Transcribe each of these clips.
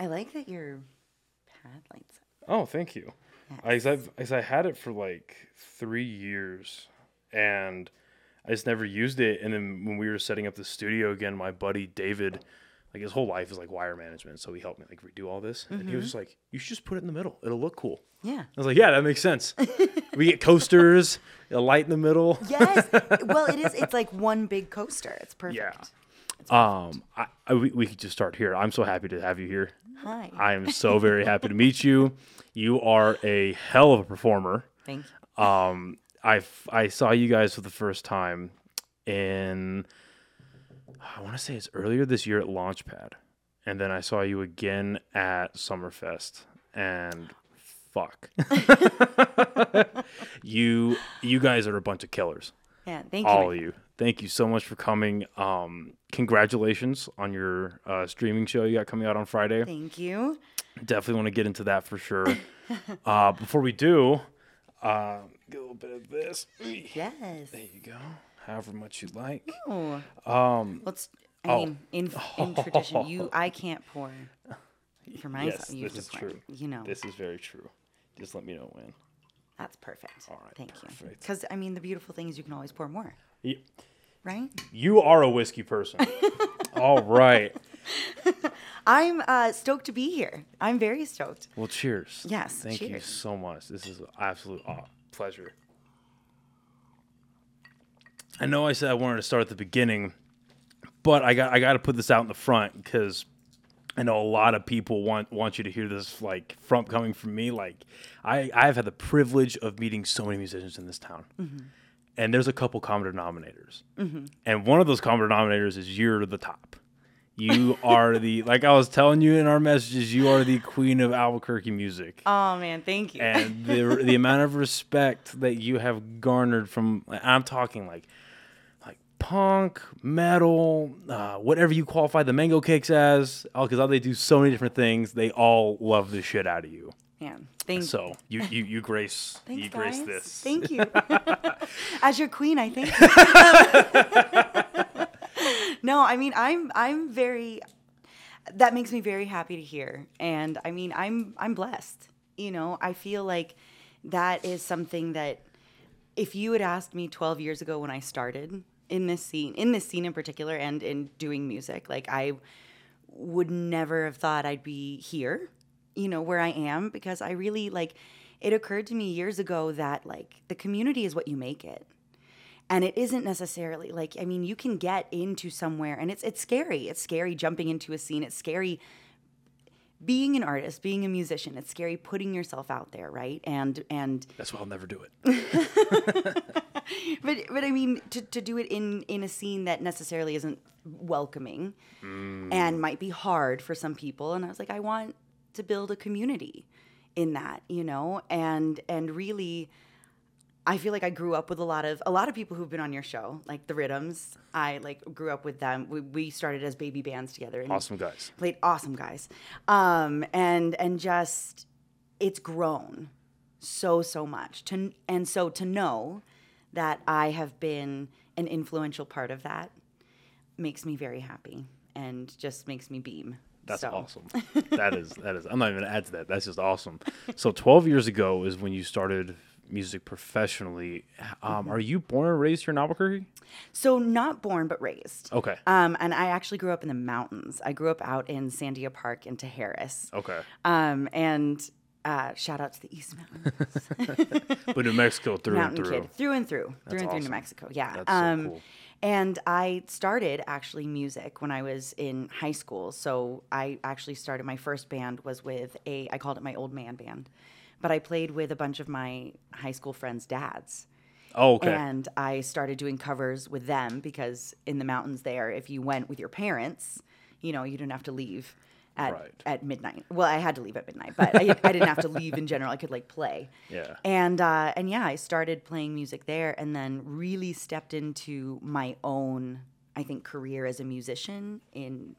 I like that your pad lights up. Oh, thank you. I, as I've, as I had it for like three years, and I just never used it. And then when we were setting up the studio again, my buddy David, like his whole life is like wire management, so he helped me like redo all this. And he was mm-hmm. just like, "You should just put it in the middle. It'll look cool." Yeah. I was like, "Yeah, that makes sense." we get coasters, a light in the middle. Yes. well, it is. It's like one big coaster. It's perfect. Um, I, I we, we could just start here. I'm so happy to have you here. Hi. I am so very happy to meet you. You are a hell of a performer. Thank you. Um, I I saw you guys for the first time in I want to say it's earlier this year at Launchpad, and then I saw you again at Summerfest, and fuck, you you guys are a bunch of killers, Yeah. Thank you. all of you. Thank you so much for coming. Um, congratulations on your uh, streaming show you got coming out on Friday. Thank you. Definitely want to get into that for sure. uh, before we do, uh, get a little bit of this. Yes. There you go. However much you like. Um, Let's. I Oh. mean, in in tradition, you I can't pour for myself. yes, you this just is pour. true. You know, This is very true. Just let me know when. that's perfect. All right, Thank you. Because I mean, the beautiful thing is you can always pour more, right? You are a whiskey person. All right. I'm uh, stoked to be here. I'm very stoked. Well, cheers. Yes, Thank you so much. This is an absolute aw- pleasure. I know I said I wanted to start at the beginning, but I got I got to put this out in the front because I know a lot of people want want you to hear this like from coming from me. Like I I've had the privilege of meeting so many musicians in this town. And there's a couple common denominators. And one of those common denominators is you're the top. You are the like I was telling you in our messages, you are the queen of Albuquerque music. Oh man, thank you. And the the amount of respect that you have garnered from I'm talking like like punk, metal, uh, whatever you qualify the mango cakes as, because they do so many different things. They all love the shit out of you. Thank So you you you grace Thanks, you grace guys. this. Thank you. As your queen, I think. no, I mean, I'm I'm very. That makes me very happy to hear, and I mean, I'm I'm blessed. You know, I feel like that is something that if you had asked me 12 years ago when I started in this scene, in this scene in particular, and in doing music, like I would never have thought I'd be here, you know, where I am because I really like it occurred to me years ago that like the community is what you make it. And it isn't necessarily like I mean you can get into somewhere and it's it's scary. It's scary jumping into a scene. It's scary being an artist, being a musician. It's scary putting yourself out there, right? And and That's why I'll never do it. but but I mean to, to do it in in a scene that necessarily isn't welcoming mm. and might be hard for some people and I was like I want to build a community in that you know? And and really I feel like I grew up with a lot of a lot of people who've been on your show like the Rhythms. I like grew up with them. We, we started as baby bands together and Awesome guys. played awesome guys. Um and and just it's grown so so much to and so to know that i have been an influential part of that makes me very happy and just makes me beam That's So, awesome. that is that is. I'm not even gonna add to that. That's just awesome. So 12 years ago is when you started music professionally. Um, Mm-hmm. are you born and raised here in Albuquerque? so not born but raised Okay. um and i actually grew up in the mountains i grew up out in sandia park in Harris. Okay. um and uh, shout out to the East Mountains. But New Mexico through mountain and through. kid through and through through and through. New Mexico. Yeah. That's so um, cool. And I started actually music when I was in high school. So I actually started my first band was with a I called it my old man band, but I played with a bunch of my high school friends' dads. Oh, okay. And I started doing covers with them because in the mountains there, if you went with your parents, you know, you didn't have to leave at, Right. at midnight. Well, I had to leave at midnight, but I, I didn't have to leave in general. I could like play. Yeah. And uh, and yeah, I started playing music there, and then really stepped into my own, I think, career as a musician in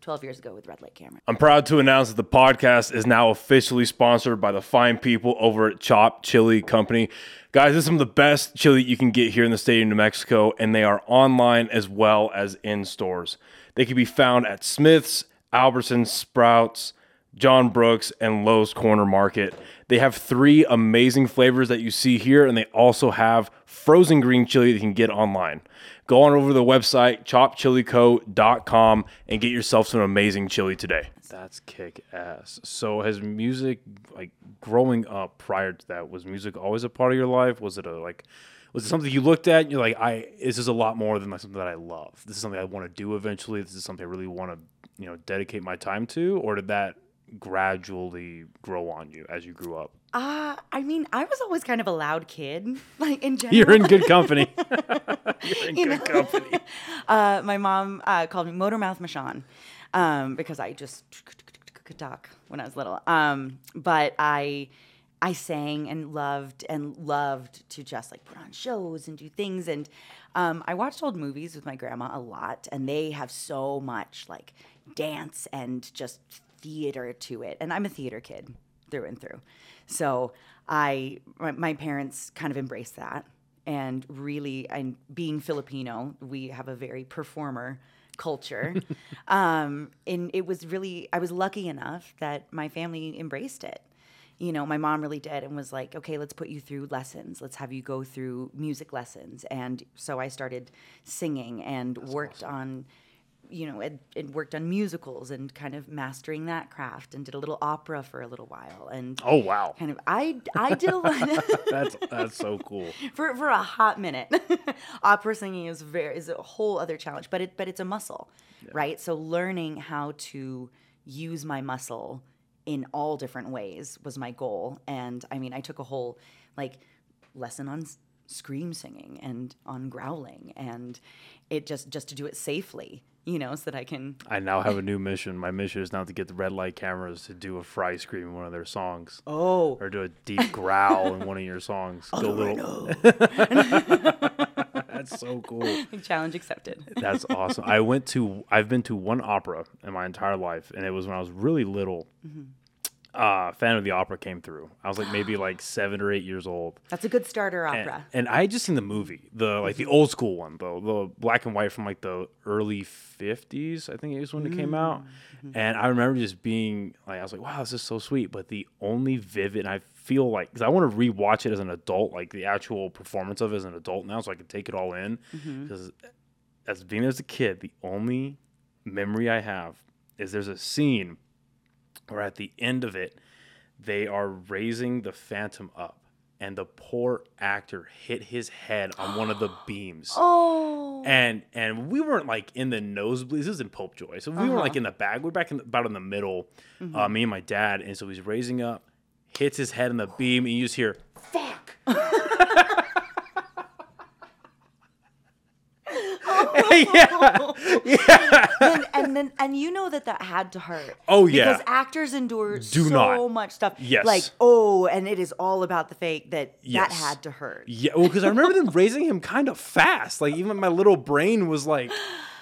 12 years ago with Red Light Camera. I'm proud to announce that the podcast is now officially sponsored by the fine people over at Chopped Chile Company. Guys, this is some of the best chili you can get here in the state of New Mexico, and they are online as well as in stores. They can be found at Smith's, Albertsons, Sprouts, John Brooks, and Lowe's Corner Market. They have three amazing flavors that you see here, and they also have frozen green chili that you can get online. Go on over to the website, choppedchileco.com, and get yourself some amazing chili today. That's kick ass. So, has music, like growing up prior to that, was music always a part of your life? Was it a like, was it something you looked at and you're like, I this is a lot more than like something that I love. This is something I want to do eventually. This is something I really want to, you know, dedicate my time to, or did that gradually grow on you as you grew up? Uh, I mean, I was always kind of a loud kid, like in general. You're in good company. You're in You good know? company. uh, my mom uh, called me Motor Mouth um, because I just could talk when I was little. Um, but I I sang and loved and loved to just like put on shows and do things. And um, I watched old movies with my grandma a lot, and they have so much like dance and just theater to it. And I'm a theater kid through and through. So I my, my parents kind of embraced that and really and being Filipino, we have a very performer culture. um, and it was really I was lucky enough that my family embraced it. You know, my mom really did and was like, okay, let's put you through lessons. Let's have you go through music lessons. And so I started singing and worked on you know, and, and worked on musicals and kind of mastering that craft and did a little opera for a little while and Oh wow, kind of I I did a lot that's that's so cool. for for a hot minute. opera singing is very is a whole other challenge, but it but it's a muscle, right? So learning how to use my muscle in all different ways was my goal, and I mean I took a whole like lesson on scream singing and on growling and it just just to do it safely you know so that i can I now have a new mission. My mission is now to get the red light cameras to do a fry scream in one of their songs. oh Or do a deep growl in one of your songs. Go a little. That's so cool. challenge accepted That's awesome. I went to. I've been to one opera in my entire life, and it was when I was really little. Mm-hmm. Uh, Phantom of the Opera came through. I was like maybe like seven or eight years old. that's a good starter opera and I had just seen the movie, the like the old school one though, the black and white from like the early fifties, I think it was when it came out. And I remember just being like, I was like, wow, this is so sweet. But the only vivid, and I feel like, because I want to rewatch it as an adult, like the actual performance of it as an adult now, so I can take it all in. Because as being as a kid, the only memory I have is there's a scene where at the end of it, they are raising the Phantom up, and the poor actor hit his head on one of the beams. oh And and we weren't like in the nosebleeds. This is in Popejoy, so we weren't like in the back. We're back in about in the middle. Uh, me and my dad, and so he's raising up, hits his head on the beam, and you just hear "fuck." yeah, and, and then and you know that that had to hurt. Oh, yeah. because actors endure Do so not. much stuff. Yes. like oh, and it is all about the fake that Yes. that had to hurt. Yeah, well, because I remember them raising him kind of fast. Like even my little brain was like,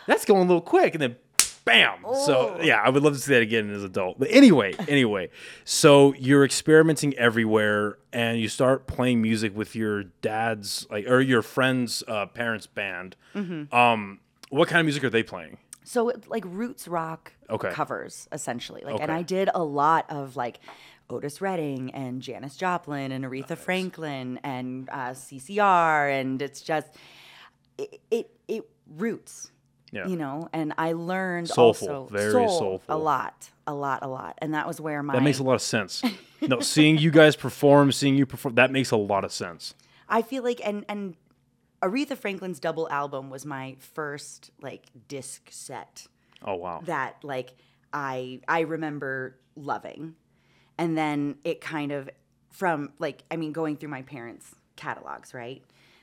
"That's going a little quick," and then bam. So yeah, I would love to see that again as an adult. But anyway, anyway, so you're experimenting everywhere, and you start playing music with your dad's like or your friend's uh, parents' band. Mm-hmm. Um, what kind of music are they playing? So it, like roots rock Okay. covers essentially. Like, and I did a lot of like. Otis Redding and Janis Joplin and Aretha Franklin and uh, CCR and it's just it it, it roots Yeah. you know and I learned Soulful, also very soul, soulful. a lot a lot a lot and that was where my That makes a lot of sense. no, seeing you guys perform, seeing you perform, that makes a lot of sense. I feel like and and Aretha Franklin's double album was my first like disc set Oh wow. that like I I remember loving. And then it kind of from like I mean going through my parents' catalogs, right?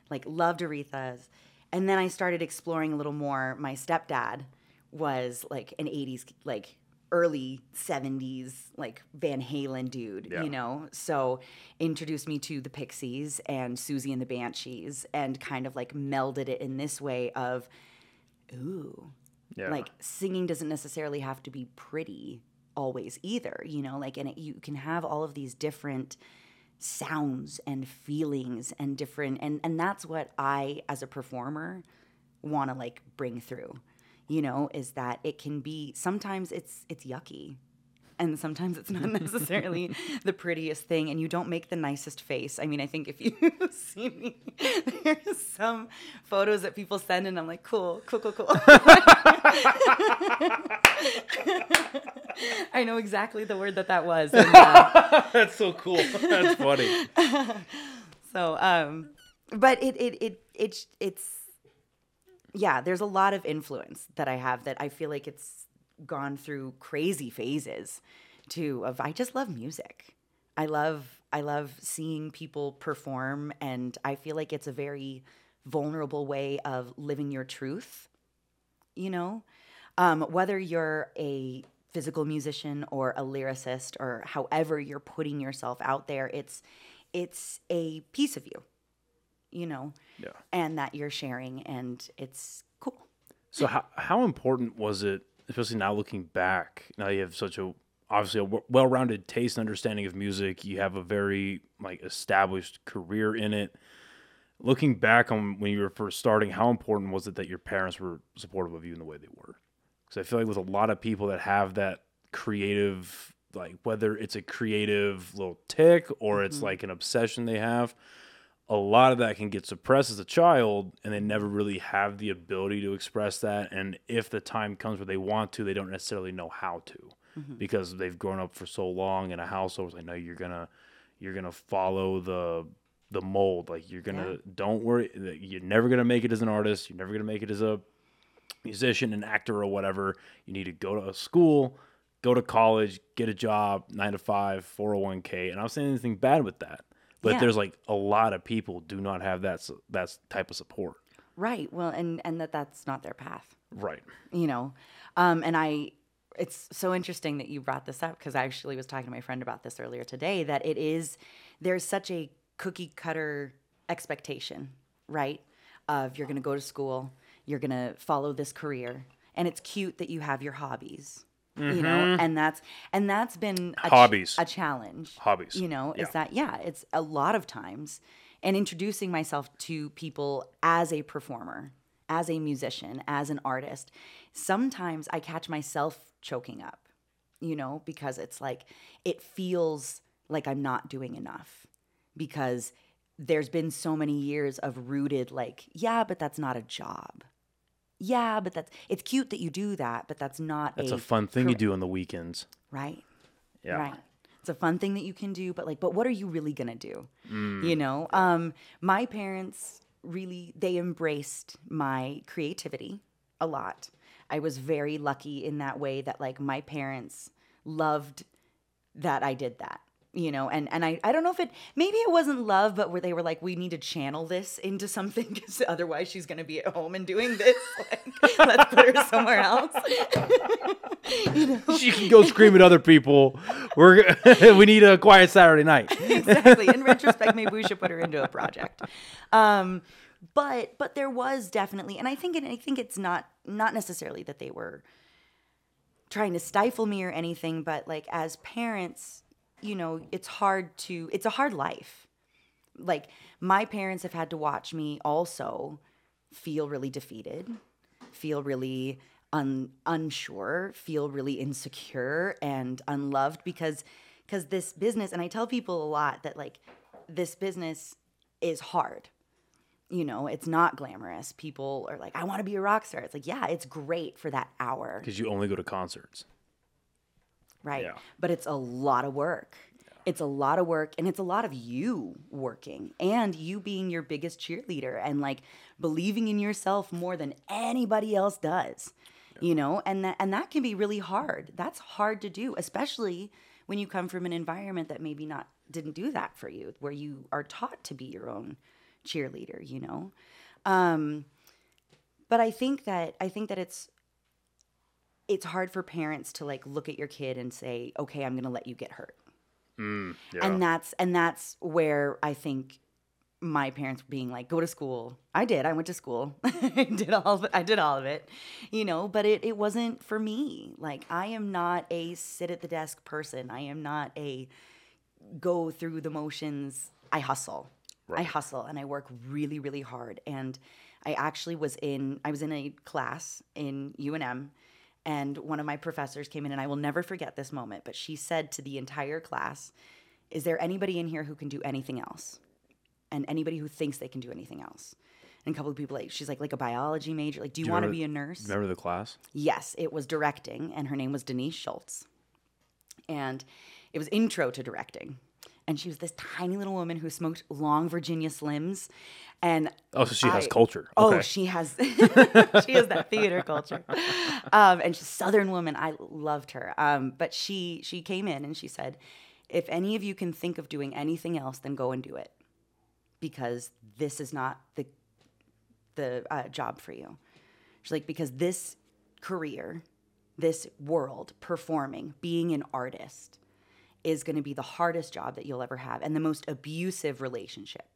Like loved Aretha's. And then I started exploring a little more. My stepdad was like an 80s like early 70s like Van Halen dude, Yeah. you know. So introduced me to the Pixies and Siouxsie and the Banshees and kind of like melded it in this way of ooh, Yeah. like singing doesn't necessarily have to be pretty always either you know like and it, you can have all of these different sounds and feelings and different and and that's what i as a performer want to like bring through you know, is that it can be sometimes it's it's yucky. And sometimes it's not necessarily the prettiest thing, and you don't make the nicest face. I mean, I think if you see me, there's some photos that people send, and I'm like, cool, cool, cool, cool. I know exactly the word that that was. And, uh, That's so cool. That's funny. so, um, but it, it, it, it, it's, yeah, there's a lot of influence that I have that I feel like it's gone through crazy phases too of I just love music. I love I love seeing people perform and I feel like it's a very vulnerable way of living your truth. You know, um, whether you're a physical musician or a lyricist or however you're putting yourself out there, it's it's a piece of you, you know, Yeah. and that you're sharing, and it's cool. So how how important was it, especially now looking back? Now you have such a obviously a w- well-rounded taste and understanding of music. You have a very like established career in it. Looking back on when you were first starting, how important was it that your parents were supportive of you in the way they were? Because I feel like with a lot of people that have that creative, like whether it's a creative little tick or it's mm-hmm. like an obsession they have, a lot of that can get suppressed as a child and they never really have the ability to express that. And if the time comes where they want to they don't necessarily know how to mm-hmm. because they've grown up for so long in a household they know you're gonna you're gonna follow the the mold. Like you're gonna Yeah. don't worry you're never gonna make it as an artist. You're never gonna make it as a musician an actor or whatever you need to go to a school go to college get a job nine to five 401k and i'm saying anything bad with that but Yeah. there's like a lot of people do not have that that type of support Right. Well, and and that that's not their path. right you know um, and i it's so interesting that you brought this up because i actually was talking to my friend about this earlier today that it is there's such a cookie cutter expectation right of you're going to go to school you're going to follow this career and it's cute that you have your hobbies you know? Mm-hmm. And that's and that's been a ch- Hobbies. a challenge. Hobbies. you know is that yeah it's a lot of times and introducing myself to people as a performer as a musician as an artist sometimes i catch myself choking up you know because it's like it feels like i'm not doing enough because there's been so many years of rooted like yeah but that's not a job yeah but that's it's cute that you do that but that's not that's a fun thing you do on the weekends right yeah Right. It's a fun thing that you can do, but like, but what are you really gonna do? Mm. You know, um, my parents really they embraced my creativity a lot. I was very lucky in that way that like my parents loved that I did that. You know, and and I I don't know if it maybe it wasn't love, but where they were like, we need to channel this into something because otherwise she's gonna be at home and doing this. Like, let's put her somewhere else. she can go scream at other people we're we need a quiet saturday night exactly. In retrospect, maybe we should put her into a project. Um, but but there was definitely, and I think and I think it's not not necessarily that they were trying to stifle me or anything, but like as parents, you know, it's hard to it's a hard life. Like my parents have had to watch me also feel really defeated, feel really un, unsure, feel really insecure and unloved because because this business and I tell people a lot that like this business is hard. You know, it's not glamorous. People are like, I want to be a rock star. It's like, yeah, it's great for that hour because you only go to concerts right? Yeah. But it's a lot of work. It's a lot of work and it's a lot of you working and you being your biggest cheerleader and like believing in yourself more than anybody else does. You know, and that and that can be really hard. That's hard to do, especially when you come from an environment that maybe not didn't do that for you, where you are taught to be your own cheerleader, you know. Um but I think that I think that it's it's hard for parents to like look at your kid and say, "Okay, I'm going to let you get hurt." Mm, yeah. And that's and that's where I think my parents being like, "Go to school." I did. I went to school. I did all of it. I did all of it. You know, but it it wasn't for me. Like I am not a sit at the desk person. I am not a go through the motions. I hustle. I hustle and I work really, really hard. And I actually was in I was in a class in UNM and one of my professors came in and I will never forget this moment, but she said to the entire class, "Is there anybody in here who can do anything else?" And anybody who thinks they can do anything else. And a couple of people like she's like like a biology major, like do you, want to be a nurse? Remember the class? Yes, it was directing, and her name was Denise Schultz. And it was intro to directing. And she was this tiny little woman who smoked long Virginia Slims. And Oh, so she has I- culture. Oh, she has she has that theater culture. Um, and she's a southern woman. I loved her. Um, but she she came in and she said, if any of you can think of doing anything else, then go and do it. Because this is not the the uh, job for you. She's like, because this career, this world, performing, being an artist, is going to be the hardest job that you'll ever have and the most abusive relationship.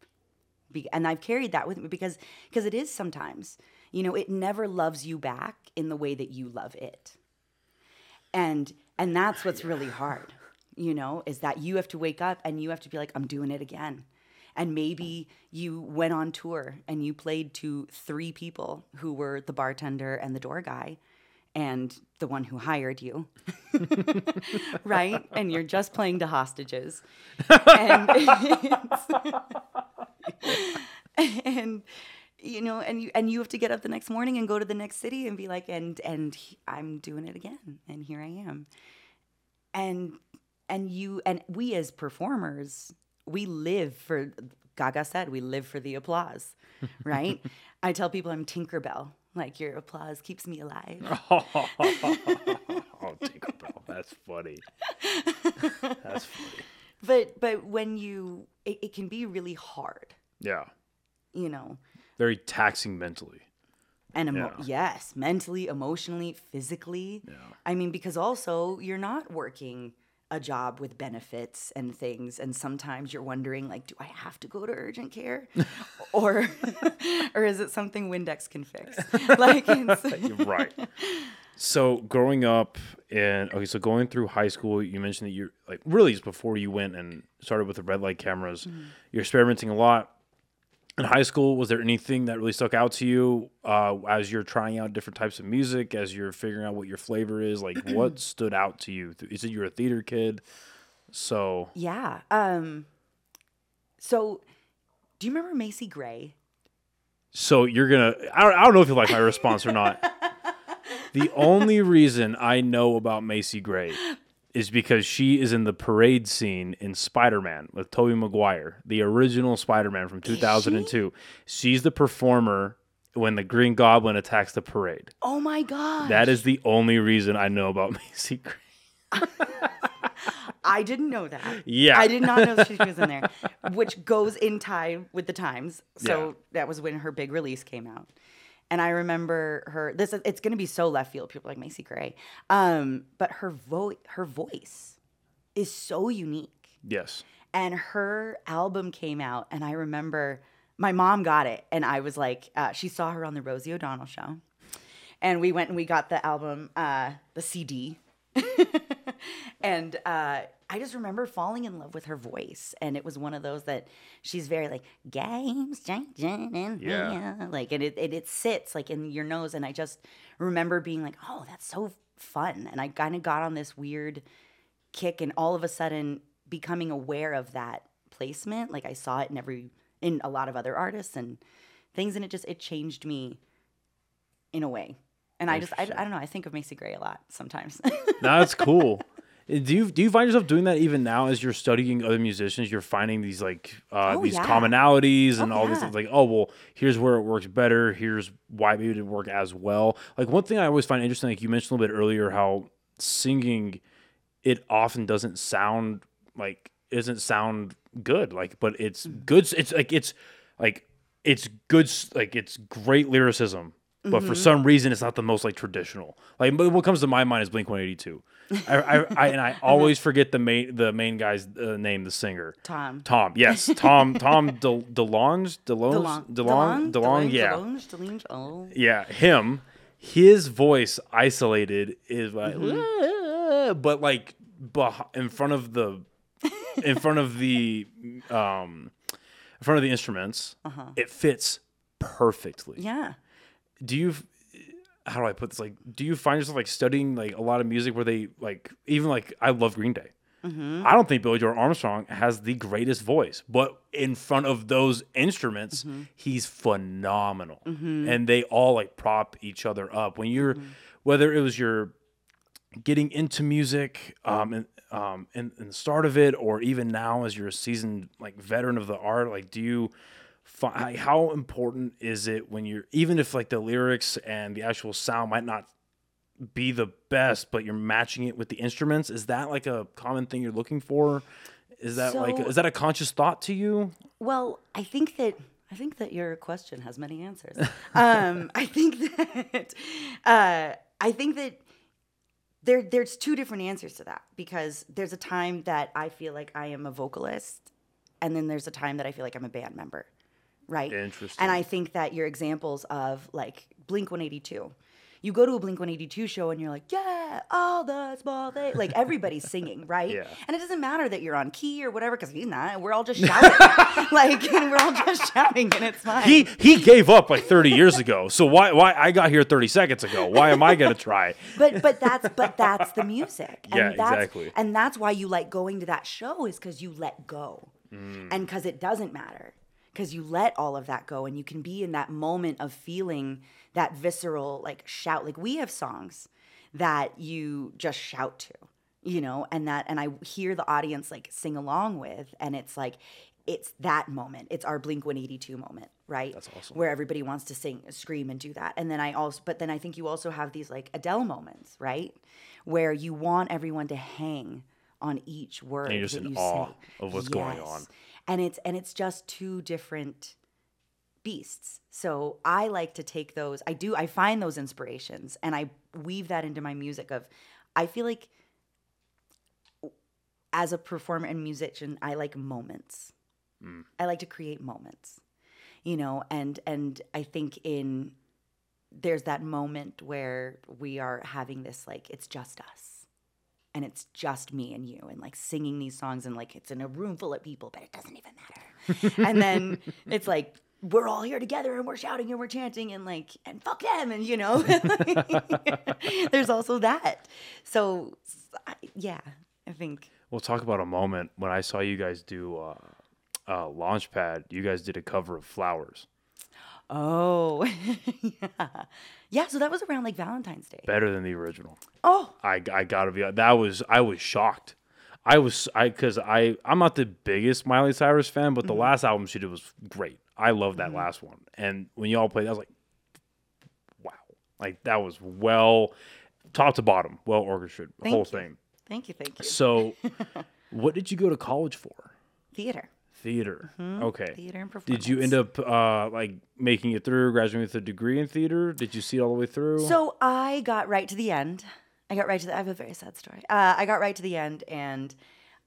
Be- and I've carried that with me because because it is sometimes. You know, it never loves you back in the way that you love it. And and that's what's really hard, you know, is that you have to wake up and you have to be like, I'm doing it again. And maybe you went on tour and you played to three people who were the bartender and the door guy and the one who hired you. right? And you're just playing to hostages. And and you know and you and you have to get up the next morning and go to the next city and be like and and i'm doing it again and here i am and and you and we as performers we live for gaga said we live for the applause right i tell people i'm tinkerbell like your applause keeps me alive oh, Tinkerbell. That's funny. That's funny. but but when you it, it can be really hard Yeah. you know Very taxing mentally. and emo- Yeah. yes mentally emotionally physically yeah. i mean because also you're not working a job with benefits and things and sometimes you're wondering like do i have to go to urgent care or or is it something windex can fix like You're right. So growing up and okay, so going through high school, you mentioned that you're like really just before you went and started with the red light cameras, mm-hmm. you're experimenting a lot. In high school, was there anything that really stuck out to you uh, as you're trying out different types of music, as you're figuring out what your flavor is? Like, what stood out to you? Is it you're a theater kid? So yeah um so do you remember macy gray So you're gonna. I don't, I don't know if you like my response or not. the only reason I know about Macy Gray is because she is in the parade scene in Spider Man with Tobey Maguire, the original Spider Man from 2002. She's the performer when the Green Goblin attacks the parade. oh my god That is the only reason I know about Macy Gray. I didn't know that. Yeah. I did not know she was in there, which goes in time with the times. So Yeah. that was when her big release came out. And I remember her. This it's going to be so left field. People like Macy Gray, um, but her voice, her voice, is so unique. Yes. And her album came out, and I remember my mom got it, and I was like, uh, she saw her on the Rosie O'Donnell show, and we went and we got the album, uh, the CD, and uh, I just remember falling in love with her voice, and it was one of those that she's very like games changing in Yeah. like and it, it it sits like in your nose, and I just remember being like, oh, that's so fun, and I kind of got on this weird kick, and all of a sudden becoming aware of that placement, like I saw it in every in a lot of other artists and things, and it just it changed me in a way. And I just I, I don't know I think of Macy Gray a lot sometimes. No, that's cool. Do you do you find yourself doing that even now as you're studying other musicians? You're finding these like uh, Oh, these yeah. commonalities and Oh, all these yeah. things. Like, oh well, here's where it works better. Here's why maybe it didn't work as well. Like one thing I always find interesting, like you mentioned a little bit earlier, how singing it often doesn't sound like it doesn't sound good. Like, but it's Mm-hmm. good. It's like it's like it's good. Like it's great lyricism. But Mm-hmm. for some reason, it's not the most like traditional. Like what comes to my mind is Blink One Eighty Two. I, I, I and I always forget the main the main guy's uh, name, the singer. Tom. Tom, yes, Tom. Tom De, DeLonge, DeLonge, DeLonge, DeLonge, DeLonge, yeah, DeLonge, DeLonge, oh. yeah. Him, his voice isolated is like, Mm-hmm. but like, beh- in front of the, in front of the, um, in front of the instruments, Uh-huh. it fits perfectly. Yeah. Do you? How do I put this? Like, do you find yourself like studying like a lot of music where they like even like I love Green Day. Mm-hmm. I don't think Billie Joe Armstrong has the greatest voice, but in front of those instruments, Mm-hmm. he's phenomenal, and they all like prop each other up. When you're, Mm-hmm. whether it was your getting into music um and um in, in the start of it or even now as you're a seasoned like veteran of the art like do you how important is it when you're even if like the lyrics and the actual sound might not be the best but you're matching it with the instruments is that like a common thing you're looking for? Is that like is that a conscious thought to you? Well, I think that I think that your question has many answers. um, I think that uh, I think that there there's two different answers to that because there's a time that I feel like I am a vocalist, and then there's a time that I feel like I'm a band member, right? Interesting. And I think that your examples of like Blink 182. You go to a Blink 182 show and you're like, yeah, all the small things. Like everybody's singing, right? Yeah. And it doesn't matter that you're on key or whatever, because he's not. We're all just shouting. like, and we're all just shouting and it's fine. he he gave up like 30 years ago so why why i got here 30 seconds ago why am i gonna try but but that's but that's the music. And Yeah, that's, exactly. And that's why you like going to that show is because you let go, Mm. and because it doesn't matter, because you let all of that go, and you can be in that moment of feeling that visceral like shout. Like we have songs that you just shout to, you know, and that and I hear the audience like sing along with, and it's like. It's that moment. It's our Blink 182 moment, right? That's awesome. Where everybody wants to sing, scream, and do that. And then I also, but then I think you also have these like Adele moments, right? Where you want everyone to hang on each word you're just that in you awe say. of what's going on. And it's and it's just two different beasts. So I like to take those. I do. I find those inspirations and I weave that into my music. Of, I feel like as a performer and musician, I like moments. Mm. I like to create moments, you know, and and I think in there's that moment where we are having this like it's just us and it's just me and you and like singing these songs and like it's in a room full of people but it doesn't even matter and then it's like we're all here together and we're shouting and we're chanting and like and fuck them and you know there's also that so yeah i think We'll talk about a moment when I saw you guys do uh, uh, Launchpad. You guys did a cover of Flowers. Oh yeah yeah so that was around like valentine's day Better than the original. oh I, I gotta be. That was I was shocked. I was I because I I'm not the biggest Miley Cyrus fan, but the Mm-hmm. last album she did was great. I love that last one. And when y'all played, I was like, wow, like that was well, top to bottom, well orchestrated, the whole you. thing. thank you thank you So, what did you go to college for? theater Theater. Okay. Mm-hmm. theater and performance. Did you end up uh, like making it through, graduating with a degree in theater? Did you see it all the way through? So I got right to the end. I got right to the. I have a very sad story. Uh, I got right to the end, and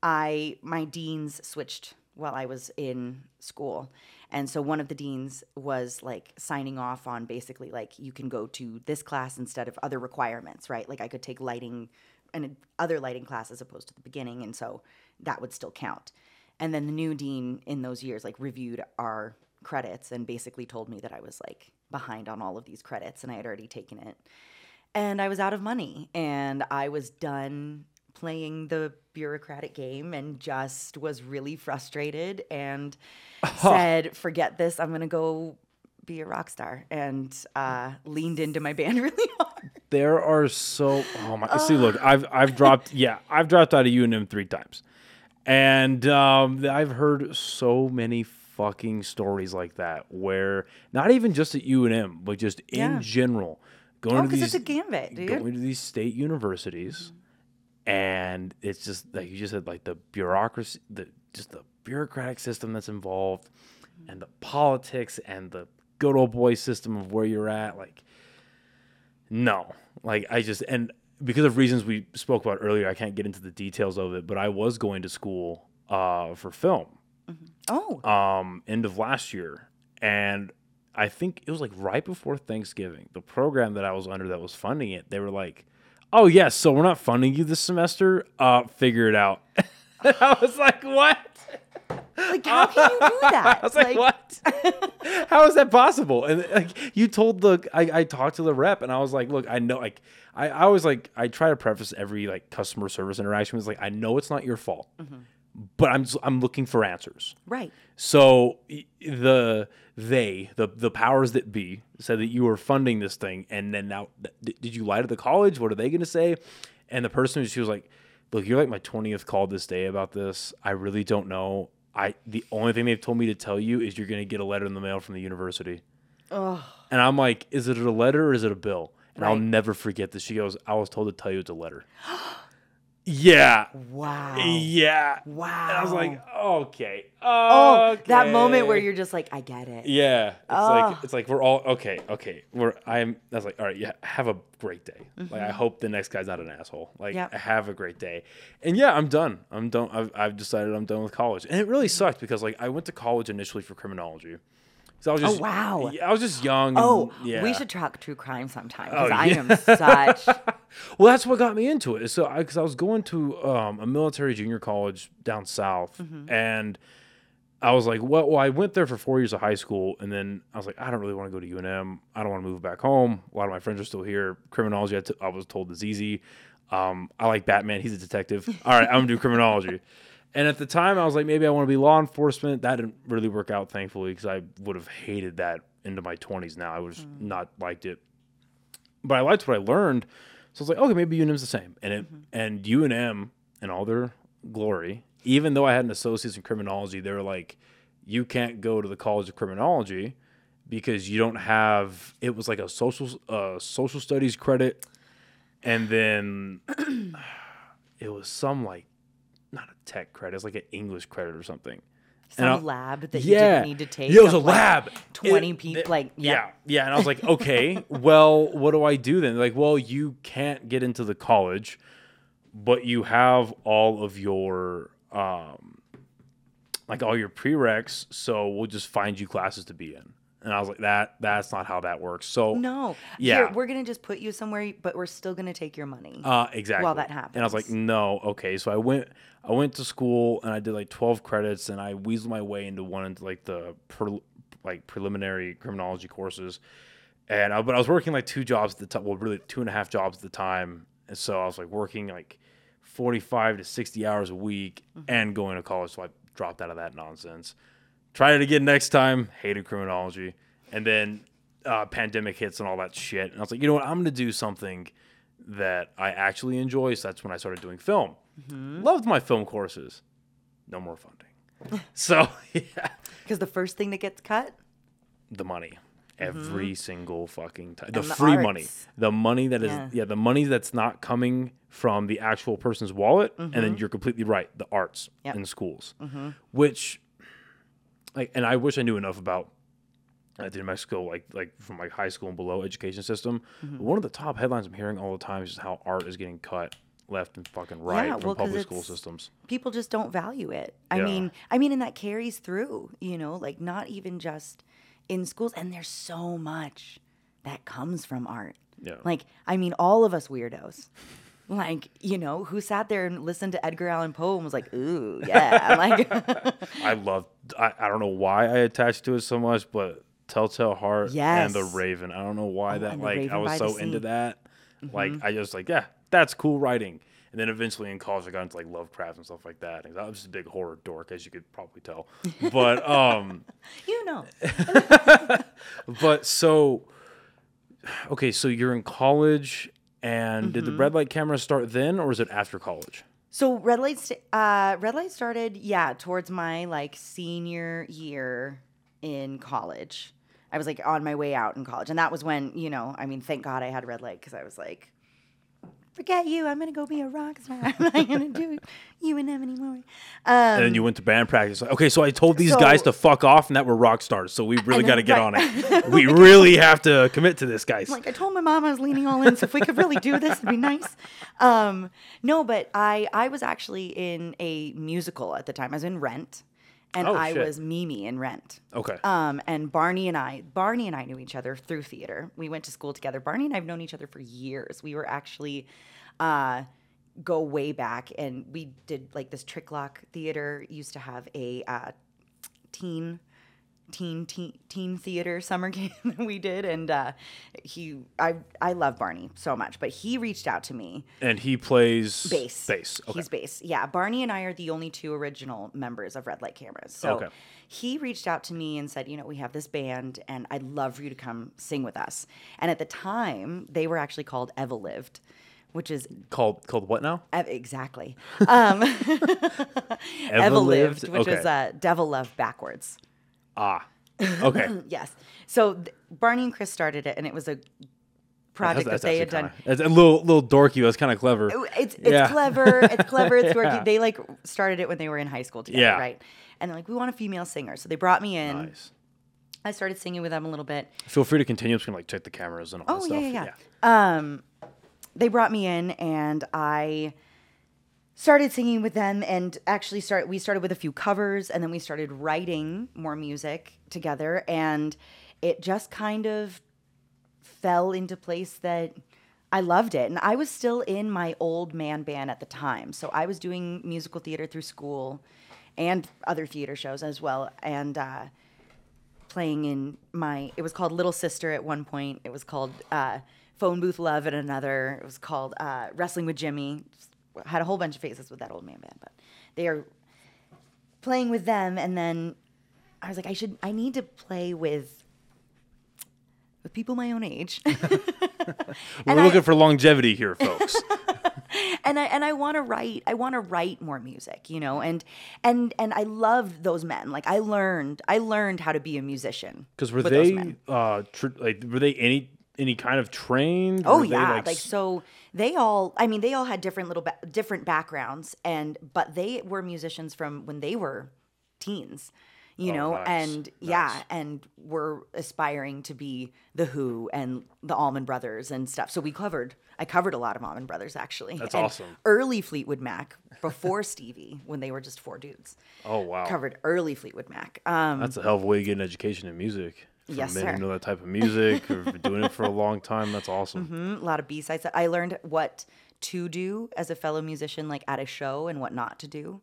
I my deans switched while I was in school, and so one of the deans was like signing off on basically like you can go to this class instead of other requirements, right? Like I could take lighting and other lighting class as opposed to the beginning, and so that would still count. And then the new dean in those years like reviewed our credits and basically told me that I was like behind on all of these credits and I had already taken it. And I was out of money and I was done playing the bureaucratic game and just was really frustrated and said, forget this, I'm going to go be a rock star and uh, leaned into my band really hard. There are so oh my see look I've I've dropped yeah I've dropped out of UNM three times, and um, I've heard so many fucking stories like that where not even just at UNM but just in Yeah. general going Oh, to these it's a gambit, dude. going to these state universities, and it's just like you just said like the bureaucracy the just the bureaucratic system that's involved, and the politics and the good old boy system of where you're at like no, like I just and because of reasons we spoke about earlier, I can't get into the details of it. But I was going to school uh, for film Oh, um, end of last year, and I think it was like right before Thanksgiving. The program that I was under that was funding it, they were like, "Oh yes, so we're not funding you this semester. Uh, figure it out." I was like, "What?" Like, how can you do that? I was like, what? How is that possible? And like you told the I, I talked to the rep and I was like, look, I know like I, I always like I try to preface every like customer service interaction with like I know it's not your fault, mm-hmm. but I'm I'm looking for answers. Right. So the they the the powers that be said that you were funding this thing, and then now did you lie to the college? What are they going to say? And the person she was like, "Look, you're like my twentieth call this day about this. I really don't know. I the only thing they've told me to tell you is you're going to get a letter in the mail from the university." Oh, And I'm like, "Is it a letter or is it a bill?" And I'll never forget this. She goes, "I was told to tell you it's a letter." yeah. wow. Yeah. Wow. And I was like, okay. oh, that moment where you're just like, I get it. Yeah, it's Oh. like it's like we're all okay, okay. We're I'm. I was like, all right, yeah. Have a great day. Like I mm-hmm. hope the next guy's not an asshole. Like Yep. have a great day. And yeah, I'm done. I'm done. I've, I've decided I'm done with college, and it really mm-hmm. sucked because like I went to college initially for criminology. So I was just Oh, wow. I was just young. and- Oh, yeah. we should talk true crime sometime because Oh, I yeah. am such. Well, that's what got me into it. So, because I, was going to um, a military junior college down south, and I was like, well, well, I went there for four years of high school, and then I was like, I don't really want to go to UNM. I don't want to move back home. A lot of my friends are still here. Criminology, I, t- I was told is easy. Um, I like Batman. He's a detective. All right, I'm gonna do criminology. And at the time, I was like, maybe I want to be law enforcement. That didn't really work out, thankfully, because I would have hated that into my 20s. Now I was have not liked it but I liked what I learned. So I was like, okay, maybe UNM's the same. And it and UNM in all their glory, even though I had an associate's in criminology, they were like, you can't go to the College of Criminology because you don't have. It was like a social uh, social studies credit, and then it was some like tech credit, it's like an English credit or something. Some lab that you didn't need to take. Yeah, it was a like, lab. 20 people, like, yeah. yeah. yeah, And I was like, okay, well, what do I do then? Like, well, you can't get into the college, but you have all of your um, like all your prereqs, so we'll just find you classes to be in. And I was like, that that's not how that works. So No. Yeah. Here, we're gonna just put you somewhere, but we're still gonna take your money. Uh, exactly. While that happens. And I was like, no, okay. So I went, I went to school and I did like twelve credits, and I weaseled my way into one of like the pre, like preliminary criminology courses, and I, but I was working like two jobs at the time. Well, really two and a half jobs at the time, and so I was like working like forty-five to sixty hours a week Mm-hmm. and going to college. So I dropped out of that nonsense. Tried it again next time. Hated criminology, and then uh, pandemic hits and all that shit. And I was like, you know what? I'm gonna do something that I actually enjoy. So that's when I started doing film. Mm-hmm. Loved my film courses. No more funding. so yeah, Because the first thing that gets cut, the money. Every single fucking time. The, Mm-hmm. The free money. The money that is Yeah. yeah. the money that's not coming from the actual person's wallet. And Mm-hmm. then you're completely right. The arts Yep. in schools. Which like and I wish I knew enough about I did in Mexico, like like from like high school and below education system. Mm-hmm. One of the top headlines I'm hearing all the time is just how art is getting cut left and fucking right Yeah, from well, public school systems. people just don't value it. I Yeah. mean, I mean, and that carries through. You know, like not even just in schools. And there's so much that comes from art. Yeah. Like, I mean, all of us weirdos. Like, you know, who sat there and listened to Edgar Allan Poe and was like, ooh, yeah. like, I love. I, I don't know why I attached to it so much, but Telltale Heart and the Raven. I don't know why that and The like I was so into that. Like I just like yeah, that's cool writing. And then eventually in college I got into like Lovecraft and stuff like that. And I was just a big horror dork, as you could probably tell. But um, you know. but so okay, so you're in college. And did Mm-hmm. the red light camera start then, or is it after college? So red light, st- uh, red light started, yeah, towards my like senior year in college. I was like on my way out in college, and that was when you know, I mean, thank God I had red light because I was like, forget you, I'm gonna go be a rock star. I'm not gonna do UNM anymore. Um, And then you went to band practice. Like, okay, so I told these guys to fuck off, and that we're rock stars. So we really got to get right. on it. We really have to commit to this, guys. like I told my mom I was leaning all in, so if we could really do this, it'd be nice. Um, no, but I I was actually in a musical at the time. I was in Rent, and Oh, I shit. was Mimi in Rent. okay. Um, and Barney and I, Barney and I knew each other through theater. We went to school together. Barney and I have known each other for years. We were actually uh, go way back, and we did like this Tricklock Theater used to have a uh, teen teen teen, teen theater summer camp that we did and uh, he I I love Barney so much but he reached out to me And he plays bass Bass. Okay. he's bass yeah Barney and I are the only two original members of Red Light Cameras so Okay. he reached out to me and said you know we have this band and I'd love for you to come sing with us and at the time they were actually called Evol Lived which is called called what now? Ev- exactly um, Evol Lived which okay. is uh, Devil Love backwards ah. Okay. Yes. So th- Barney and Chris started it, and it was a project That's, that they had done. kinda- It's a little little dorky. That's kind of clever. It's it's Yeah. clever. It's clever. It's working. Yeah. They like started it when they were in high school together, Yeah. right? And they're like, we want a female singer, so they brought me in. Nice. I started singing with them a little bit. Feel free to continue. I'm just gonna like check the cameras and all Oh that yeah, stuff. yeah, yeah. Um, they brought me in, and I started singing with them, and actually start. We started with a few covers, and then we started writing more music together, and it just kind of fell into place that I loved it. And I was still in my old man band at the time, so I was doing musical theater through school and other theater shows as well, and. Uh, playing in my it was called little sister at one point it was called uh, phone booth love at another it was called uh, wrestling with jimmy had a whole bunch of phases with that old man band but they are playing with them and then i was like i should i need to play with with people my own age We're I- looking for longevity here, folks. and I and I want to write. I want to write more music, you know. And and and I loved those men. Like I learned. I learned how to be a musician. Because were they men. uh tr- like were they any any kind of trained? Oh yeah, like, like, so they all. I mean, they all had different little ba- different backgrounds, and but they were musicians from when they were teens, you Oh, know, nice, and yeah, and were aspiring to be the Who and the Allman Brothers and stuff. So we covered. I covered a lot of Allman Brothers actually. That's and awesome. Early Fleetwood Mac before Stevie, when they were just four dudes. Oh wow. Covered early Fleetwood Mac. Um, That's a hell of a way to get an education in music. Yes, sir. know that type of music or been doing it for a long time. That's awesome. Mm, a lot of B sides. I learned what to do as a fellow musician, like at a show, and what not to do,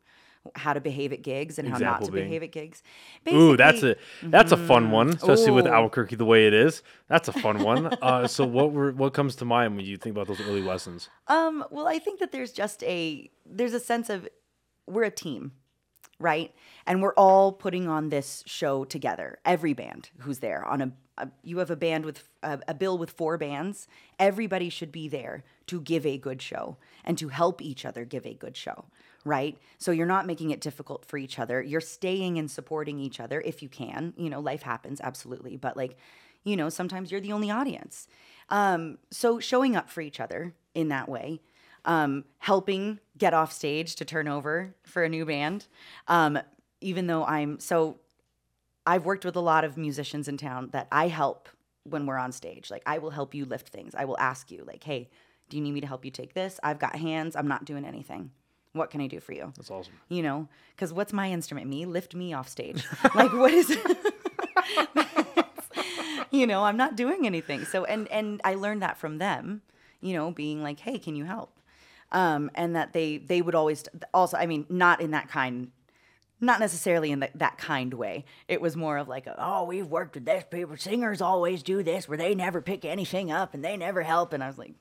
how to behave at gigs and how not to being? behave at gigs. Ooh, that's a that's a fun one, especially with Albuquerque the way it is. That's a fun one. Uh, so what were what comes to mind when you think about those early lessons? Um, well, I think that there's just a there's a sense of we're a team, right? And we're all putting on this show together. Every band who's there on a, a you have a band with a, a bill with four bands. Everybody should be there to give a good show and to help each other give a good show, right? So you're not making it difficult for each other. You're staying and supporting each other if you can. You know, life happens absolutely, but like, you know, sometimes you're the only audience. Um, so showing up for each other in that way um, helping get off stage to turn over for a new band. Um, even though I'm so, I've worked with a lot of musicians in town that I help when we're on stage. Like, I will help you lift things. I will ask you, like, hey, do you need me to help you take this? I've got hands. I'm not doing anything. What can I do for you? That's awesome. You know, because what's my instrument? Me? Lift me off stage. like, what is it? you know, I'm not doing anything. So, and and I learned that from them. You know, being like, hey, can you help? Um, and that they they would always also. I mean, not in that kind. Not necessarily in the, that kind way. It was more of like, a, oh, we've worked with this people. Singers always do this, where they never pick anything up and they never help. And I was like,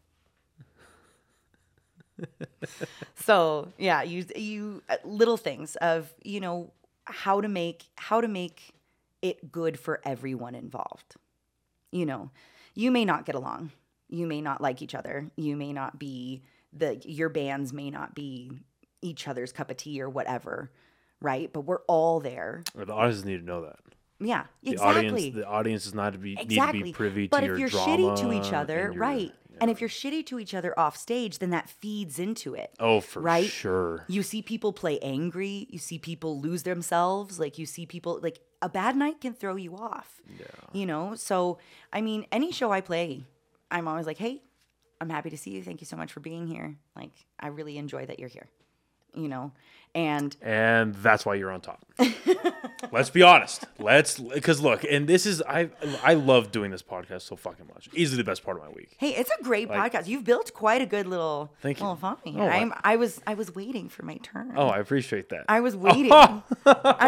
so yeah you you uh, little things of you know how to make how to make it good for everyone involved you know you may not get along you may not like each other you may not be the your bands may not be each other's cup of tea or whatever right but we're all there Or the audience need to know that. yeah The exactly audience, the audience does not to be exactly. need to be privy but to if your you're drama shitty to each other, your- right? And if you're shitty to each other off stage, then that feeds into it. oh, for right? sure. You see people play angry. You see people lose themselves. Like you see people like a bad night can throw you off. Yeah. You know. So I mean, any show I play, I'm always like, hey, I'm happy to see you. Thank you so much for being here. Like I really enjoy that you're here. you know. And and that's why you're on top. Let's be honest. Let's because look, and this is I I love doing this podcast so fucking much. Easily the best part of my week. hey, it's a great podcast. You've built quite a good little Thank you. little following. Oh, I- I'm I was I was waiting for my turn. Oh, I appreciate that. I was waiting. I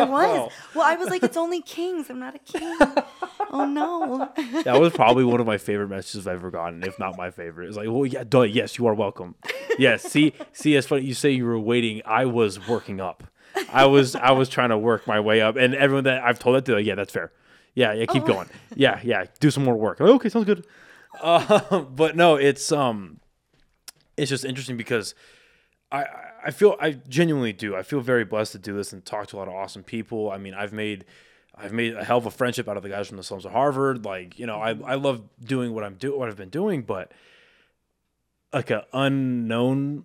was. Well, I was like, it's only kings. I'm not a king. oh no. that was probably one of my favorite messages I've ever gotten, if not my favorite. It's like, well, yeah, duh, yes, you are welcome. Yes, see, see, it's funny. You say you were waiting. I was working up. I was, I was trying to work my way up, and everyone that I've told that to, like, yeah, that's fair. Yeah, yeah, keep going. Yeah, yeah, do some more work. okay, sounds good. Uh, but no, it's um, it's just interesting because I I feel I genuinely do. I feel very blessed to do this and talk to a lot of awesome people. I mean, I've made I've made a hell of a friendship out of the guys from the slums of Harvard. Like, you know, I I love doing what I'm doing what I've been doing, but like a unknown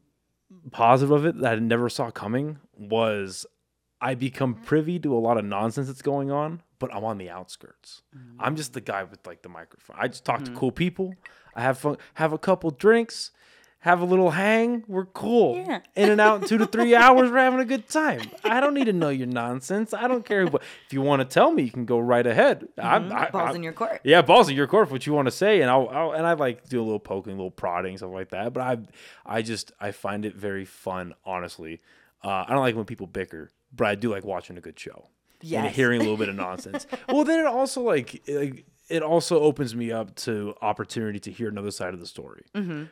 positive of it that I never saw coming was I become mm-hmm. privy to a lot of nonsense that's going on, but I'm on the outskirts. I'm just the mm. guy with like the microphone. I just talk to mm. cool people. I have fun, have a couple drinks, have a little hang. We're cool. Yeah. In and out in two to three hours, we're having a good time. I don't need to know your nonsense. I don't care. What, if you want to tell me, you can go right ahead. I'm, mm-hmm. I, Balls I- in your court. yeah, balls in your court. What you want to say, and I'll, I'll and I like do a little poking, a little prodding, stuff like that. But I, I just I find it very fun, honestly. Uh, I don't like when people bicker, but I do like watching a good show. And hearing a little bit of nonsense. well, then it also like like it also opens me up to opportunity to hear another side of the story,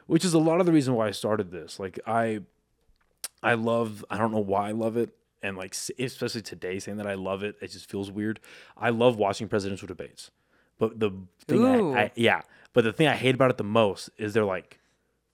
which is a lot of the reason why I started this. Like I, I love. I don't know why I love it. And like, especially today, saying that I love it, it just feels weird. I love watching presidential debates, but the thing, I, I, yeah, but the thing I hate about it the most is they're like,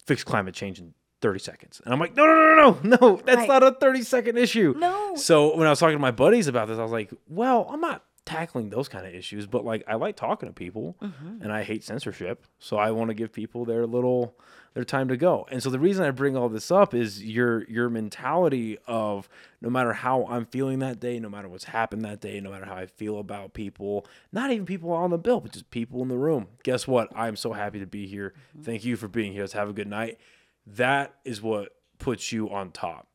fix climate change in 30 seconds, and I'm like, no, no, no, no, no, no, that's Right. not a 30 second issue. No. So when I was talking to my buddies about this, I was like, well, I'm not tackling those kind of issues, but like I like talking to people, mm-hmm. and I hate censorship, so I want to give people their little their time to go. And so the reason I bring all this up is your your mentality of no matter how I'm feeling that day, no matter what's happened that day, no matter how I feel about people, not even people on the bill, but just people in the room. Guess what? I'm so happy to be here. Mm-hmm. Thank you for being here. Let's have a good night. That is what puts you on top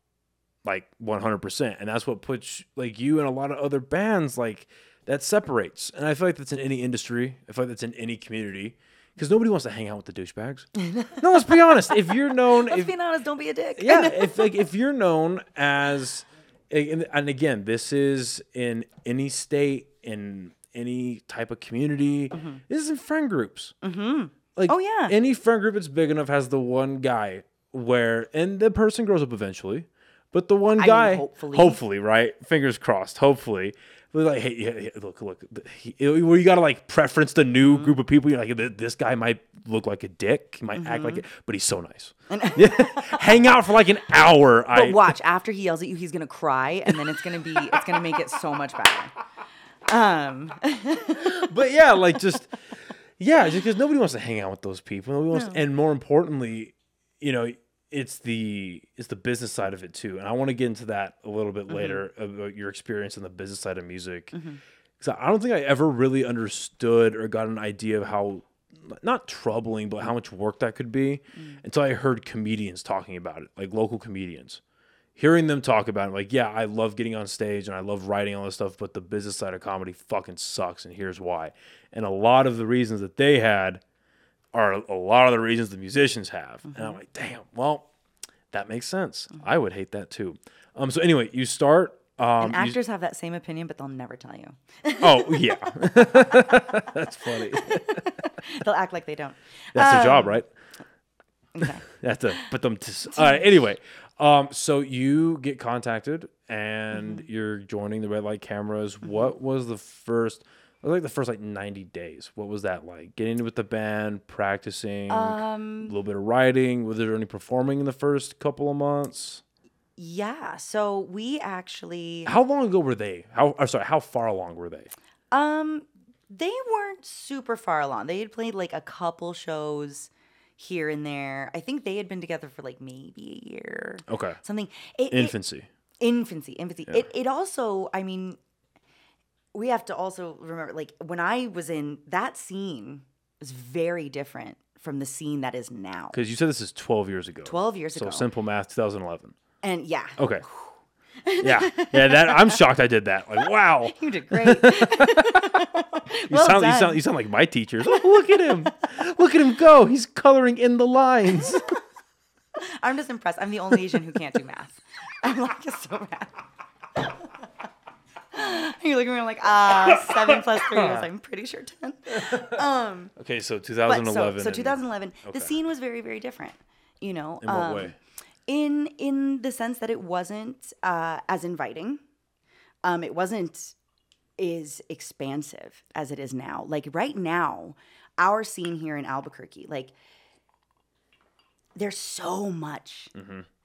like 100% and that's what puts like you and a lot of other bands like that separates. And i feel like that's in any industry. I feel like that's in any community. Because nobody wants to hang out with the douchebags. No let's be honest. If you're known Let's if, be honest, don't be a dick. yeah if like if you're known as and and again this is in any state in any type of community. This is in friend groups. Mm-hmm. Like Oh, yeah. any friend group that's big enough has the one guy where and the person grows up eventually but the one mean, guy hopefully. hopefully right fingers crossed hopefully like hey yeah, yeah, look look he, where you gotta like preference the new Mm-hmm. group of people you're like this guy might look like a dick he might act Mm-hmm. like it but he's so nice hang out for like an hour I watch, after he yells at you, he's gonna cry, and then it's gonna be it's gonna make it so much better. Um, but yeah, like just yeah, just because nobody wants to hang out with those people. Nobody wants, and more importantly, you know, it's the it's the business side of it too. And I want to get into that a little bit mm-hmm. later about your experience in the business side of music. Mm-hmm. Because I don't think I ever really understood or got an idea of how not troubling, but how mm. much work that could be mm. until I heard comedians talking about it, like local comedians hearing them talk about it, like, yeah, I love getting on stage and I love writing all this stuff, but the business side of comedy fucking sucks, and here's why. And a lot of the reasons that they had are a lot of the reasons the musicians have. And I'm like, damn, well, that makes sense. I would hate that too. Um, so anyway, you start. Um, and you- actors have that same opinion, but they'll never tell you. oh yeah, that's funny. They'll act like they don't. That's their Um, job, right? Okay. That's a but them. T- all right. Anyway, um, so you get contacted and Mm-hmm. you're joining the red light cameras. What was the first? Was like the first like 90 days. What was that like? Getting with the band, practicing, Um, a little bit of writing. Was there any performing in the first couple of months? Yeah. So we actually How long ago were they? How? Or sorry, how far along were they? um they weren't super far along. They had played like a couple shows here and there. I think they had been together for like maybe a year. Okay. Something it, it- Infancy. infancy infancy it, it also i mean we have to also remember like when i was in that scene was very different from the scene that is now Because you said this is 12 years ago. 12 years So ago simple math, 2011. And yeah, Okay. Yeah, yeah. That I'm shocked I did that. Like, wow. you did great. You Well sound you sound you sound like my teachers. Oh, look at him. Look at him go. He's coloring in the lines. I'm just impressed. I'm the only Asian who can't do math. I'm like, it's so bad. you look at me I'm like, ah, seven plus three is, I'm pretty sure 10. Um, Okay, so 2011. so, so and- 2011, the scene was very, very different. You know, In what um, way? In in the sense that it wasn't uh, as inviting. Um, it wasn't as expansive as it is now. Like right now, our scene here in Albuquerque, like there's so much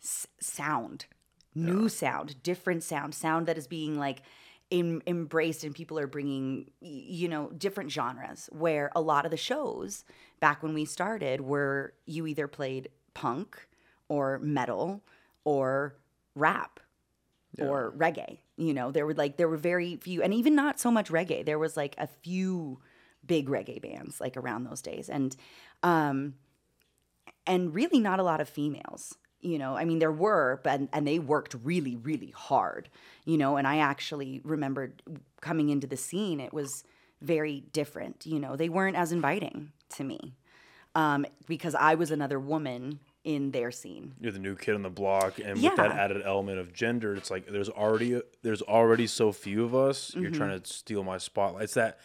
s- sound, new sound, different sound, sound that is being like em- embraced, and people are bringing, you know, different genres. Where a lot of the shows back when we started were you either played punk or metal or rap or reggae. You know, there were like there were very few, and even not so much reggae. There was like a few big reggae bands like around those days, and um, and really not a lot of females. You know, I mean, there were, but and they worked really, really hard. You know, and I actually remembered coming into the scene, it was very different. You know, they weren't as inviting to me um, because I was another woman in their scene. You're the new kid on the block, and with that added element of gender, it's like there's already there's already so few of us. You're trying Mm-hmm. to steal my spotlight. It's that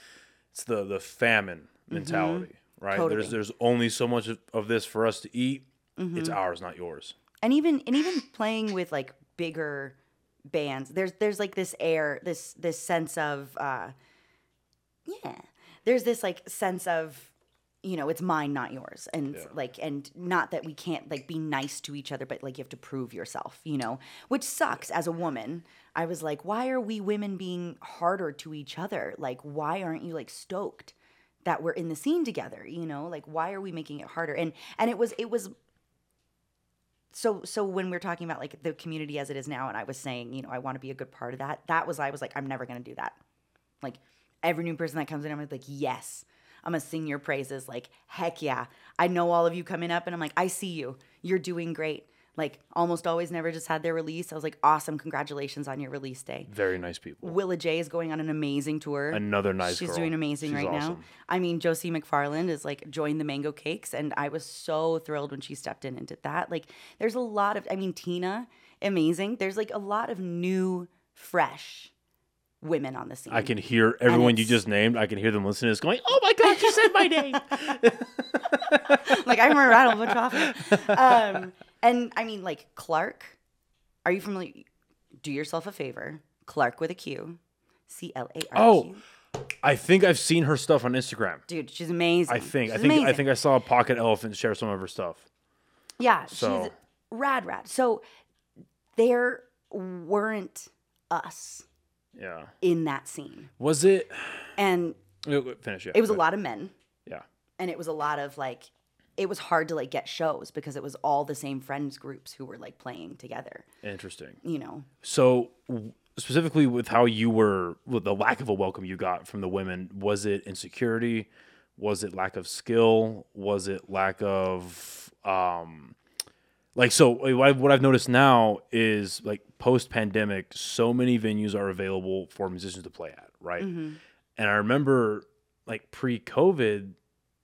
it's the the famine mentality, right? Mm-hmm. Totally. There's there's only so much of, of this for us to eat. Mm-hmm. It's ours, not yours. and even and even playing with like bigger bands there's there's like this air this this sense of uh yeah there's this like sense of you know it's mine not yours. And like and not that we can't like be nice to each other but like you have to prove yourself you know which sucks. As a woman i was like why are we women being harder to each other? Like why aren't you like stoked that we're in the scene together you know? Like why are we making it harder? And and it was it was so so when we're talking about like the community as it is now and i was saying you know i want to be a good part of that that was i was like i'm never going to do that. Like every new person that comes in i'm like yes i'm to sing your praises like heck yeah i know all of you coming up and i'm like i see you you're doing great like almost always never just had their release i was like awesome congratulations on your release day Very nice people. Willa J is going on an amazing tour. Another nice She's girl. doing amazing She's right now. I mean, Josie McFarland is like joined the Mango Cakes, and I was so thrilled when she stepped in and did that. Like, there's a lot of, I mean, Tina, amazing. There's like a lot of new, fresh women on the scene. I can hear everyone you just named. I can hear them listening. It's going, oh my god, you said my name. like I'm a rattle chocolate. Um, and I mean, like Clark. Are you familiar? Do yourself a favor. Clark with a Q. C L A R. Oh, I think I've seen her stuff on Instagram. Dude, she's amazing. I think. I She's think. I think I saw a Pocket Elephant share some of her stuff. Yeah, So- she's rad, rad. So there weren't us Yeah. in that scene, Was it? and Finish. Yeah. it was a lot of men, Yeah. and it was a lot of like, it was hard to like get shows because it was all the same friends groups who were like playing together. Interesting. You know, So w- specifically with how you were with the lack of a welcome you got from the women, was it insecurity? Was it lack of skill? Was it lack of um like so what I've noticed now is like post pandemic so many venues are available for musicians to play at, right? Mm-hmm. And I remember like pre COVID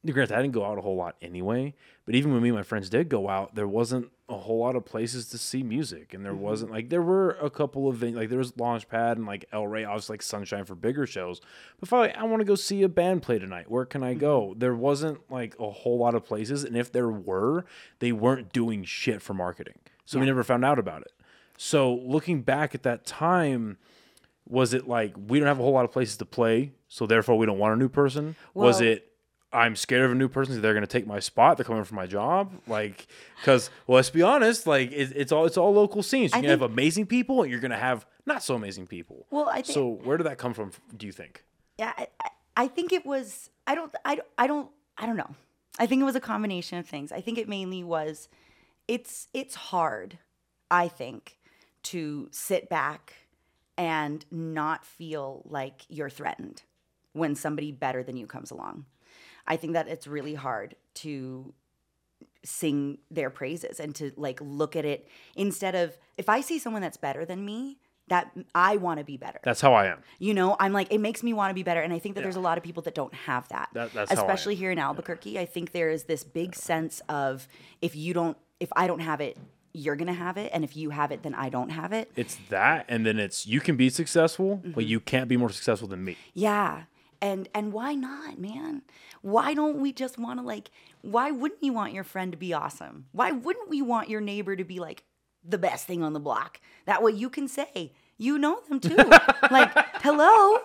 granted, I didn't go out a whole lot anyway. But even when me and my friends did go out, there wasn't a whole lot of places to see music, and there mm-hmm. wasn't like there were a couple of ven- like there was Launchpad and like El Rey, obviously like Sunshine for bigger shows. But if I I want to go see a band play tonight, where can I go? Mm-hmm. There wasn't like a whole lot of places, and if there were, they weren't doing shit for marketing, so we never found out about it. So looking back at that time, was it like we don't have a whole lot of places to play, so therefore we don't want a new person? was it I'm scared of a new person. so They're going to take my spot. They're coming for my job. Like, because well, let's be honest. Like, it, it's all it's all local scenes. You're I gonna have amazing people, and you're gonna have not so amazing people. Well, I think- so. Where did that come from? Do you think? yeah, I, I- I think it was. I don't. I don't. I don't. I don't know. I think it was a combination of things. I think it mainly was. It's it's hard. I think to sit back and not feel like you're threatened when somebody better than you comes along. I think that it's really hard to sing their praises and to like look at it instead of if I see someone that's better than me, that I want to be better. That's how I am. You know, I'm like, it makes me want to be better. And I think that there's a lot of people that don't have that. That- that's Especially here in Albuquerque. I think there is this big sense of if you don't, if I don't have it, you're going to have it. And if you have it, then I don't have it. It's that, and then it's you can be successful, but Mm-hmm. you can't be more successful than me. Yeah. And and why not, man? Why don't we just want to like why wouldn't you want your friend to be awesome? Why wouldn't we want your neighbor to be like the best thing on the block? That way you can say you know them too. like, hello?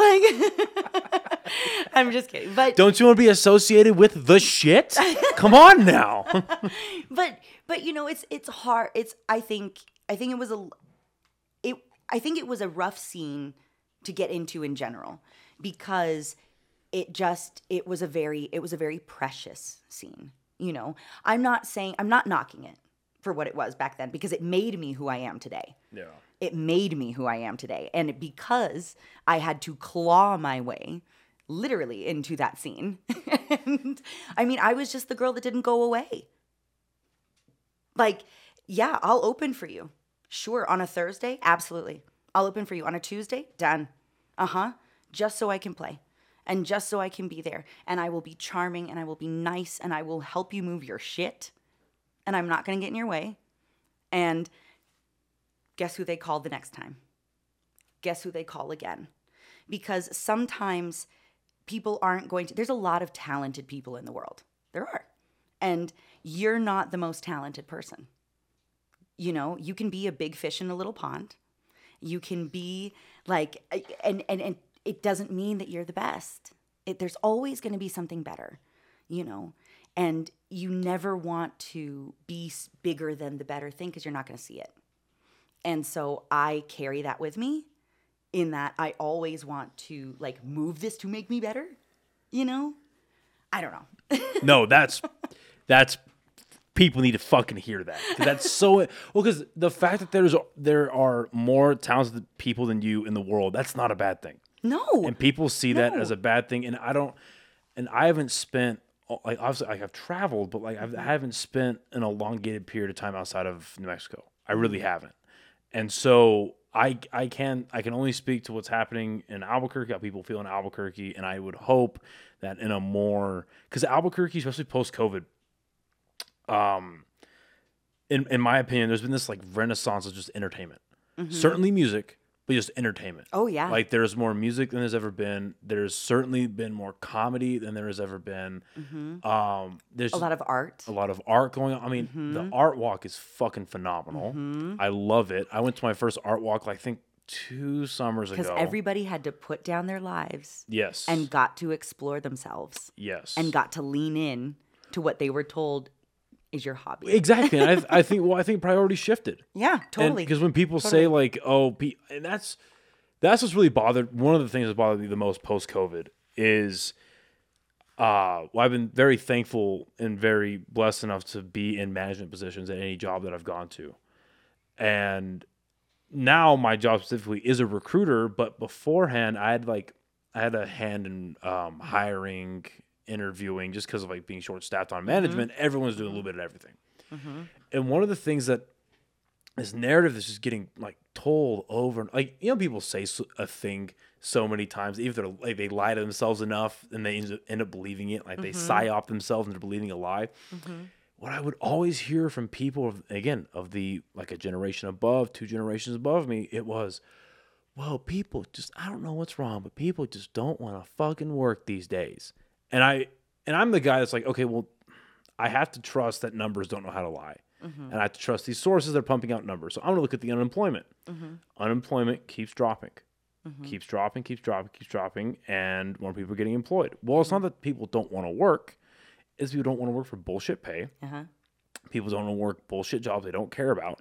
Like I'm just kidding. But Don't you want to be associated with the shit? Come on now. but but you know it's it's hard it's i think i think it was a it i think it was a rough scene to get into in general because it just it was a very it was a very precious scene you know i'm not saying i'm not knocking it for what it was back then because it made me who i am today yeah. It made me who I am today. And because I had to claw my way literally into that scene. and I mean, I was just the girl that didn't go away. Like, yeah, I'll open for you. Sure. On a Thursday? Absolutely. I'll open for you. On a Tuesday? Done. Uh huh. Just so I can play and just so I can be there. And I will be charming and I will be nice and I will help you move your shit. And I'm not going to get in your way. And guess who they call the next time? Guess who they call again? Because sometimes people aren't going to, there's a lot of talented people in the world. There are. And you're not the most talented person. You know, you can be a big fish in a little pond. You can be like, and, and, and it doesn't mean that you're the best. It, there's always going to be something better, you know, and you never want to be bigger than the better thing because you're not going to see it. And so I carry that with me in that I always want to like move this to make me better, you know? I don't know. No, that's that's people need to fucking hear that. That's so well because the fact that there's there are more talented people than you in the world, that's not a bad thing. No. and people see that as a bad thing and i don't and i haven't spent oh, like obviously like i've traveled but like I've, i haven't spent an elongated period of time outside of new mexico i really haven't and so i i can i can only speak to what's happening in albuquerque how people feel in albuquerque and i would hope that in a more because albuquerque especially post covid um in, in my opinion there's been this like renaissance of just entertainment. Certainly music but just entertainment Oh, yeah. like there's more music than there's ever been. There's certainly been more comedy than there has ever been. Um, there's Mm-hmm. a lot of art. a lot of art going on. I mean, the art walk is fucking phenomenal. I love it. I went to my first art walk, like, I think two summers ago. Because everybody had to put down their lives yes, and got to explore themselves yes, and got to lean in to what they were told is your hobby. exactly. I, I think well, I think priorities shifted. yeah, totally. Because when people say like, "Oh," pe- and that's that's what's really bothered. One of the things that's bothered me the most post COVID is, uh, well, I've been very thankful and very blessed enough to be in management positions at any job that I've gone to, and now my job specifically is a recruiter. But beforehand, I had like I had a hand in um, hiring, interviewing, just because of like being short staffed on mm-hmm. management. Everyone's doing a little mm-hmm. bit of everything. Mm-hmm. And one of the things that this narrative that's just getting like told over and like you know people say a thing so many times either like they lie to themselves enough and they end up- believing it like they psyop themselves into believing a lie. What i would always hear from people of, again of the like a generation above two generations above me it was well people just i don't know what's wrong but people just don't want to fucking work these days and i and i'm the guy that's like okay well I have to trust that numbers don't know how to lie. Mm-hmm. And I have to trust these sources that are pumping out numbers. So I'm going to look at the unemployment. Mm-hmm. Unemployment keeps dropping, mm-hmm. keeps dropping, keeps dropping, keeps dropping, and more people are getting employed. Well, it's not that people don't want to work, it's people don't want to work for bullshit pay. uh-huh. People don't want to work bullshit jobs they don't care about.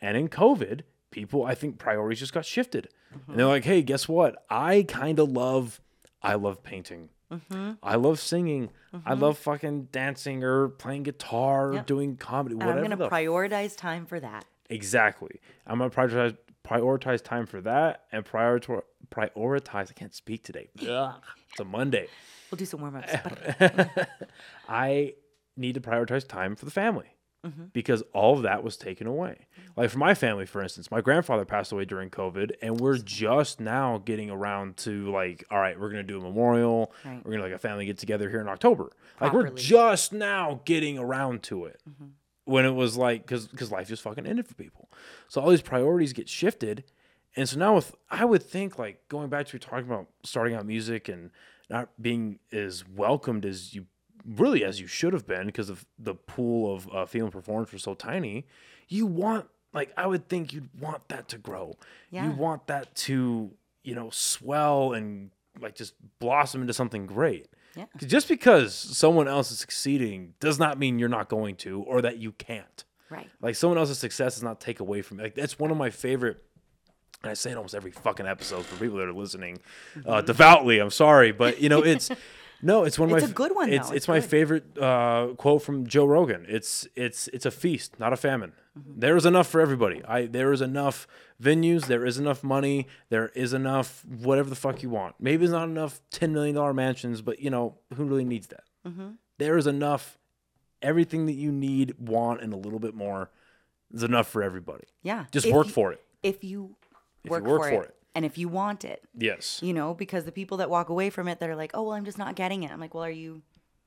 And in COVID, people, I think priorities just got shifted. And they're like, hey, guess what? I kind of love, I love painting. Mm-hmm. I love singing. I mm-hmm. love fucking dancing or playing guitar or Yep. doing comedy, And whatever. I'm going to prioritize time for that. Exactly. I'm gonna prioritize prioritize time for that and prioritize prioritize. I can't speak today. Ugh. It's a Monday. We'll do some warm ups. I need to prioritize time for the family Mm-hmm. because all of that was taken away. Like for my family, for instance, my grandfather passed away during COVID, and we're just now getting around to like, all right, we're gonna do a memorial. Right. We're gonna like a family get together here in October. Like we're just now getting around to it. Mm-hmm. When it was like, because because life just fucking ended for people, so all these priorities get shifted, and so now with I would think like going back to talking about starting out music and not being as welcomed as you really as you should have been because of the pool of uh, female performers was so tiny. You want like I would think you'd want that to grow. Yeah. You want that to you know swell and like just blossom into something great. Yeah. Just because someone else is succeeding does not mean you're not going to or that you can't. Right. Like someone else's success does not take away from it. Like that's one of my favorite. And I say it almost every fucking episode for people that are listening uh, devoutly. I'm sorry, but you know it's no, it's one of Mm-hmm. It's a good one, It's though. it's It's my favorite uh, quote from Joe Rogan. It's it's it's a feast, not a famine. Mm-hmm. There is enough for everybody. I there is enough venues. There is enough money. There is enough whatever the fuck you want. Maybe it's not enough ten million dollar mansions, but you know who really needs that? Mm-hmm. There is enough. Everything that you need, want, and a little bit more is enough for everybody. Yeah. Just If work you- for it. If you you work, work for, for it, it. And if you want it, Yes. you know, because the people that walk away from it, that are like, oh, well, I'm just not getting it. I'm like, well, are you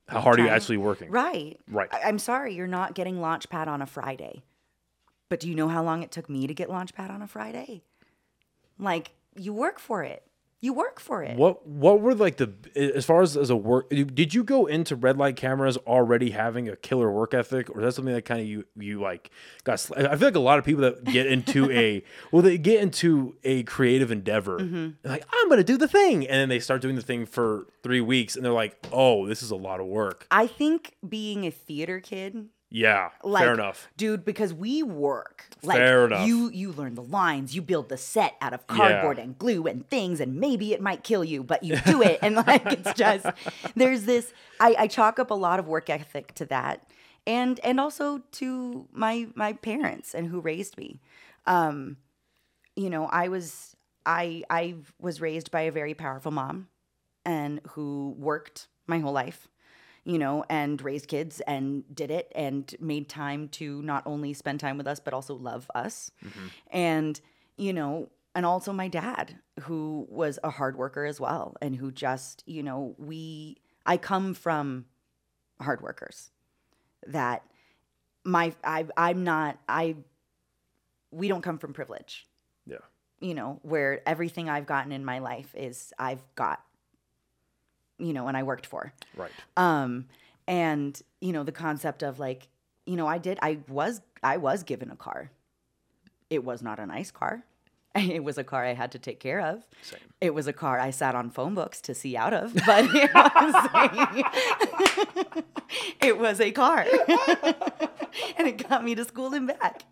How hard are you actually working? right? Right. I- I'm sorry, you're not getting Launchpad on a Friday. But do you know how long it took me to get Launchpad on a Friday? Like, you work for it. You work for it. What what were like the as far as as a work did you go into red light cameras already having a killer work ethic or is that something that kind of you you like got I feel like a lot of people that get into a well they get into a creative endeavor Mm-hmm. like I'm going to do the thing and then they start doing the thing for 3 weeks and they're like oh this is a lot of work. I think being a theater kid, Yeah, like, fair enough. dude, because we work. Like, Fair enough. You you learn the lines, you build the set out of cardboard and glue and things, and maybe it might kill you, but you do it, and like it's just there's this. I, I chalk up a lot of work ethic to that, and and also to my my parents and who raised me. Um, you know, I was I I was raised by a very powerful mom, and who worked my whole life you know, and raised kids and did it and made time to not only spend time with us, but also love us. Mm-hmm. And, you know, and also my dad, who was a hard worker as well, and who just, you know, we, I come from hard workers that my, I, I'm not, I, we don't come from privilege, Yeah. you know, where everything I've gotten in my life is I've got, you know, and I worked for. Right. um and you know the concept of like you know i did i was i was given a car. It was not a nice car. It was a car i had to take care of. Same. it was a car i sat on phone books to see out of but you know it was a car. And it got me to school and back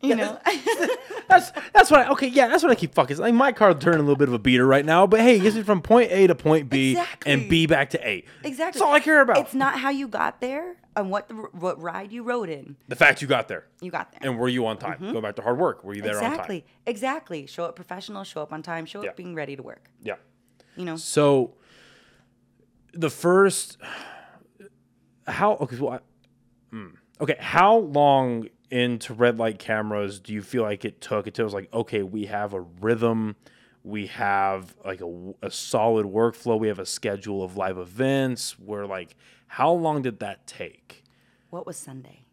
you know? That's that's what I okay yeah that's what I keep fucking like my car turned a little bit of a beater right now but hey it gets me from point A to point B Exactly. and B back to A. Exactly. That's all I care about. It's not how you got there and what the, what ride you rode in. The fact you got there. You got there. And were you on time? Go back to hard work. Were you there on time? Exactly. Exactly. Show up professional show up on time show Yeah. up being ready to work. Yeah. You know? So the first how okay so I, hmm. okay how long into red light cameras do you feel like it took until it was like okay we have a rhythm we have like a, a solid workflow we have a schedule of live events where like how long did that take? What was sunday?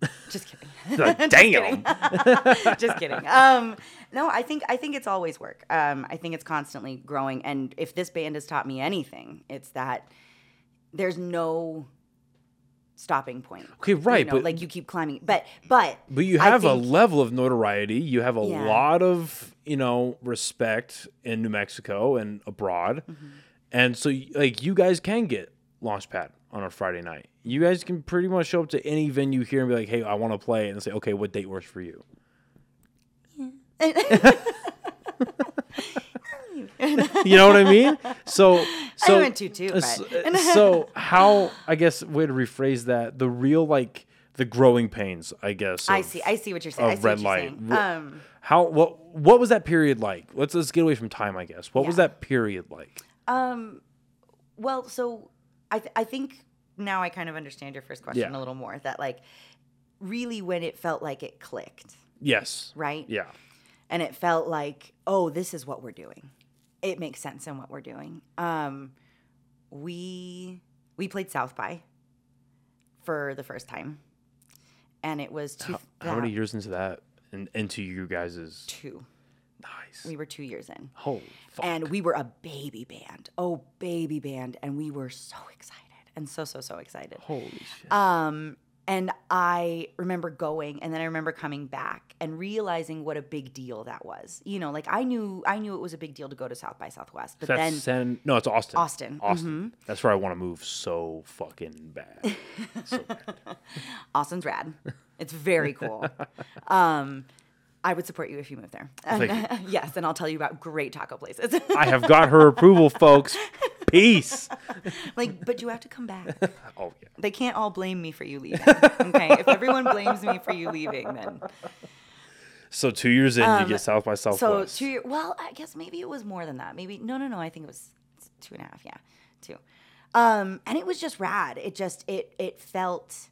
Just kidding. Like, damn. just kidding. Um no i think i think it's always work. Um i think it's constantly growing and if this band has taught me anything it's that there's no stopping point Okay, right, you know, but- like you keep climbing but but But you have a level of notoriety. You have a Yeah. lot of you know respect in New Mexico and abroad, Mm-hmm. and so like you guys can get Launchpad on a Friday night. You guys can pretty much show up to any venue here and be like, "Hey, I want to play," and say, "Okay, what date works for you?" you know what I mean? So, so meant to too, uh, but- so how? I guess way to rephrase that: the real like the growing pains. I guess. i see i see what you're saying i of see red what you're light. saying. Um How what what was that period like? Let's let's get away from time, I guess. What was that period like? Um, well, so I th- I think now I kind of understand your first question Yeah. a little more. That like really when it felt like it clicked, Yes. right? Yeah. and it felt like oh this is what we're doing it makes sense in what we're doing um we we played south by for the first time and it was two How, how many years into that? In, into you guys' two nice. we were two years in Holy fuck. and we were a baby band oh baby band and we were so excited and so so so excited Holy shit. Um, and I remember going, and then I remember coming back and realizing what a big deal that was. You know, like I knew, I knew it was a big deal to go to South by Southwest, but That's then San, no, it's Austin. Austin, Mm-hmm. Austin. That's where I want to move so fucking bad. so bad. Austin's rad. It's very cool. um, I would support you if you moved there. Thank And, yes, and I'll tell you about great taco places. I have got her approval, folks. Peace. like, but you have to come back. Oh yeah. They can't all blame me for you leaving. Okay, if everyone blames me for you leaving, then So two years in, you get South by Southwest. Um, So two year, well, I guess maybe it was more than that. Maybe no, no, no. I think it was two and a half. Yeah, two. Um, and it was just rad. It just it it felt.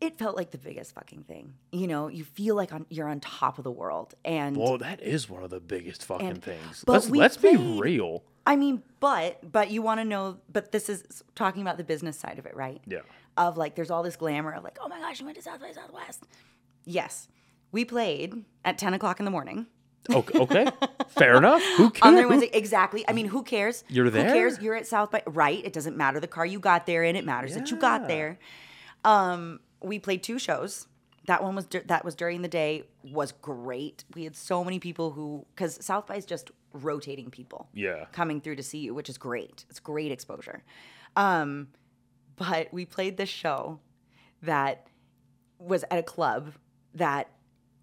It felt like the biggest fucking thing. You know, you feel like on, you're on top of the world, and well, that is one of the biggest fucking And- things. but Let's let's be real. I mean, but but you want to know. But this is talking about the business side of it, right? Yeah. Of like, there's all this glamour of like, oh my gosh, you went to South by Southwest. Yes, we played at ten o'clock in the morning. Okay. okay. Fair enough. Who cares? Wednesday. Exactly. I mean, who cares? You're there. Who cares? You're at South by right. It doesn't matter the car you got there in. It matters that you got there. Um, we played two shows. That one was that was during the day. Was great. We had so many people who because South by is just rotating people. Yeah. Coming through to see you, which is great. It's great exposure. Um, but we played this show that was at a club that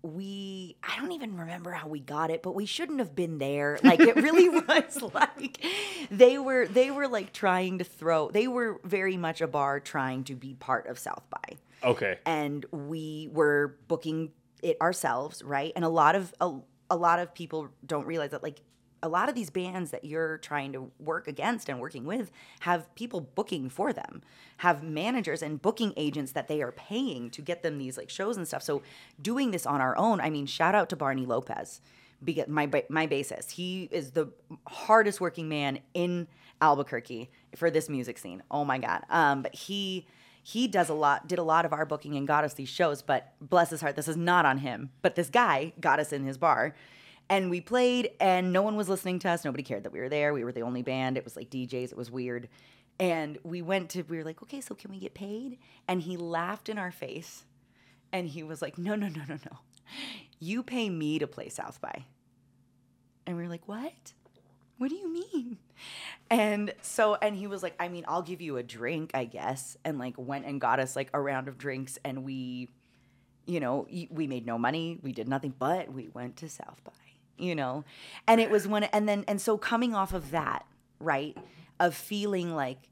we I don't even remember how we got it, but we shouldn't have been there. Like it really was like they were they were like trying to throw they were very much a bar trying to be part of South by. Okay. And we were booking it ourselves, right? And a lot of a, a lot of people don't realize that like a lot of these bands that you're trying to work against and working with have people booking for them, have managers and booking agents that they are paying to get them these like shows and stuff. So doing this on our own, I mean, shout out to Barney Lopez, my my bassist, he is the hardest working man in Albuquerque for this music scene. Oh my god, um, but he he does a lot did a lot of our booking and got us these shows but bless his heart this is not on him. But this guy got us in his bar and we played and no one was listening to us. Nobody cared that we were there. We were the only band. It was like djs it was weird. And we went to we were like okay so can we get paid? And he laughed in our face and he was like no no no no no. You pay me to play south by. And we were like what what do you mean? And so, and he was like, I mean, I'll give you a drink, I guess. And like went and got us like a round of drinks. And we, you know, we made no money. We did nothing, but we went to South by, you know? And it was when, and then, and so coming off of that, right, of feeling like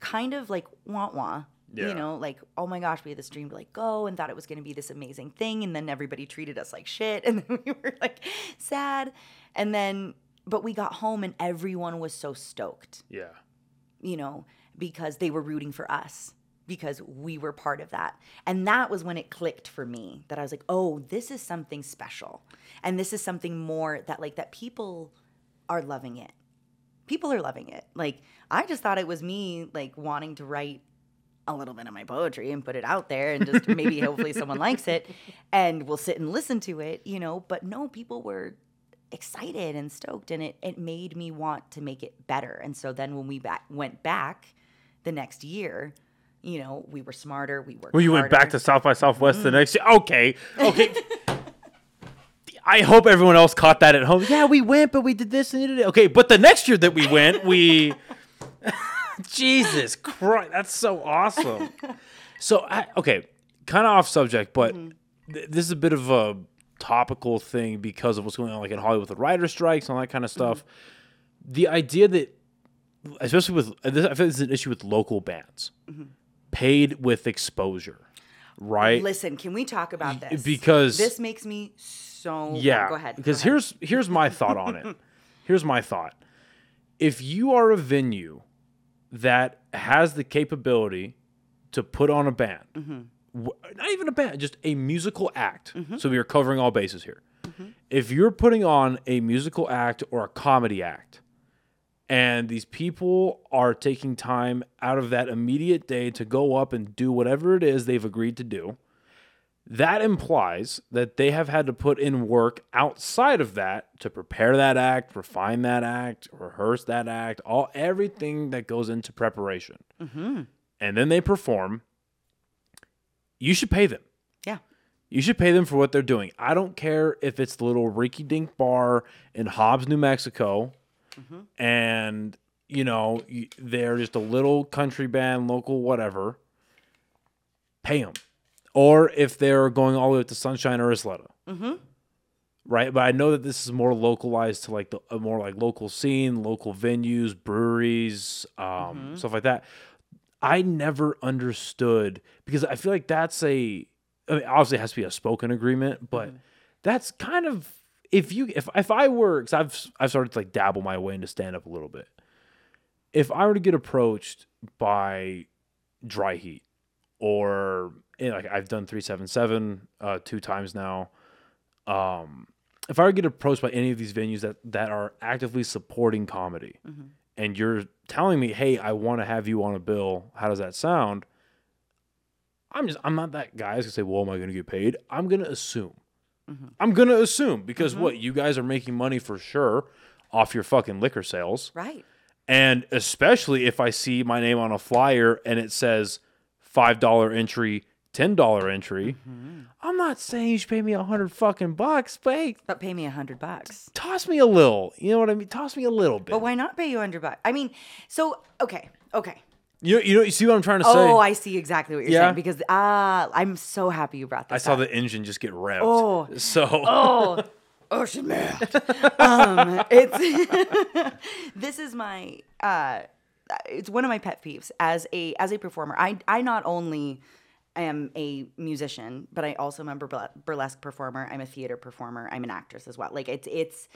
kind of like wah wah. Yeah. You know, like, oh my gosh, we had this dream to like go and thought it was going to be this amazing thing. And then everybody treated us like shit. And then we were like sad. And then, but we got home and everyone was so stoked, Yeah. you know, because they were rooting for us because we were part of that. And that was when it clicked for me that I was like, "Oh, this is something special." And this is something more that like that people are loving it. People are loving it. Like I just thought it was me like wanting to write a little bit of my poetry and put it out there and just maybe hopefully someone likes it and will sit and listen to it, you know, but no people were excited and stoked and it, it made me want to make it better and so then when we back went back the next year you know we were smarter we worked Well, you went back to South by Southwest Mm. the next year. Okay. Okay. I hope everyone else caught that at home. Yeah, we went, but we did this and did it. Okay, but the next year that we went, we. Jesus Christ, that's so awesome. So, I, okay, kind of off subject, but Mm-hmm. th- this is a bit of a topical thing because of what's going on, like in Hollywood with the writer strikes and all that kind of stuff. Mm-hmm. The idea that, especially with, this, I feel this is an issue with local bands, Mm-hmm. paid with exposure, right? listen can we talk about this because- this makes me so yeah. go ahead Because here's here's my thought on it. Here's my thought. If you are a venue that has the capability to put on a band, Mm-hmm. Not even a band, just a musical act. Mm-hmm. So we are covering all bases here. If you're putting on a musical act or a comedy act, and these people are taking time out of that immediate day to go up and do whatever it is they've agreed to do, that implies that they have had to put in work outside of that to prepare that act, refine that act, rehearse that act, all everything that goes into preparation. And then they perform. You should pay them. Yeah. You should pay them for what they're doing. I don't care if it's the little rinky dink bar in Hobbs, New Mexico, mm-hmm. and you know they're just a little country band, local, whatever. Pay them, or if they're going all the way up to Sunshine or Isleta, mm-hmm. right? But I know that this is more localized to like the a more like local scene, local venues, breweries, um, mm-hmm. stuff like that. I never understood because I feel like that's a I mean, obviously it has to be a spoken agreement, but that's kind of if you if if I were because I've I've started to like dabble my way into stand up a little bit. If I were to get approached by Dry Heat or you know, like I've done three seven seven uh, two times now. Um, if I were to get approached by any of these venues that that are actively supporting comedy, and you're telling me, "Hey, I want to have you on a bill," how does that sound? I'm just I'm not that guy who's gonna say, "Well, am I gonna get paid?" I'm gonna assume. Mm-hmm. I'm gonna assume because mm-hmm. what you guys are making money for sure off your fucking liquor sales. Right. And especially if I see my name on a flyer and it says five dollar entry, ten dollar entry, I'm not saying you should pay me a hundred fucking bucks, but But pay me a hundred bucks. toss me a little. You know what I mean? Toss me a little bit. But why not pay you a hundred bucks? I mean, so okay, okay. you you know you see what I'm trying to say? Oh, I see exactly what you're Yeah? saying because ah, I'm so happy you brought this. I saw up. the engine just get revved. Oh. so Oh, ocean mad. um, it's this is my uh, it's one of my pet peeves as a as a performer. I I not only am a musician, but I also am a burlesque performer. I'm a theater performer. I'm an actress as well. Like it's it's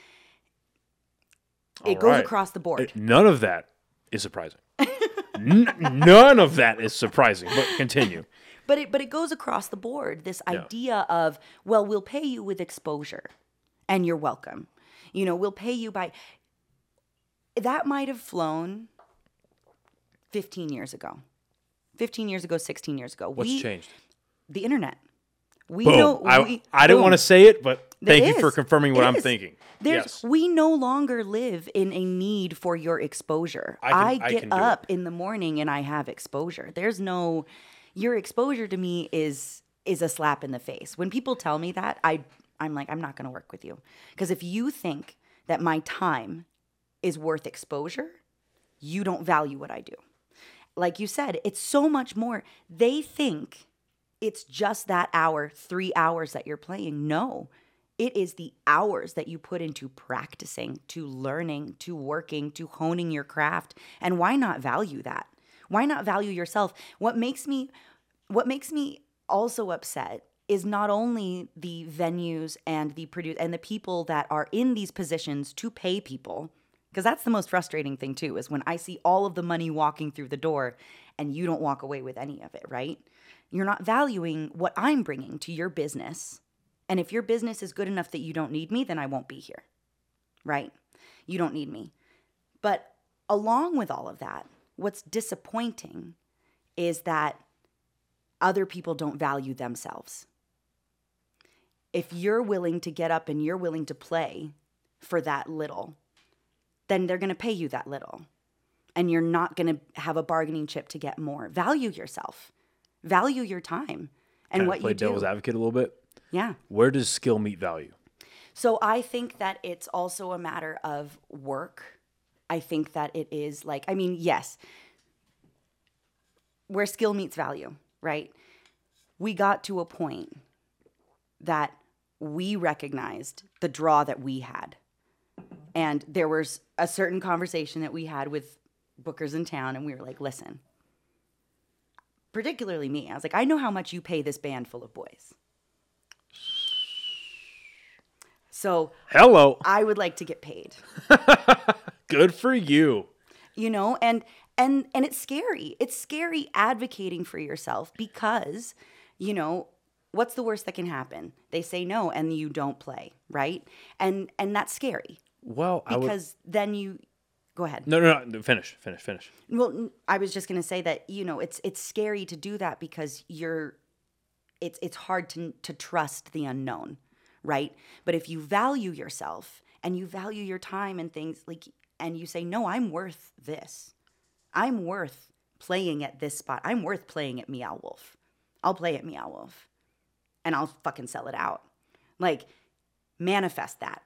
it All goes right. across the board. Uh, none of that is surprising. N- none of that is surprising. But continue. But it but it goes across the board. This idea of well, we'll pay you with exposure, and you're welcome. You know, we'll pay you by. That might have flown. Fifteen years ago, fifteen years ago, sixteen years ago. What's we, changed? The internet. We Boom. know. I, we, I didn't want to say it, but It thank you for confirming what It I'm is. thinking. There's, yes. We no longer live in a need for your exposure. I can- I, I get it. up in the morning and I have exposure. There's no your exposure to me is is a slap in the face. When people tell me that, I I'm like I'm not going to work with you. Because if you think that my time is worth exposure, you don't value what I do. Like you said, it's so much more. They think it's just that hour, three hours that you're playing. No, it is the hours that you put into practicing, to learning, to working, to honing your craft. And why not value that? Why not value yourself? What makes me what makes me also upset is not only the venues and the produce and the people that are in these positions to pay people because that's the most frustrating thing too is when i see all of the money walking through the door and you don't walk away with any of it right? You're not valuing what i'm bringing to your business. And if your business is good enough that you don't need me then i won't be here right? You don't need me. But along with all of that what's disappointing is that other people don't value themselves. If you're willing to get up and you're willing to play for that little, then they're going to pay you that little. And you're not going to have a bargaining chip to get more. Value yourself. Value your time and I what play you do. devil's advocate a little bit. Yeah. Where does skill meet value? So I think that it's also a matter of work. I think that it is like, I mean, yes, where skill meets value, right? We got to a point that we recognized the draw that we had. And there was a certain conversation that we had with bookers in town, and we were like, listen, particularly me, I was like, I know how much you pay this band full of boys. So Hello. I would like to get paid. Good for you. you know and and and it's scary it's scary advocating for yourself because you know what's the worst that can happen they say no and you don't play right and and that's scary Well, I would. because then you go ahead No, no, no. Finish, finish, finish. well I was just going to say that you know it's it's scary to do that because you're it's it's hard to to trust the unknown right but if you value yourself and you value your time and things like and you say no i'm worth this i'm worth playing at this spot i'm worth playing at meow wolf i'll play at meow wolf and i'll fucking sell it out like manifest that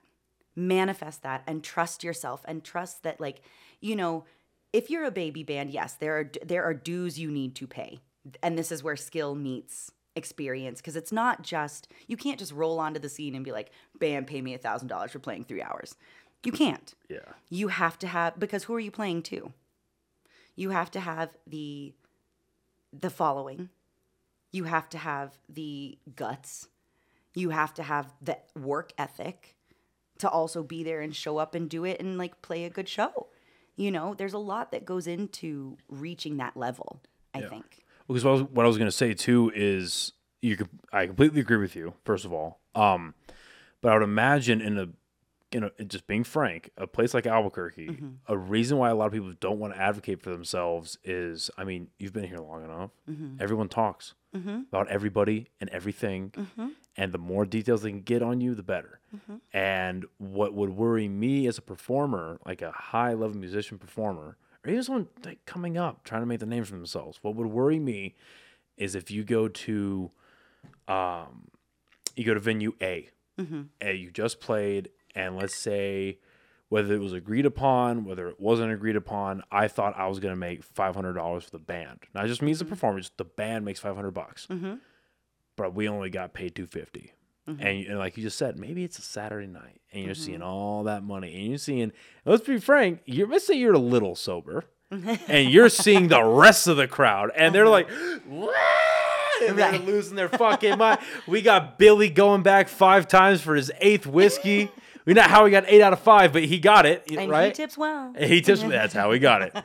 manifest that and trust yourself and trust that like you know if you're a baby band yes there are there are dues you need to pay. And this is where skill meets experience because it's not just you can't just roll onto the scene and be like bam pay me a thousand dollars for playing three hours. You can't. Yeah. you have to have because who are you playing to? You have to have the the following. You have to have the guts. You have to have the work ethic to also be there and show up and do it and like play a good show you know there's a lot that goes into reaching that level i think Because what I was, what I was going to say too is you. could- I completely agree with you. First of all, um, but I would imagine in a, in a just being frank, a place like Albuquerque, Mm-hmm. a reason why a lot of people don't want to advocate for themselves is, I mean, you've been here long enough. Mm-hmm. Everyone talks about everybody and everything, Mm-hmm. and the more details they can get on you, the better. And what would worry me as a performer, like a high level musician performer, or even someone like coming up trying to make the name for themselves, what would worry me is if you go to, um, you go to venue A, and you just played, and let's say whether it was agreed upon, whether it wasn't agreed upon, I thought I was going to make five hundred dollars for the band. Not just me as a mm-hmm. performer, just the band makes five hundred bucks, mm-hmm. but we only got paid two mm-hmm. And, you- and like you just said, maybe it's a Saturday night, and you're seeing all that money, and you're seeing. Let's be frank. You're, let's say you're a little sober, and you're seeing the rest of the crowd, and they're uh-huh. like, "What?" And they're Right. losing their fucking mind. We got Billy going back five times for his eighth whiskey. We know how he got eight out of five, but he got it, and right? he tips well And he tips. That's how he got it.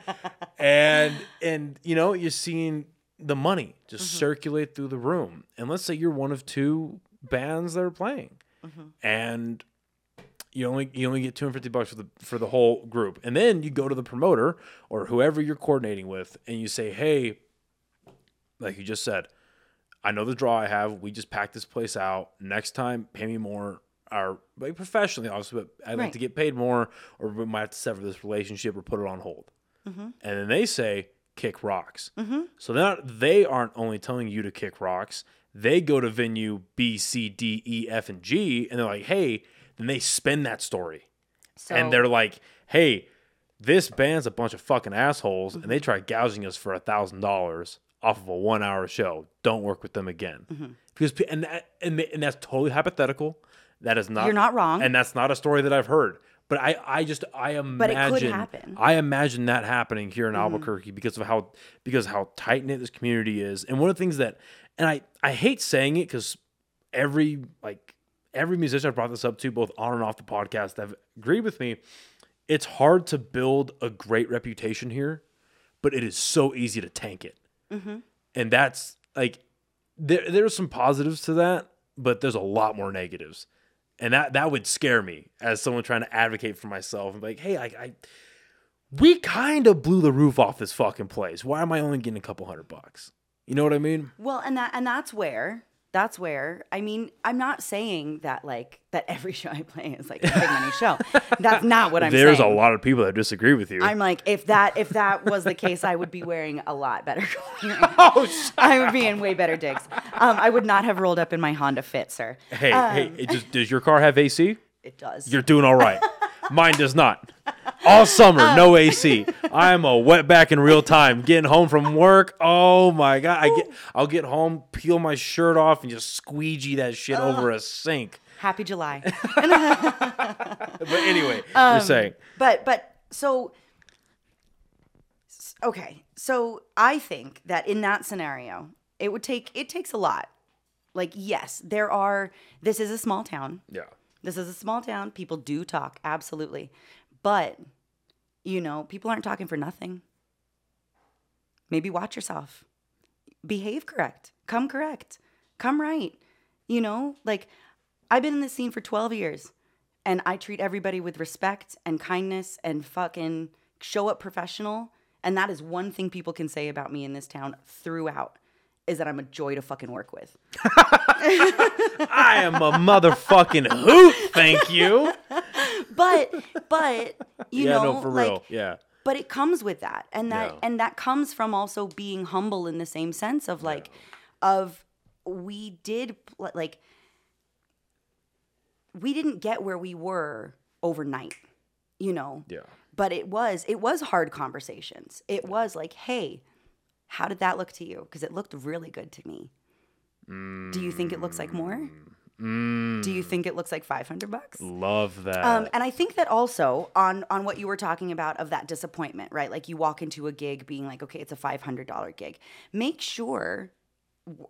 And and you know you're seeing the money just Mm-hmm. circulate through the room. And let's say you're one of two bands that are playing, Mm-hmm. and you only you only get 250 bucks for the for the whole group. And then you go to the promoter or whoever you're coordinating with, and you say, hey, like you just said, I know the draw I have. We just packed this place out. Next time, pay me more. Or like professionally, obviously, but I'd like Right. to get paid more, or we might have to sever this relationship or put it on hold. Mm-hmm. And then they say, kick rocks. So they're not, they aren't only telling you to kick rocks. They go to venue B, C, D, E, F, and G, and they're like, hey, then they spin that story so and they're like, "Hey, this band's a bunch of fucking assholes, and Mm-hmm. they try gouging us for a thousand dollars off of a one-hour show. Don't work with them again." Mm-hmm. Because pe- and that, and and that's totally hypothetical. That is not You're not wrong. and that's not a story that I've heard. But I, I just I imagine But it could happen. Mm-hmm. I imagine that happening here in Albuquerque because of how because how tight knit this community is. And one of the things that and I I hate saying it because every like every musician I've brought this up to both on and off the podcast have agreed with me. It's hard to build a great reputation here, but it is so easy to tank it. And that's like there there's some positives to that, but there's a lot more negatives. And that that would scare me as someone trying to advocate for myself and like, hey, I, I we kind of blew the roof off this fucking place. Why am I only getting a couple hundred bucks? You know what I mean? Well, and that and that's where that's where I mean I'm not saying that like that every show I play is like a big money show. That's not what I'm saying. There's saying. a lot of people that disagree with you. I'm like if that if that was the case, I would be wearing a lot better. clothing. oh, I would be in way better digs. Um, I would not have rolled up in my Honda Fit, sir. hey, hey, it just, does your car have AC? It does. You're doing all right. Mine does not. All summer, no Um. AC. I'm a wetback in real time. Getting home from work. Oh my god! I get. I'll get home, peel my shirt off, and just squeegee that shit over a sink. Happy July. But anyway, Um, you're saying but but so okay so i think that in that scenario it would take it takes a lot like yes there are this is a small town yeah. this is a small town people do talk absolutely but you know people aren't talking for nothing maybe watch yourself. Behave correct. Come correct. Come right. You know, like I've been in this scene for 12 years and I treat everybody with respect and kindness and fucking show up professional. And that is one thing people can say about me in this town throughout is that I'm a joy to fucking work with. I am a motherfucking hoot. Thank you. But but you yeah, know no, for like real. Yeah. but it comes with that. And that Yeah. and that comes from also being humble in the same sense of like of we did like we didn't get where we were overnight you know? Yeah. but it was it was hard conversations. It was like hey how did that look to you? Because it looked really good to me. Do you think it looks like more mm. Mm, do you think it looks like 500 bucks love that. um, and I think that also on on what you were talking about of that disappointment, right? Like you walk into a gig being like, okay, it's a five hundred dollar gig. Make sure,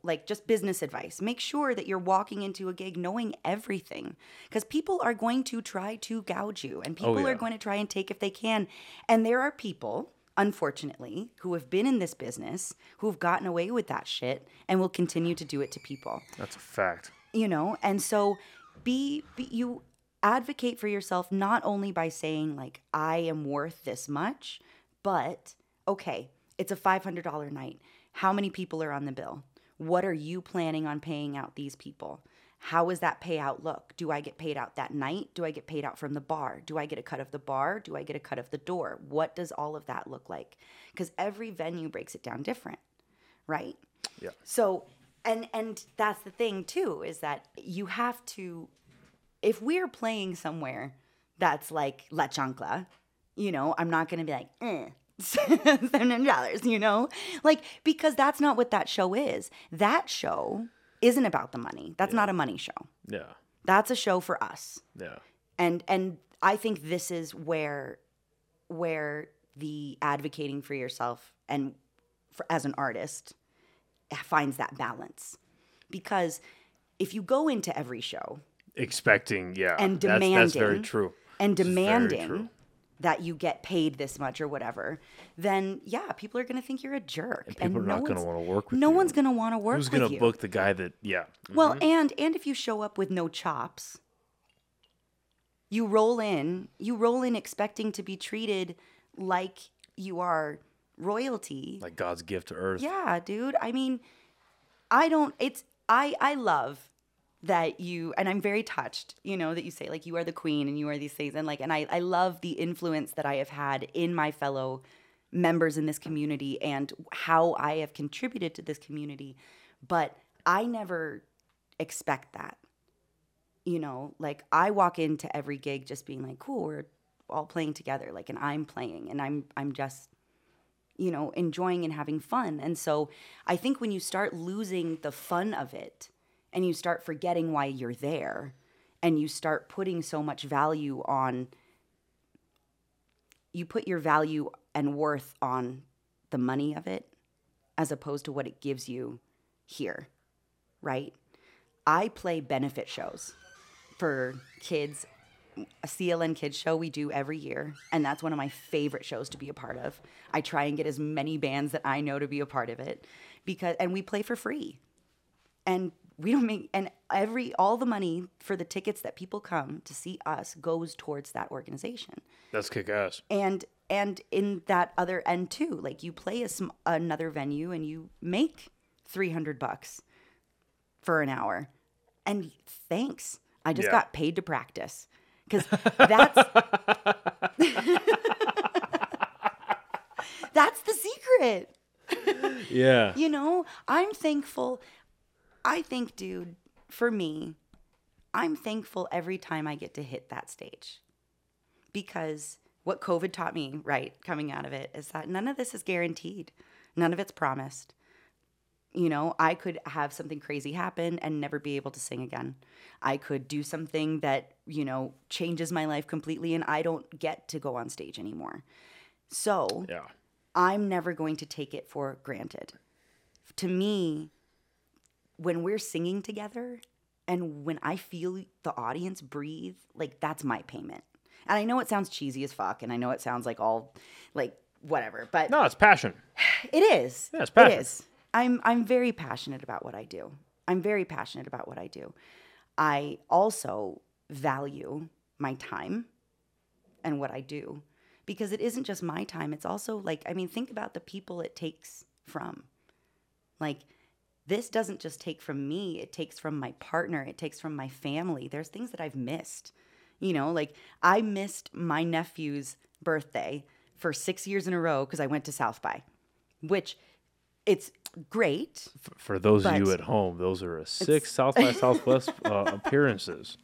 like just business advice, make sure that you're walking into a gig knowing everything, because people are going to try to gouge you, and people Oh, yeah. are going to try and take if they can. And there are people. Unfortunately, who have been in this business, who have gotten away with that shit and will continue to do it to people That's a fact. You know? And so be, be you advocate for yourself not only by saying like i am worth this much but okay it's a $500 night. How many people are on the bill? What are you planning on paying out these people? How does that payout look? Do i get paid out that night? Do i get paid out from the bar? Do i get a cut of the bar? Do i get a cut of the door? What does all of that look like? Because every venue breaks it down different right? Yeah. so, and and that's the thing too is that you have to, if we're playing somewhere that's like La Chancla, you know, I'm not gonna be like, eh, seven hundred dollars, you know, like because that's not what that show is. That show isn't about the money. That's not a money show. Yeah. That's a show for us Yeah. and and I think this is where where the advocating for yourself and for, as an artist finds that balance because if you go into every show Expecting, yeah. and demanding that's very true. and This is very demanding true. that you get paid this much or whatever then yeah people are going to think you're a jerk and, people are no not gonna one's- wanna work with no you. one's going to want to work Who's with gonna you book the guy that? Yeah. well, mm-hmm. and and if you show up with no chops, you roll in, you roll in expecting to be treated like you are royalty. Like God's gift to Earth. yeah, dude. I mean, I don't it's I I love that you and I'm very touched, you know, that you say like you are the queen and you are these things and like and I I love the influence that I have had in my fellow members in this community and how I have contributed to this community. But I never expect that. You know, like I walk into every gig just being like, cool, we're all playing together. Like and I'm playing and I'm I'm just you know, enjoying and having fun. And so I think when you start losing the fun of it and you start forgetting why you're there and you start putting so much value on, you put your value and worth on the money of it as opposed to what it gives you here, right? I play benefit shows for kids a CLN Kids show we do every year, and that's one of my favorite shows to be a part of. I try and get as many bands that I know to be a part of it because and we play for free. And we don't make and every all the money for the tickets that people come to see us goes towards that organization. That's kick ass. And and in that other end too, like you play a sm- another venue and you make 300 bucks for an hour. And thanks. I just Yeah. got paid to practice. Cuz that's That's the secret. Yeah. You know, I'm thankful. I think, dude, for me, I'm thankful every time I get to hit that stage. Because what COVID taught me, right, coming out of it, is that none of this is guaranteed, none of it's promised. You know, I could have something crazy happen and never be able to sing again. I could do something that, you know, changes my life completely and I don't get to go on stage anymore. So, Yeah. I'm never going to take it for granted. To me, when we're singing together and when I feel the audience breathe, like that's my payment. And I know it sounds cheesy as fuck and I know it sounds like all like whatever, but No, it's passion. It is. Yeah, it's passion. is. I'm I'm very passionate about what I do. I'm very passionate about what I do. I also value my time and what I do because it isn't just my time. It's also like I mean, think about the people it takes from. Like this doesn't just take from me, it takes from my partner, it takes from my family. There's things that I've missed. You know, like I missed my nephew's birthday for 6 years in a row because I went to South by, which it's great. For those of you at home, those are a six South by Southwest uh, appearances.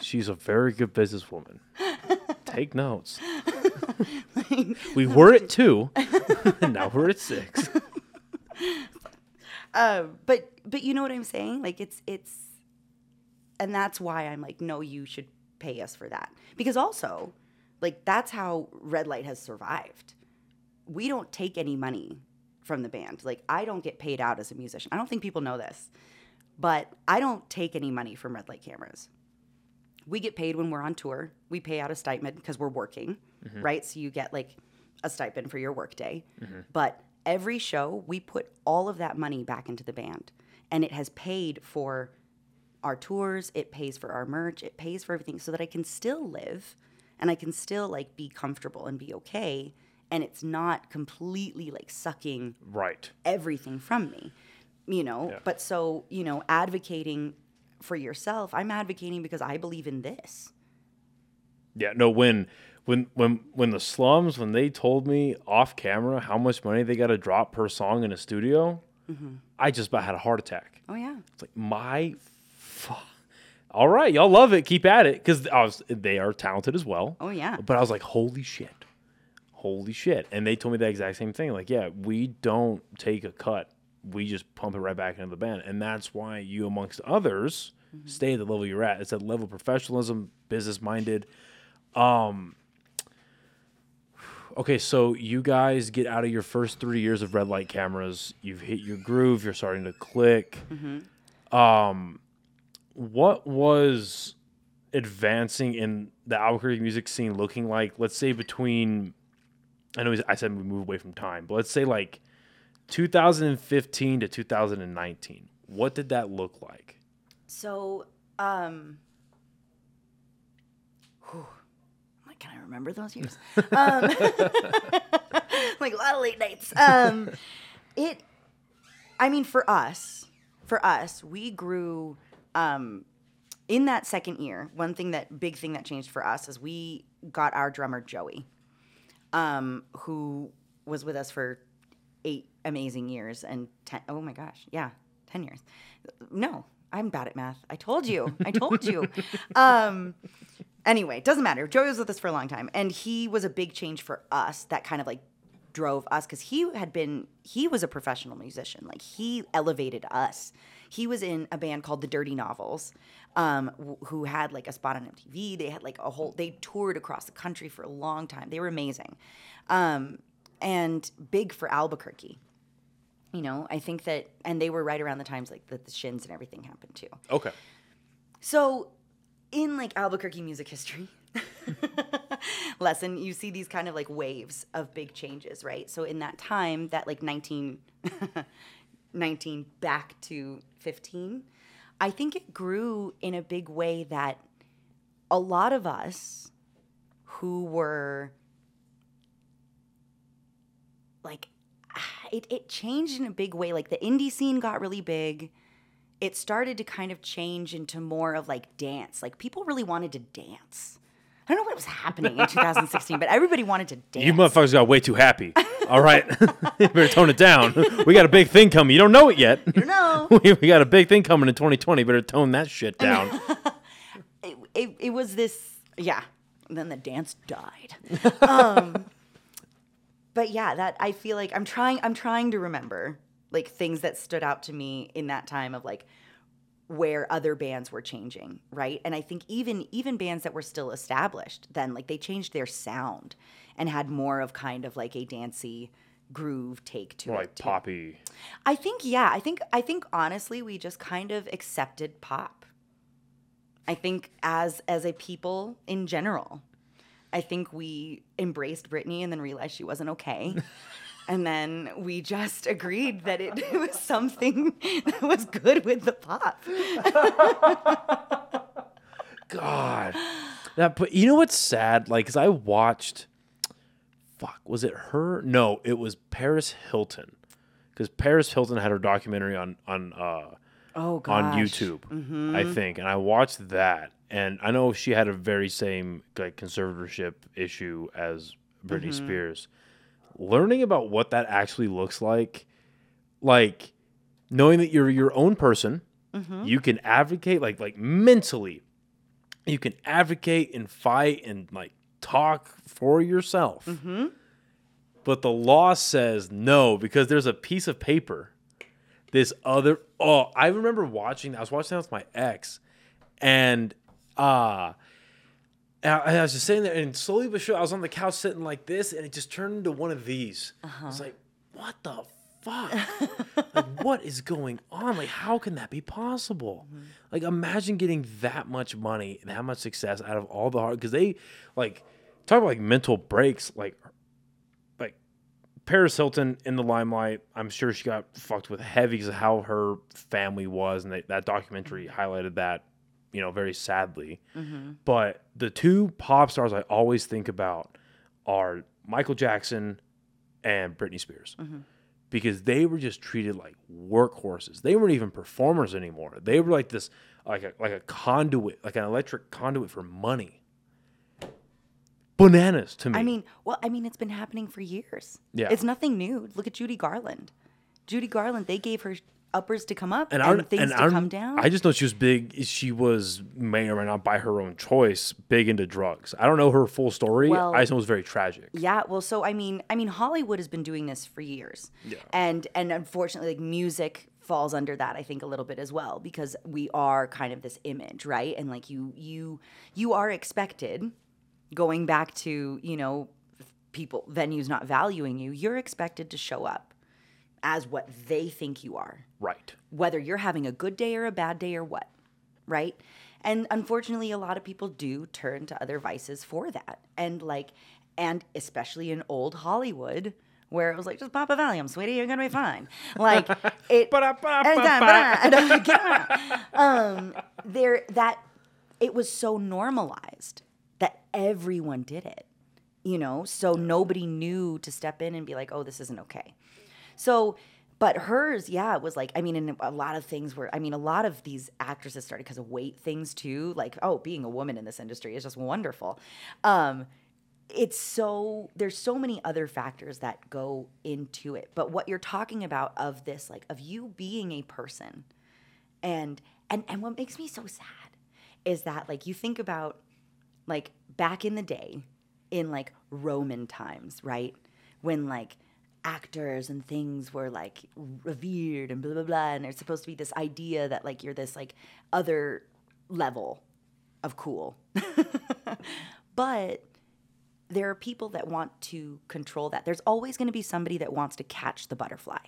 She's a very good businesswoman. Take notes. we were at two, and now we're at six. Uh, but but you know what I'm saying? Like it's it's and that's why I'm like, no, you should pay us for that. Because also, like that's how Red Light has survived. We don't take any money from the band. Like I don't get paid out as a musician. I don't think people know this. But I don't take any money from Red Light cameras. We get paid when we're on tour. We pay out a stipend because we're working, mm-hmm. right? So you get like a stipend for your workday. Mm-hmm. But every show, we put all of that money back into the band. And it has paid for our tours, it pays for our merch, it pays for everything so that I can still live and I can still like be comfortable and be okay. And it's not completely like sucking Right. everything from me, you know. Yeah. But so, you know, advocating for yourself, I'm advocating because I believe in this. Yeah. No. When when when when the slums when they told me off camera how much money they got to drop per song in a studio, mm-hmm. I just about had a heart attack. Oh, yeah. It's like my. Fu- All right, y'all love it. Keep at it because They are talented as well. Oh, yeah. But I was like, holy shit, holy shit, and they told me the exact same thing. Like, yeah, we don't take a cut. We just pump it right back into the band, and that's why you, amongst others, stay at the level you're at. It's that level of professionalism, business minded. Um. Okay, so you guys get out of your first three years of red light cameras. You've hit your groove. You're starting to click. Um, what was advancing in the Albuquerque music scene looking like? Let's say between, I know I said we move away from time, but let's say like 2015 to 2019. What did that look like? So, um, whew, like, can I remember those years? um, like a lot of late nights. Um, it, I mean, for us, for us, we grew. Um, in that second year, one thing that big thing that changed for us is we got our drummer Joey, um, who was with us for eight amazing years and ten, oh my gosh, yeah, ten years. No, I'm bad at math. I told you. I told you. um, anyway, doesn't matter. Joey was with us for a long time, and he was a big change for us. That kind of like drove us because he had been he was a professional musician. Like he elevated us. He was in a band called the Dirty Novels, um, w- who had like a spot on MTV. They had like a whole. They toured across the country for a long time. They were amazing, um, and big for Albuquerque. You know, I think that, and they were right around the times like that the Shins and everything happened too. Okay. So, in like Albuquerque music history lesson, you see these kind of like waves of big changes, right? So, in that time, that like 19, 19 back to 15, I think it grew in a big way that a lot of us who were like, it, it changed in a big way. Like, the indie scene got really big it started to kind of change into more of like dance. Like people really wanted to dance. I don't know what was happening in 2016, but everybody wanted to dance. You motherfuckers got way too happy. All right. you better tone it down. We got a big thing coming. You don't know it yet. No, we we got a big thing coming in 2020. Better tone that shit down. it, it, it was this, yeah. And then the dance died. um, but yeah, that I feel like I'm trying. I'm trying to remember like things that stood out to me in that time of like where other bands were changing, right? And I think even even bands that were still established then like they changed their sound and had more of kind of like a dancey groove take to More it. like too. poppy. I think yeah, I think I think honestly we just kind of accepted pop. I think as as a people in general, I think we embraced Britney and then realized she wasn't okay. And then we just agreed that it, it was something that was good with the pop. God, that. But you know what's sad? Like, cause I watched. Fuck, was it her? No, it was Paris Hilton, because Paris Hilton had her documentary on on uh, Oh gosh. on YouTube, I think, and I watched that, and I know she had a very same like conservatorship issue as Britney Spears. Learning about what that actually looks like, like knowing that you're your own person, you can advocate like like mentally, you can advocate and fight and like talk for yourself. But the law says no because there's a piece of paper this other oh i remember watching i was watching that with my ex and uh and I, I was just sitting there and slowly but surely i was on the couch sitting like this and it just turned into one of these. I was uh-huh. like what the fuck? Like what is going on? Like how can that be possible? Mm-hmm. Like imagine getting that much money and that much success out of all the hard because they like talk about like mental breaks like like Paris Hilton in the limelight. I'm sure she got fucked with heavy because of how her family was, and they, that documentary mm-hmm. highlighted that, you know, very sadly. Mm-hmm. But the two pop stars I always think about are Michael Jackson and Britney Spears. Mm-hmm. Because they were just treated like workhorses. They weren't even performers anymore. They were like this, like a like a conduit, like an electric conduit for money. Bananas to me. I mean, well, I mean, it's been happening for years. Yeah. It's nothing new. Look at Judy Garland. Judy Garland, they gave her uppers to come up and, don't- things and to come down. I just know she was big. She was may or may not by her own choice big into drugs. I don't know her full story. Well- I just know it was very tragic. Yeah, well, so I mean, I mean, Hollywood has been doing this for years, Yeah. and and unfortunately, like music falls under that. I think a little bit as well because we are kind of this image, right? And like you, you, you are expected. Going back to you know, people venues not valuing you, you're expected to show up as what they think you are Right. whether you're having a good day or a bad day or what, right? And unfortunately, a lot of people do turn to other vices for that. And like, and especially in old Hollywood, where it was like, just pop a Valium, sweetie, you're gonna be fine. Like it. Um, there that it was so normalized that everyone did it, you know. So nobody knew to step in and be like, "Oh, this isn't okay." So, but hers, yeah, it was like, I mean, and a lot of things were, I mean, a lot of these actresses started because of weight things too. Like, oh, being a woman in this industry is just wonderful. Um, it's so, there's so many other factors that go into it. But what you're talking about of this, like, of you being a person, and, and, and what makes me so sad is that, like, you think about, like, back in the day, in like Roman times, right? When like actors and things were like revered and blah blah blah, and there's supposed to be this idea that like you're this like other level of cool. but there are people that want to control that. There's always going to be somebody that wants to catch the butterfly.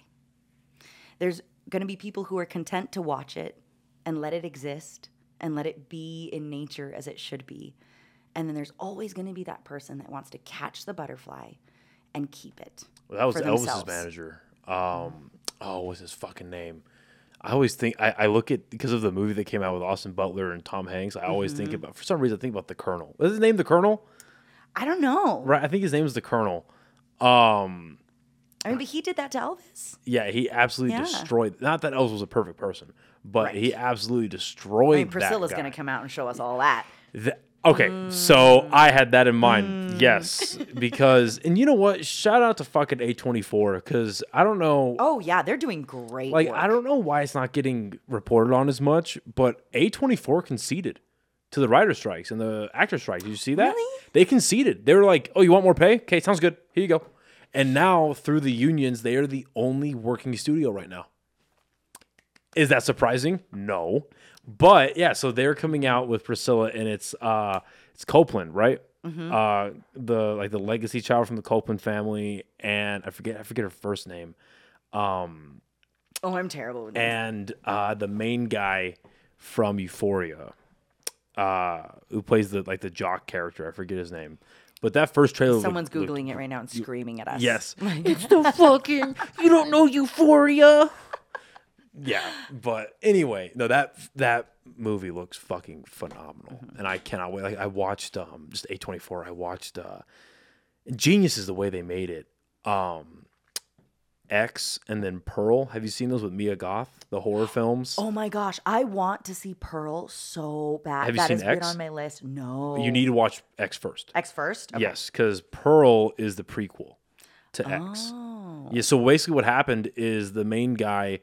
There's going to be people who are content to watch it and let it exist and let it be in nature as it should be. And then there's always going to be that person that wants to catch the butterfly and keep it. Well, that was Elvis's manager. Um, oh, what was his fucking name? I always think I, I look at because of the movie that came out with Austin Butler and Tom Hanks. I always Mm-hmm. think about for some reason I think about the Colonel. Was his name the Colonel? I don't know. Right. I think his name was the Colonel. Um, I mean, but he did that to Elvis. yeah, he absolutely Yeah. destroyed. Not that Elvis was a perfect person, but Right. he absolutely destroyed. I mean, Priscilla's going to come out and show us all that. Th- okay, so mm. I had that in mind. Mm. Yes, because and you know what? Shout out to fucking A twenty four because I don't know. Oh, yeah, they're doing great. like work. I don't know why it's not getting reported on as much, but A twenty four conceded to the writer strikes and the actor strikes. Did you see that? Really? They conceded. They were like, "Oh, you want more pay? Okay, sounds good. Here you go." And now through the unions, they are the only working studio right now. Is that surprising? No. But yeah, so they're coming out with Priscilla and it's uh it's Copeland, right? Uh the like the legacy child from the Copeland family and I forget I forget her first name. Um Oh, I'm terrible with that. and uh the main guy from Euphoria uh who plays the like the jock character, I forget his name. But that first trailer, Someone's looked- googling it right now and screaming at us. Yes, it's the fucking you don't know Euphoria. Yeah, but anyway, no that that movie looks fucking phenomenal, and I cannot wait. Like I watched um just A twenty four. I watched uh, Genius is the way they made it. Um, X and then Pearl. Have you seen those with Mia Goth? The horror films. Oh my gosh, I want to see Pearl so bad. Have you That seen X? on my list. No. You need to watch X first. X first? Okay. Yes, because Pearl is the prequel to X. Oh. Yeah, so basically what happened is the main guy,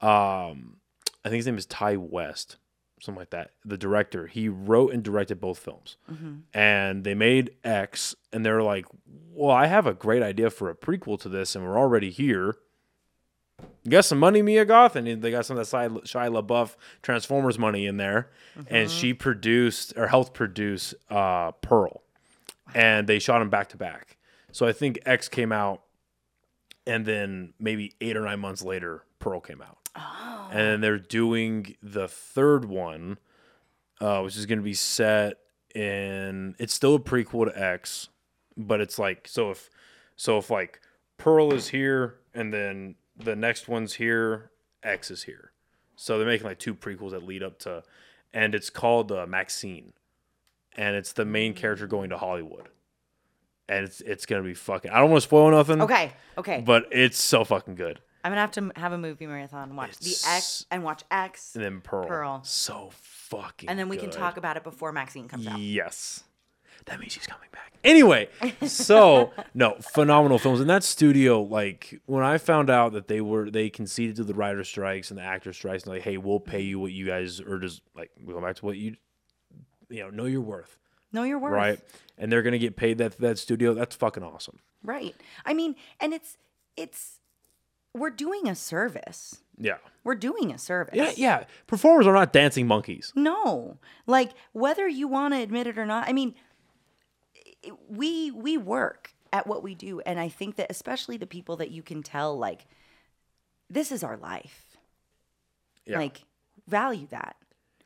um, I think his name is Ti West, something like that. The director, he wrote and directed both films. And they made X, and they're like, well, I have a great idea for a prequel to this, and we're already here. You got some money, Mia Goth, and they got some of that Shia LaBeouf Transformers money in there, and she produced or helped produce uh, Pearl, and they shot them back to back. So I think X came out, and then maybe eight or nine months later, Pearl came out, and then they're doing the third one, uh, which is going to be set in. It's still a prequel to X, but it's like so if so if like Pearl is here, and then the next one's here, X is here. So they're making like two prequels that lead up to, and it's called uh, Maxine, and it's the main character going to Hollywood, and it's it's gonna be fucking. I don't want to spoil nothing. Okay. Okay. But it's so fucking good. I'm gonna have to have a movie marathon, watch the X and watch X, And then Pearl. Pearl. So fucking. and then we can good. talk about it before Maxine comes out. Yes. That means she's coming back. Anyway, so no, phenomenal films. And that studio, like when I found out that they were they conceded to the writer strikes and the actor strikes, and like, hey, we'll pay you what you guys are just like we go back to what you you know, know your worth. Know your worth. Right. And they're gonna get paid that that studio. That's fucking awesome. Right. I mean, and it's it's we're doing a service. Yeah. We're doing a service. Yeah, yeah. Performers are not dancing monkeys. No. Like whether you want to admit it or not, I mean we we work at what we do and I think that especially the people that you can tell like this is our life. Yeah. Like value that.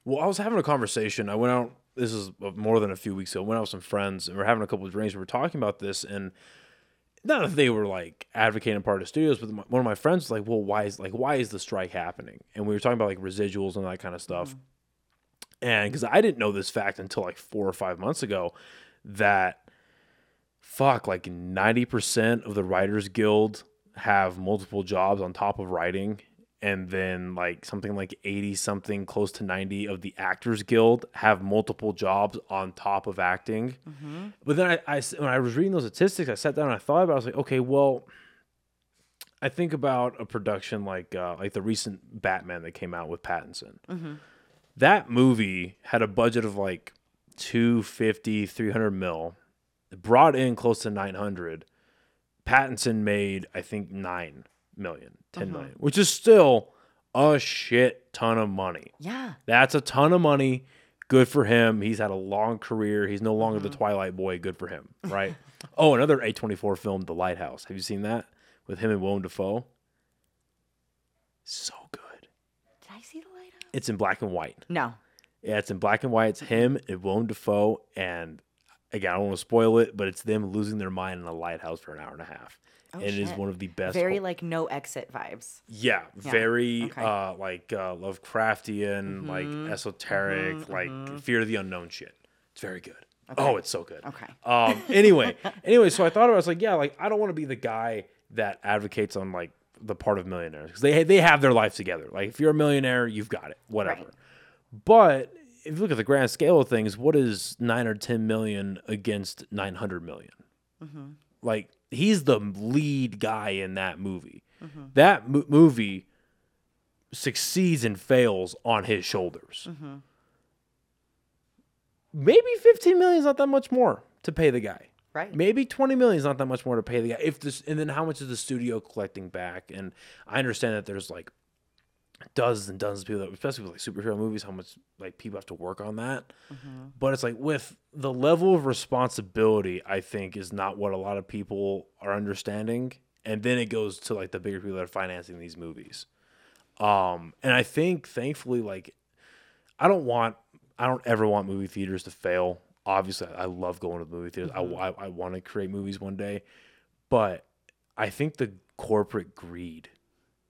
Well, I was having a conversation. I went out. This is uh, more than a few weeks ago. I went out with some friends, and we are having a couple of drinks. We were talking about this, and not that they were like advocating part of studios, but one of my friends was like, "Well, why is like why is the strike happening?" And we were talking about like residuals and that kind of stuff. Mm-hmm. And because I didn't know this fact until like four or five months ago, that fuck like ninety percent of the Writers Guild have multiple jobs on top of writing and then like something like 80 something close to 90 of the actors guild have multiple jobs on top of acting. But then I, I when i was reading those statistics i sat down and i thought about it i was like okay well i think about a production like uh, like the recent batman that came out with pattinson. That movie had a budget of like 250 300 mil. It brought in close to 900 Pattinson made, I think, nine million, ten uh-huh. million, which is still a shit ton of money. Yeah. That's a ton of money. Good for him. He's had a long career. He's no longer the uh-huh. Twilight boy. Good for him, right? oh, another A24 film, The Lighthouse. Have you seen that with him and Willem Dafoe? So good. Did I see the lighthouse? It's in black and white. No. Yeah, it's in black and white. It's him and Willem Dafoe, and again, I don't want to spoil it, but it's them losing their mind in a lighthouse for an hour and a half. And it is Oh, one of the best. Very ho- like no exit vibes. yeah, very okay. uh, like uh, Lovecraftian, like esoteric, like fear of the unknown shit. It's very good. Oh, it's so good. Okay. Um. Anyway, anyway, so I thought about. it, I was like, yeah, like I don't want to be the guy that advocates on like the part of millionaires because they they have their life together. Like if you're a millionaire, you've got it. Whatever. Right. But if you look at the grand scale of things, what is nine or ten million against nine hundred million? Like he's the lead guy in that movie. Mm-hmm. That mo- movie succeeds and fails on his shoulders. Mm-hmm. Maybe fifteen million is not that much more to pay the guy. Right. Maybe twenty million is not that much more to pay the guy. If this, and then how much is the studio collecting back? And I understand that there's like dozens and dozens of people, that, especially with like superhero movies, how much like people have to work on that. But it's like with the level of responsibility, I think is not what a lot of people are understanding. And then it goes to like the bigger people that are financing these movies. Um, and I think thankfully, like I don't want, I don't ever want movie theaters to fail. obviously I love going to the movie theaters. Mm-hmm. I, I, I want to create movies one day, but I think the corporate greed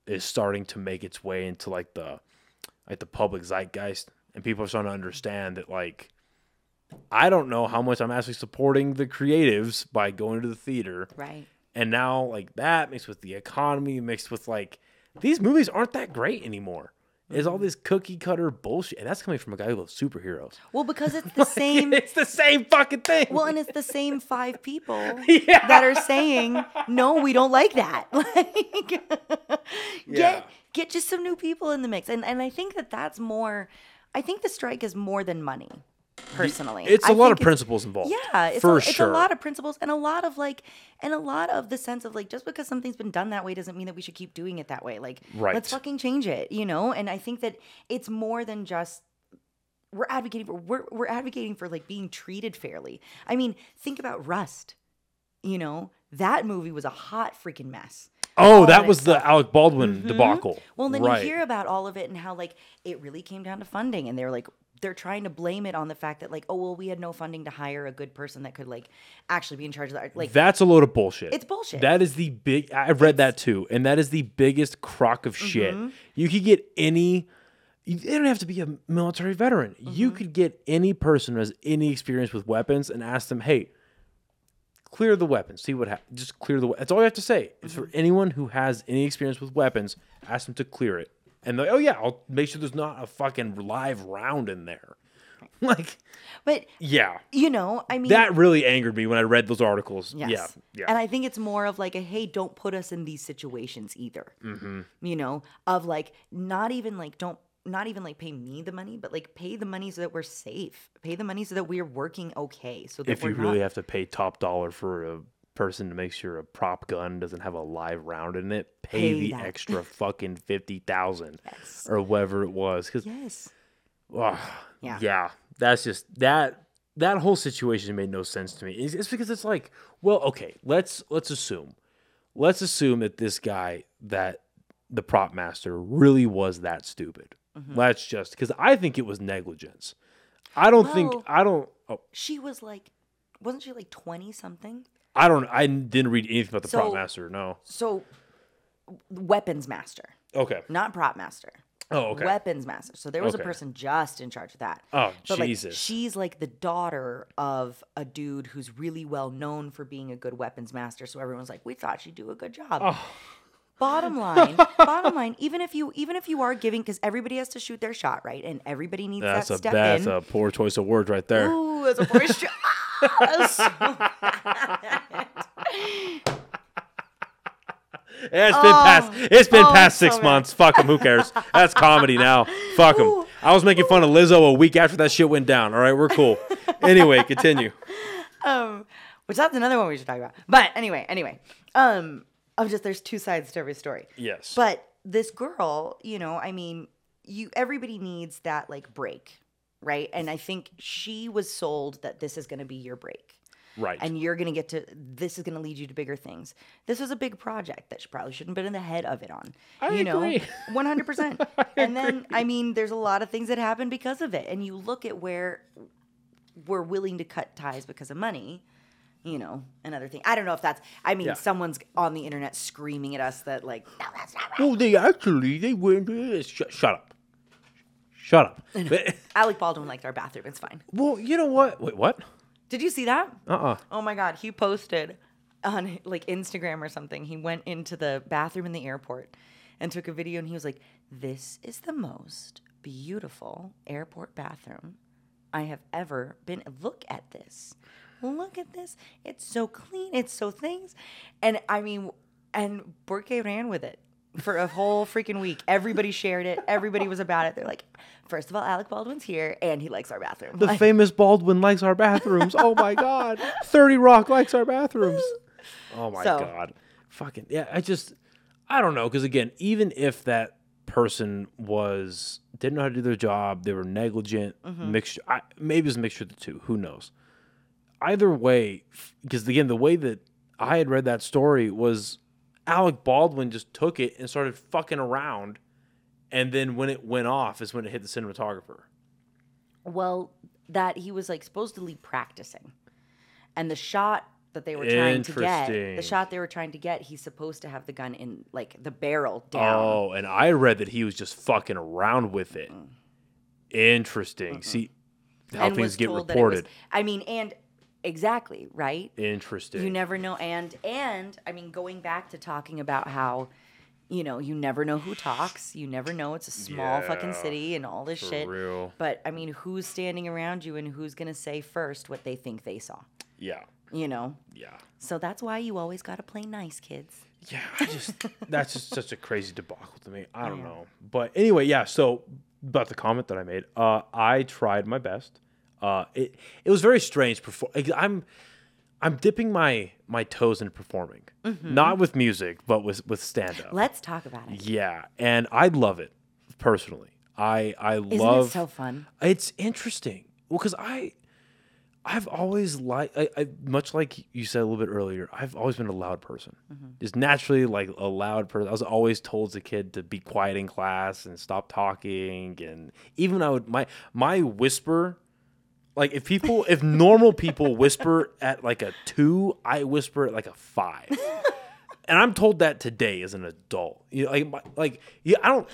is starting to make its way into like the like the public zeitgeist, and people are starting to understand that like I don't know how much I'm actually supporting the creatives by going to the theater, Right. and now like that mixed with the economy, mixed with like these movies aren't that great anymore. It's all this cookie cutter bullshit, and that's coming from a guy who loves superheroes. Well, because it's the same. it's the same fucking thing. Well, and it's the same five people Yeah. that are saying, "No, we don't like that." Like, Yeah. get get just some new people in the mix, and and I think that that's more. I think the strike is more than money. Personally, it's a a lot of principles involved. Yeah, it's, for a, it's sure. a lot of principles and a lot of like, and a lot of the sense of like, just because something's been done that way doesn't mean that we should keep doing it that way. Like, Right. let's fucking change it, you know. And I think that it's more than just we're advocating for we're we're advocating for like being treated fairly. I mean, think about Rust. You know, that movie was a hot freaking mess. oh, that was the Alec Baldwin debacle. Mm-hmm. Well, then right. you hear about all of it and how like it really came down to funding, and they're like they're trying to blame it on the fact that like oh well we had no funding to hire a good person that could like actually be in charge of that. Like That's a load of bullshit. It's bullshit. That is the big. I've read that too, and that is the biggest crock of shit. Mm-hmm. You could get any. You they don't have to be a military veteran. You Mm-hmm. could get any person who has any experience with weapons and ask them, "Hey, clear the weapons. See what happens. Just clear the. we-" That's all you have to say. It's Mm-hmm. for anyone who has any experience with weapons, ask them to clear it. And they're like, oh yeah, I'll make sure there's not a fucking live round in there. Like, but yeah, you know, I mean that really angered me when I read those articles. Yes. Yeah, yeah. And I think it's more of like a hey, don't put us in these situations either. Mm-hmm. You know, of like not even like don't not even like pay me the money, but like pay the money so that we're safe. Pay the money so that we're working okay. So that if you really not, have to pay top dollar for a person to make sure a prop gun doesn't have a live round in it, pay, Pay the that. extra fucking fifty thousand Yes. or whatever it was. Because yes, yeah. Yeah. yeah, that's just that that whole situation made no sense to me. It's, it's because it's like, well, okay, let's let's assume, let's assume that this guy that the prop master really was that stupid. Mm-hmm. Let's just because I think it was negligence. I don't think I don't. Oh, she was like, wasn't she like twenty something? I don't. I didn't read anything about the prop master. No. So, weapons master, Okay. not prop master. Oh, okay. Weapons master. So there was Okay. a person just in charge of that. Oh, But like, Jesus. she's like the daughter of a dude who's really well known for being a good weapons master. So everyone's like, we thought she'd do a good job. Oh. Bottom line, bottom line. Even if you, even if you are giving, because everybody has to shoot their shot, right? And everybody needs That's that a step that's in. a poor choice of words right there. Ooh, it's a voice Yeah, it's been past. It's been oh, past so six bad. months. Fuck them. Who cares? That's comedy now. Fuck them. I was making fun of Lizzo a week after that shit went down. All right, we're cool. Anyway, continue. um, which that's another one we should talk about. But anyway, anyway, um, I'm just there's two sides to every story. Yes. But this girl, you know, I mean, you everybody needs that like break, right? And I think she was sold that this is going to be your break. right. And you're going to get to this is going to lead you to bigger things. This was a big project that she probably shouldn't have been in the head of it on. I you know, agree. 100%. and then I mean, there's a lot of things that happen because of it. And you look at where we're willing to cut ties because of money. You know, another thing. I don't know if that's. I mean, Yeah. someone's on the internet screaming at us that like, no, that's not right. well, they actually they went. uh, Sh- shut up. Shut up. But- Alec Baldwin liked our bathroom. It's fine. well, you know what? Wait, what? Did you see that? Uh uh Oh my god, he posted on like Instagram or something. He went into the bathroom in the airport and took a video and he was like, "This is the most beautiful airport bathroom I have ever been. Look at this. Look at this. It's so clean. It's so things." And I mean, and Burque ran with it for a whole freaking week. Everybody shared it. Everybody was about it. They're like, first of all, Alec Baldwin's here and he likes our bathroom. The famous Baldwin likes our bathrooms. Oh my god. Thirty Rock likes our bathrooms. Oh my So- god. Fucking yeah. I just I don't know because again, even if that person was didn't know how to do their job, they were negligent, Mm-hmm. mixture. I, maybe it's a mixture of the two. Who knows? Either way, because again, the way that I had read that story was Alec Baldwin just took it and started fucking around, and then when it went off is when it hit the cinematographer. Well, that he was like supposedly practicing, and the shot that they were trying to get, the shot they were trying to get, he's supposed to have the gun in like the barrel down. Oh, and I read that he was just fucking around with it. Mm. Interesting. See how and things get it was- reported. I mean, and exactly right. Interesting. You never know, and and I mean, going back to talking about how. You know, you never know who talks. You never know. It's a small fucking city and all this shit. real. But I mean, who's standing around you and who's gonna say first what they think they saw? yeah. You know, Yeah. so that's why you always gotta play nice, kids. Yeah, I just that's just such a crazy debacle to me. I don't know, but anyway, yeah. So about the comment that I made, uh, I tried my best. Uh, it it was very strange. I'm I'm dipping my my toes into performing, not with music, but with with stand up. Let's talk about it. Yeah, and I love it personally. I I Isn't love. it so fun? It's interesting. Well, because I, I've always like I, I, much like you said a little bit earlier, I've always been a loud person. Just naturally like a loud person. I was always told as a kid to be quiet in class and stop talking. And even I would, my, my whisper, like if people, if normal people whisper at like a two, I whisper at like a five. and I'm told that today as an adult. You know, like, my, like, yeah, I don't,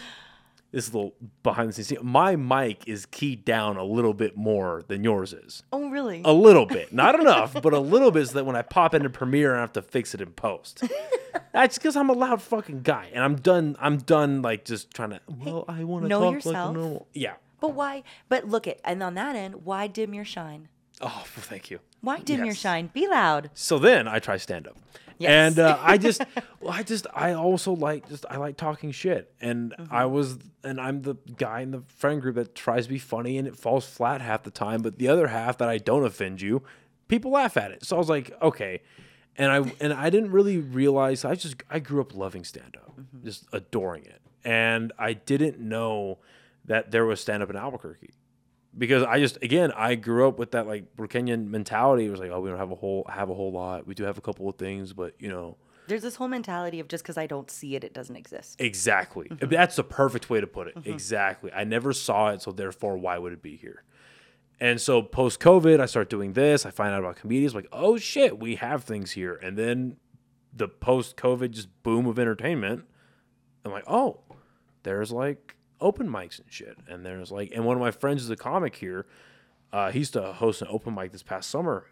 this is a little behind the scenes. thing. My mic is keyed down a little bit more than yours is. Oh, really? A little bit, not enough, but a little bit, so that when I pop into Premiere, I have to fix it in post. That's because I'm a loud fucking guy, and I'm done. I'm done, like just trying to. Well, I want to talk yourself. like a normal. Yeah. But why? But look at and on that end, why dim your shine? Oh, well, thank you. Why dim your shine? Be loud. So then I try stand up. Yes. And uh, I just, well, I just, I also like, just, I like talking shit. And I was, and I'm the guy in the friend group that tries to be funny and it falls flat half the time. But the other half that I don't offend you, people laugh at it. So I was like, okay. And I, and I didn't really realize, I just, I grew up loving stand up, just adoring it. And I didn't know that there was stand up in Albuquerque because I just again I grew up with that like Kenyan mentality. It was like, oh, we don't have a whole have a whole lot. We do have a couple of things, but you know, There's this whole mentality of just because I don't see it, it doesn't exist. exactly. Mm-hmm. That's the perfect way to put it. Mm-hmm. Exactly. I never saw it, so therefore, why would it be here? And so post COVID, I start doing this. I find out about comedians. Like, oh shit, we have things here. And then the post COVID just boom of entertainment. I'm like, oh, there's like open mics and shit. And there's like, and one of my friends is a comic here. Uh, he used to host an open mic this past summer.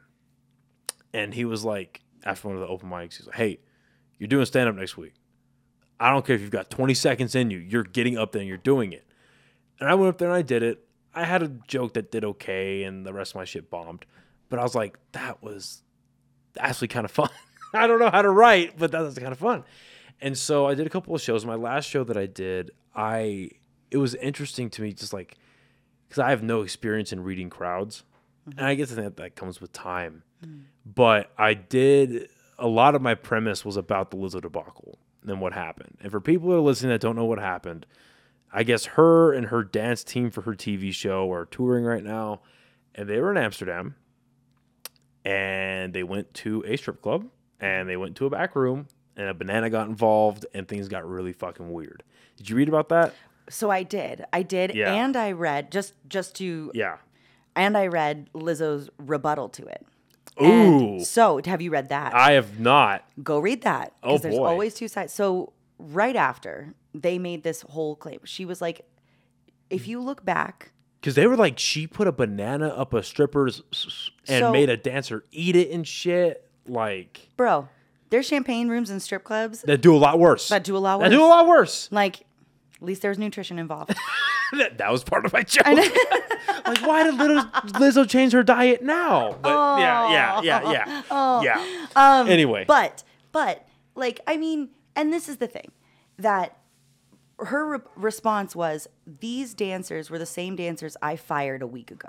And he was like, after one of the open mics, he's like, hey, you're doing stand up next week. I don't care if you've got 20 seconds in you, you're getting up there and you're doing it. And I went up there and I did it. I had a joke that did okay, and the rest of my shit bombed. But I was like, that was actually kind of fun. I don't know how to write, but that was kind of fun. And so I did a couple of shows. My last show that I did, I it was interesting to me, just like because I have no experience in reading crowds, and I guess I think that, that comes with time. Mm. But I did a lot of my premise was about the Lizzo debacle and what happened. And for people that are listening that don't know what happened, I guess her and her dance team for her TV show are touring right now, and they were in Amsterdam, and they went to a strip club, and they went to a back room, and a banana got involved, and things got really fucking weird. Did you read about that? So I did. I did, Yeah. and I read just just to Yeah. and I read Lizzo's rebuttal to it. Ooh, And so have you read that? I have not. Go read that. Oh, Because there's boy. always two sides. So right after they made this whole claim, she was like, if you look back, Because they were like, she put a banana up a stripper's and So- made a dancer eat it and shit. Like, bro, there's champagne rooms and strip clubs that do a lot worse. that do a lot That do a lot worse. Like, at least there's nutrition involved. that, that was part of my joke. like, why did Lizzo, Lizzo change her diet now? But yeah, yeah, yeah, yeah, yeah. Um, anyway, But, but, like, I mean, and this is the thing that her re- response was these dancers were the same dancers I fired a week ago.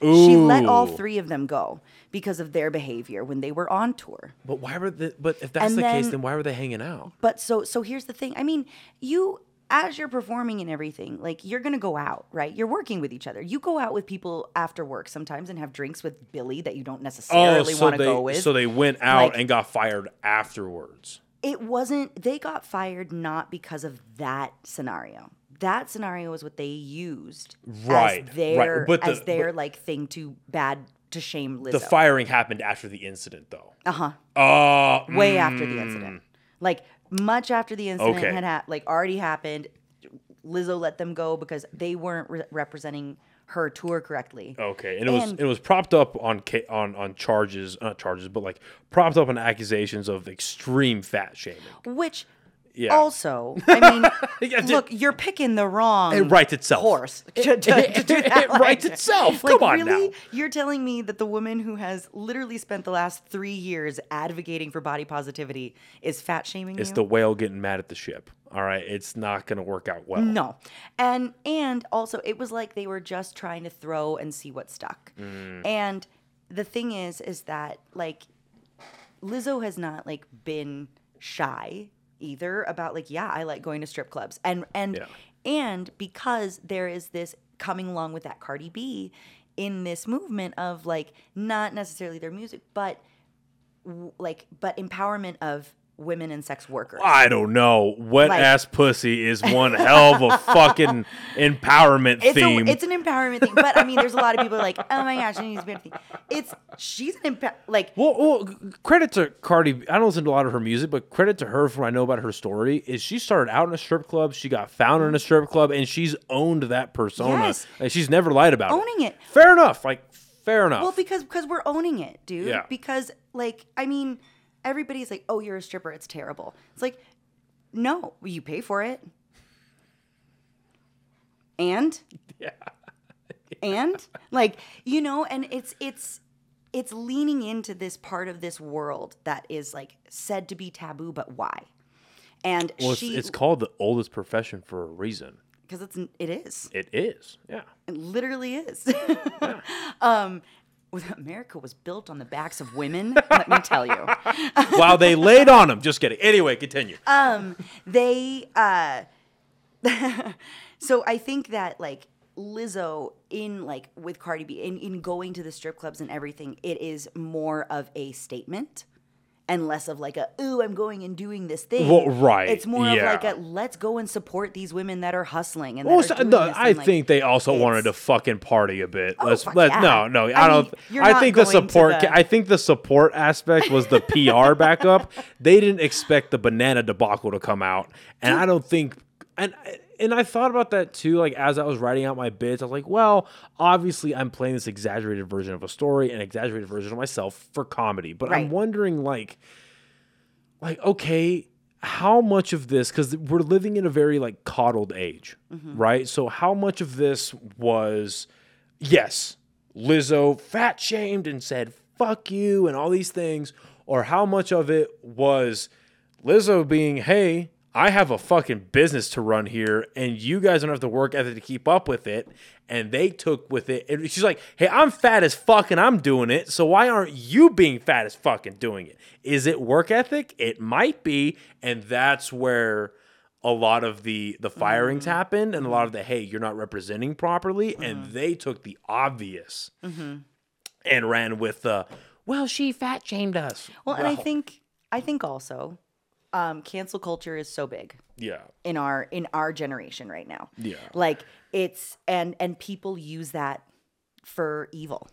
She let all three of them go because of their behavior when they were on tour. But why were the? But if that's And the case, then- then why were they hanging out? But so so here's the thing. I mean, you as you're performing and everything, like you're gonna go out, right? You're working with each other. You go out with people after work sometimes and have drinks with Billy that you don't necessarily want to Oh, they go with. so they went out Like- and got fired afterwards. it wasn't they got fired not because of that scenario that scenario is what they used Right, as right. their But the- as their like thing to bad to shame Lizzo. The firing happened after the incident, though. uh huh. Oh, Way after the incident, like much after the incident Okay. had ha- like already happened. Lizzo let them go because they weren't re- representing her tour correctly. Okay, and it was And- it was propped up on ca- on on charges, not charges, but like propped up on accusations of extreme fat shaming. Which Yeah. also, I mean, Yeah, look, you're picking the wrong It writes itself. horse to, to- to do that. It writes itself. Like, Come on really? now. You're telling me that the woman who has literally spent the last three years advocating for body positivity is fat shaming It's you? the whale getting mad at the ship. All right, it's not going to work out well. no, and and also it was like they were just trying to throw and see what stuck. Mm. And the thing is, is that like Lizzo has not like been shy either about like yeah I like going to strip clubs and and Yeah. and because there is this coming along with that Cardi B in this movement of like not necessarily their music but w- like but empowerment of women and sex workers. I don't know. Wet Like- ass pussy is one hell of a fucking empowerment It's, theme. a, it's an empowerment thing, but I mean, there's a lot of people like, oh my gosh, she needs to be a. It's she's an empower like well, well, credit to Cardi. I don't listen to a lot of her music, but credit to her from what I know about her story is she started out in a strip club. She got found in a strip club, and she's owned that persona. Yes. And she's never lied about it. Owning it. Fair enough. Like fair enough. Well, because because we're owning it, dude. Yeah. Because like, I mean, everybody's like, "Oh, you're a stripper. It's terrible." It's like, no, you pay for it. And yeah. and like you know, and it's it's it's leaning into this part of this world that is like said to be taboo, but why? And Well, it's, she it's called the oldest profession for a reason. because it's it is. It is. Yeah. It literally is. um, America was built on the backs of women. let me tell you. While they laid on them, Just kidding. Anyway, continue. Um, they. Uh, so I think that like Lizzo in like with Cardi B in in going to the strip clubs and everything, it is more of a statement. And less of like a ooh, I'm going and doing this thing. Well, right, It's more yeah. of like a let's go and support these women that are hustling and Well, so- no, I like, think they also wanted to fucking party a bit. Oh, let's let yeah. no, no. I, I don't. mean, I think the support. the- I think the support aspect was the PR backup. They didn't expect the banana debacle to come out, and I don't think. And and I thought about that too. Like as I was writing out my bits, I was like, well, obviously I'm playing this exaggerated version of a story, an exaggerated version of myself for comedy. But I'm wondering, like, like okay how much of this because we're living in a very like coddled age mm-hmm. right so how much of this was yes lizzo fat shamed and said fuck you and all these things or how much of it was lizzo being hey i have a fucking business to run here and you guys don't have the work ethic to keep up with it. And they took with it. And she's like hey i'm fat as fuck and i'm doing it. So why aren't you being fat as fucking doing it? Is it work ethic? It might be. And that's where a lot of the the firings mm-hmm. happened and a lot of the mm-hmm. hey you're not representing properly. And uh-huh. they took the obvious mm-hmm. and ran with the well she fat shamed us. Well, and I think I think also, um, cancel culture is so big yeah in our in our generation right now. Yeah. Like it's and and people use that for evil.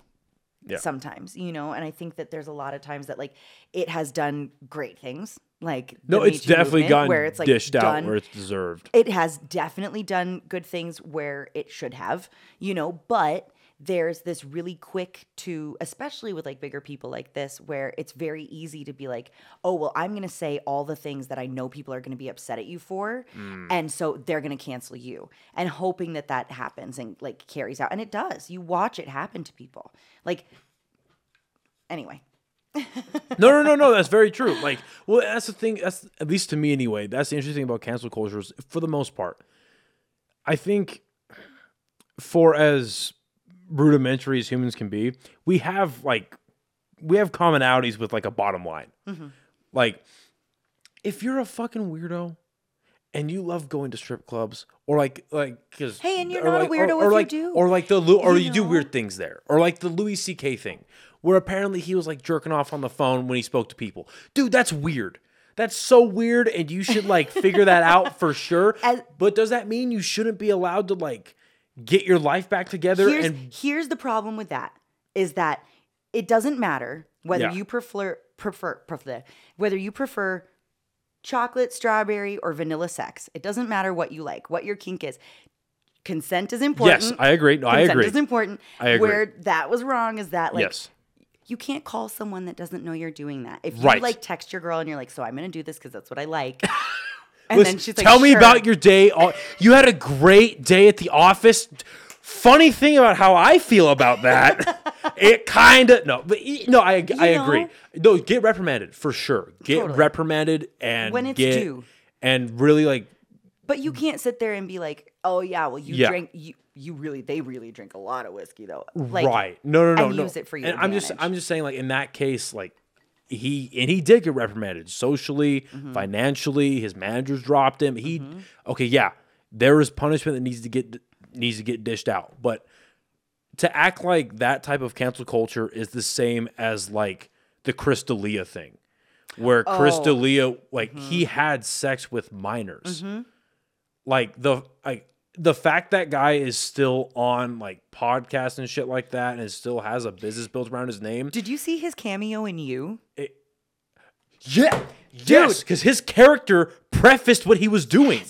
Yeah. Sometimes, you know, and I think that there's a lot of times that like it has done great things, like no it's Me Too definitely gotten where it's like dished out done, where it's deserved it has definitely done good things where it should have, you know, but there's this really quick to, especially with like bigger people like this, where it's very easy to be like, oh, well, I'm going to say all the things that I know people are going to be upset at you for. Mm. And so they're going to cancel you and hoping that that happens and like carries out. And it does. You watch it happen to people. Like, anyway. no, no, no, no. That's very true. Like, well, that's the thing. That's at least to me anyway. That's the interesting thing about cancel cultures, for the most part, I think for as rudimentary as humans can be, we have like we have commonalities with like a bottom line. Mm-hmm. Like, if you're a fucking weirdo and you love going to strip clubs or like like because Hey, and you're not a weirdo if you like, do. or like the or You you do weird things there or like the Louis C.K. thing where apparently he was like jerking off on the phone when he spoke to people. Dude, that's weird. That's so weird, and you should like figure that out for sure. As- but does that mean you shouldn't be allowed to like get your life back together? here's, and here's the problem with that is that it doesn't matter whether Yeah. you prefer prefer prefer whether you prefer chocolate, strawberry, or vanilla sex. It doesn't matter what you like, what your kink is. Consent is important. yes, I agree. No, I Consent agree. is important. I agree. Where that was wrong is that like yes, you can't call someone that doesn't know you're doing that. If you Right. like text your girl and you're like, so I'm gonna do this because that's what I like. And Listen, then she's like, tell me "Sure." about your day. You had a great day at the office. Funny thing about how I feel about that, it kind of no, but no, I I agree. No, get reprimanded for sure. Get Totally. reprimanded and When it's get, due. and really like But you can't sit there and be like, oh yeah, well you Yeah. drink you you really they really drink a lot of whiskey though. Like, right. No, no, no, and no. use it for your and I'm just. I'm just saying like in that case like he and he did get reprimanded socially, Mm-hmm. financially. His managers dropped him. He okay, yeah. There is punishment that needs to get needs to get dished out, but to act like that type of cancel culture is the same as like the Chris D'Elia thing, where Chris Oh. D'Elia like Mm-hmm. he had sex with minors, like the like the fact that guy is still on like podcasts and shit like that and still has a business built around his name. Did you see his cameo in you? Yeah, yes, because his character prefaced what he was doing.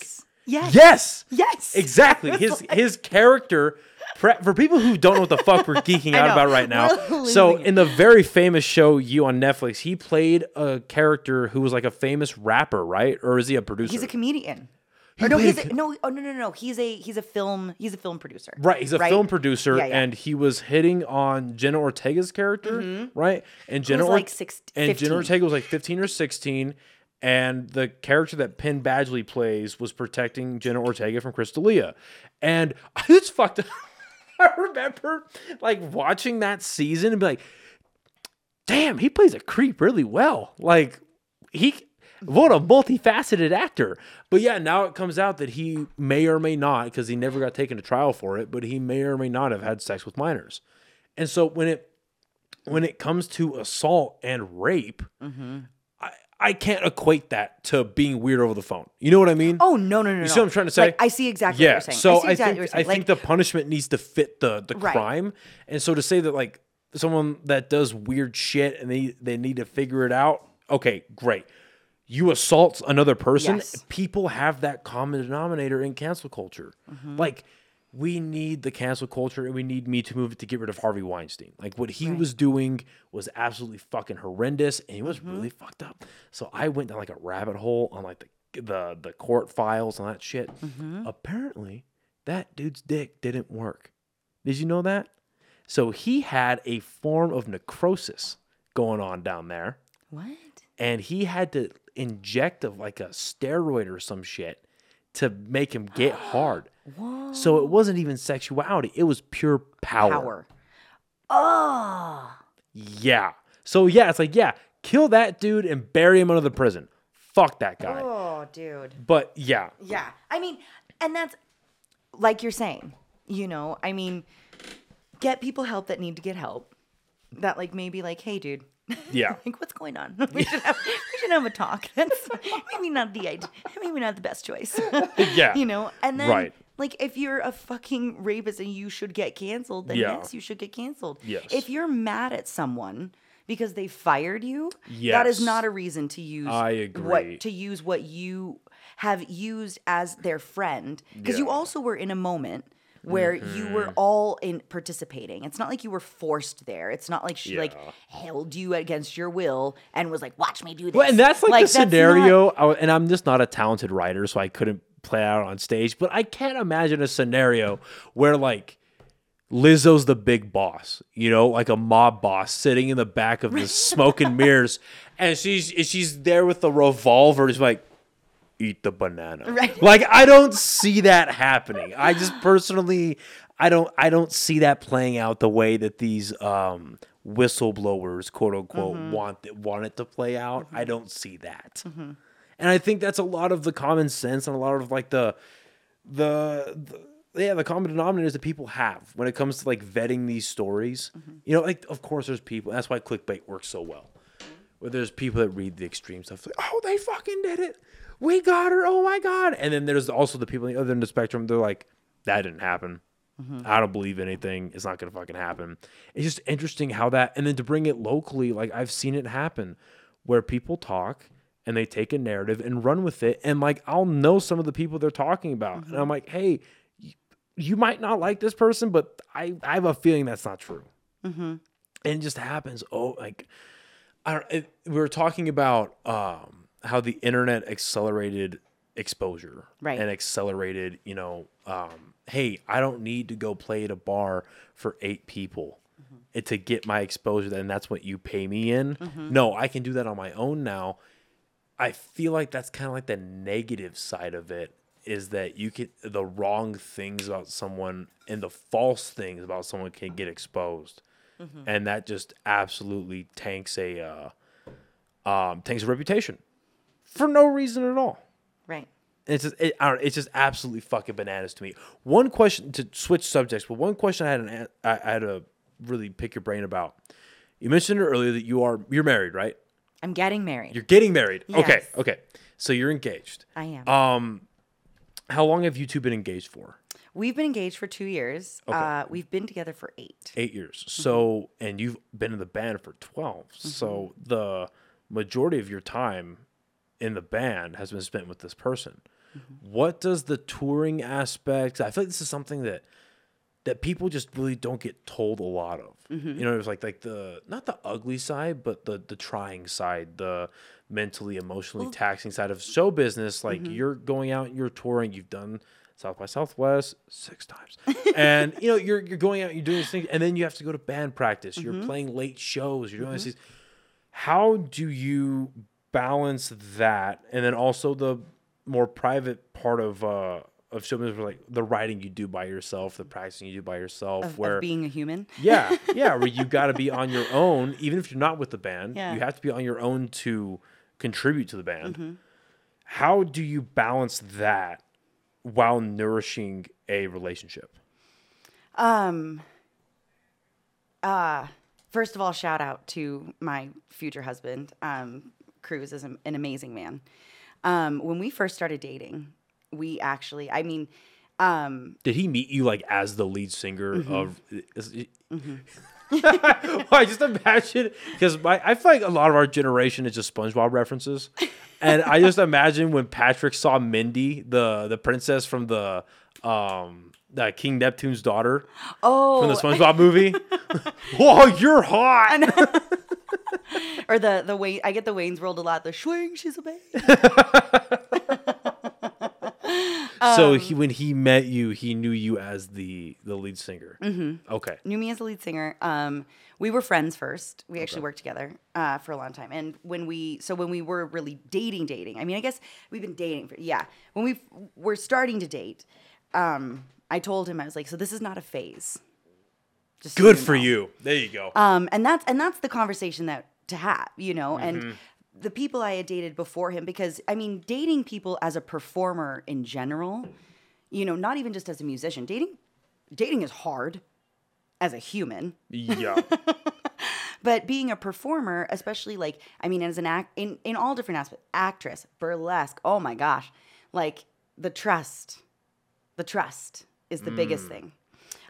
Yes. Yes, Yes. exactly. His his character. Pre- for people who don't know what the fuck we're geeking out about right now, so in the very famous show You on Netflix, he played a character who was like a famous rapper, right? Or is he a producer? He's a comedian. He oh, no, he's a no, oh no, no, no. He's a he's a film he's a film producer. Right, he's a right? film producer, Yeah, yeah. and he was hitting on Jenna Ortega's character, mm-hmm. right? And Jenna was Or- like six- and 15. Jenna Ortega was like fifteen or sixteen, and the character that Penn Badgley plays was protecting Jenna Ortega from Chris D'Elia, and it's fucked up. I remember like watching that season and be like, "Damn, he plays a creep really well." Like he. What a multifaceted actor. But yeah, now it comes out that he may or may not, because he never got taken to trial for it, but he may or may not have had sex with minors. And so when it when it comes to assault and rape, mm-hmm. I, I can't equate that to being weird over the phone. You know what I mean? Oh no, no, no. You no. see what I'm trying to say? Like, I see exactly yeah. what you're saying. So I, exactly think what I saying. think Like, the punishment needs to fit the the Right. crime. And so to say that like someone that does weird shit and they they need to figure it out, okay, great. You assault another person, Yes. people have that common denominator in cancel culture. Mm-hmm. Like we need the cancel culture and we need Me Too movement to get rid of Harvey Weinstein. Like what he was doing was absolutely fucking horrendous and he was Mm-hmm. really fucked up. So I went down like a rabbit hole on like the the the court files and that shit. Mm-hmm. Apparently, that dude's dick didn't work. Did you know that? So he had a form of necrosis going on down there what? And he had to inject of like a steroid or some shit to make him get hard. So it wasn't even sexuality; it was pure power. Power. Oh. Yeah. So yeah, it's like yeah, kill that dude and bury him under the prison. Fuck that guy. Oh, dude. But yeah, Yeah. I mean, and that's like you're saying, you know, I mean, get people help that need to get help. That like maybe like, hey, dude. Yeah. like what's going on? We should have we should have a talk. That's maybe not the idea. Maybe not the best choice. Yeah. You know, and then Right. like if you're a fucking rapist and you should get canceled, then Yeah. yes, you should get canceled. Yes. If you're mad at someone because they fired you, yes. that is not a reason to use I agree. what to use what you have used as their friend because you also were in a moment where you were Mm-hmm. all in participating. It's not like you were forced there. It's not like she like held you against your will and was like, "Watch me do this." Well, and that's like, the not- scenario. I w- and I'm just not a talented writer, so I couldn't play out on stage. But I can't imagine a scenario where like Lizzo's the big boss, you know, like a mob boss sitting in the back of the smoke and mirrors, and she's she's there with the revolver. She's like, "Eat the banana." Right. Like I don't see that happening. I just personally, I don't I don't see that playing out the way that these um whistleblowers, quote unquote, mm-hmm. want it, want it to play out. I mm-hmm. don't see that. Mm-hmm. And I think that's a lot of the common sense and a lot of like the the, the yeah, the common denominators that people have when it comes to like vetting these stories. You know, like of course there's people. That's why clickbait works so well. where there's people that read the extreme stuff like, oh, they fucking did it. We got her. Oh my god. And then there's also the people on the other end of the spectrum. They're like, that didn't happen. Mm-hmm. I don't believe anything. It's not gonna fucking happen. It's just interesting how that, and then to bring it locally, like I've seen it happen, where people talk and they take a narrative and run with it, and like I'll know some of the people they're talking about, and I'm mm-hmm. like, hey, you, might not like this person, but I I have a feeling that's not true, mm-hmm. and it just happens. Oh, like I don't. It, we were talking about um, how the internet accelerated exposure, Right. And accelerated, you know, um, hey, I don't need to go play at a bar for eight people it, to get my exposure, and that's what you pay me in. No, I can do that on my own now. I feel like that's kind of like the negative side of it is that you can the wrong things about someone and the false things about someone can get exposed, and that just absolutely tanks a uh, um, tanks a reputation for no reason at all. Right. It's just it, I don't, it's just absolutely fucking bananas to me. One question to switch subjects, but one question I had an, I I had to really pick your brain about. You mentioned it earlier that you are you're married, right? I'm getting married. You're getting married. Okay, Yes. okay. So you're engaged. I am. Um, how long have you two been engaged for? We've been engaged for two years. Uh, we've been together for eight. Eight years. So, and you've been in the band for 12. So the majority of your time in the band has been spent with this person. Mm-hmm. What does the touring aspect? I feel like this is something that that people just really don't get told a lot of. Mm-hmm. You know, it's like like the not the ugly side, but the the trying side, the mentally, emotionally taxing side of show business. Like mm-hmm. you're going out, you're touring, you've done South by Southwest six times, and you know you're you're going out, you're doing these things, and then you have to go to band practice. You're playing late shows. You're doing these. How do you balance that, and then also the more private part of uh of show business, where, like the writing you do by yourself, the practicing you do by yourself, Of, where of being a human. yeah, yeah, where you got to be on your own, even if you're not with the band. Yeah. You have to be on your own to contribute to the band. Mm-hmm. How do you balance that while nourishing a relationship? Um. Uh, first of all, shout out to my future husband. Um, Cruz is an, an amazing man. Um, when we first started dating, we actually, I mean, um, Did he meet you like as the lead singer Mm-hmm. of? Is, I just imagine because I feel like a lot of our generation is just SpongeBob references, and I just imagine when Patrick saw Mindy, the the princess from the um the King Neptune's daughter oh, from the SpongeBob movie. Whoa, you're hot! or the the Wayne, I get the Wayne's World a lot. The swing, she's a babe. so Um, he, when he met you, he knew you as the the lead singer. Mm-hmm. Okay. knew me as the lead singer. Um, we were friends first. We actually worked together uh, for a long time. And when we, so when we were really dating, dating. I mean, I guess we've been dating for yeah. When we were starting to date, um, I told him I was like, so this is not a phase. Just so Good you for know. you. There you go. Um, and that's and that's the conversation that to have, you know, Mm-hmm. and the people I had dated before him, because I mean, dating people as a performer in general, you know, not even just as a musician, dating dating is hard as a human. yeah. But being a performer, especially like I mean, as an act in in all different aspects, actress, burlesque. Oh my gosh, like the trust, the trust is the Mm. biggest thing.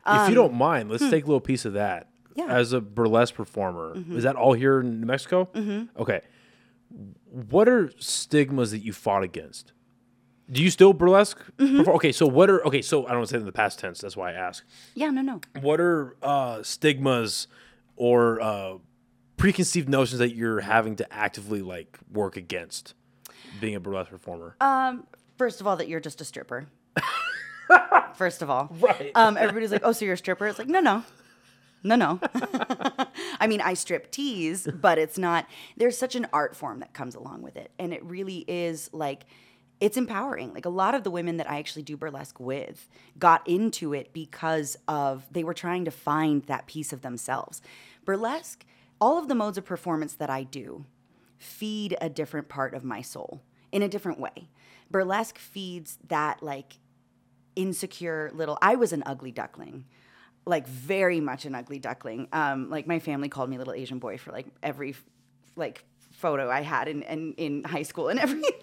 If you don't mind, let's take a little piece of that. Um, hmm. Yeah. As a burlesque performer, is that all here in New Mexico? Mm-hmm. Okay. What are stigmas that you fought against? Do you still burlesque? Mm-hmm. Okay, so what are okay? So I don't want to say in the past tense. That's why I ask. Yeah, no, no. What are uh, stigmas or uh, preconceived notions that you're having to actively like work against being a burlesque performer? Um, first of all, that you're just a stripper. first of all, Right. Um, everybody's like, "Oh, so you're a stripper?" It's like, no, no, no, no. I mean, I strip tease, but it's not. There's such an art form that comes along with it, and it really is like. It's empowering. Like a lot of the women that I actually do burlesque with got into it because of they were trying to find that piece of themselves. Burlesque, all of the modes of performance that I do feed a different part of my soul in a different way. Burlesque feeds that like insecure little I was an ugly duckling. Like very much an ugly duckling. Um like my family called me little Asian boy for like every like photo I had in, in, in high school and everything.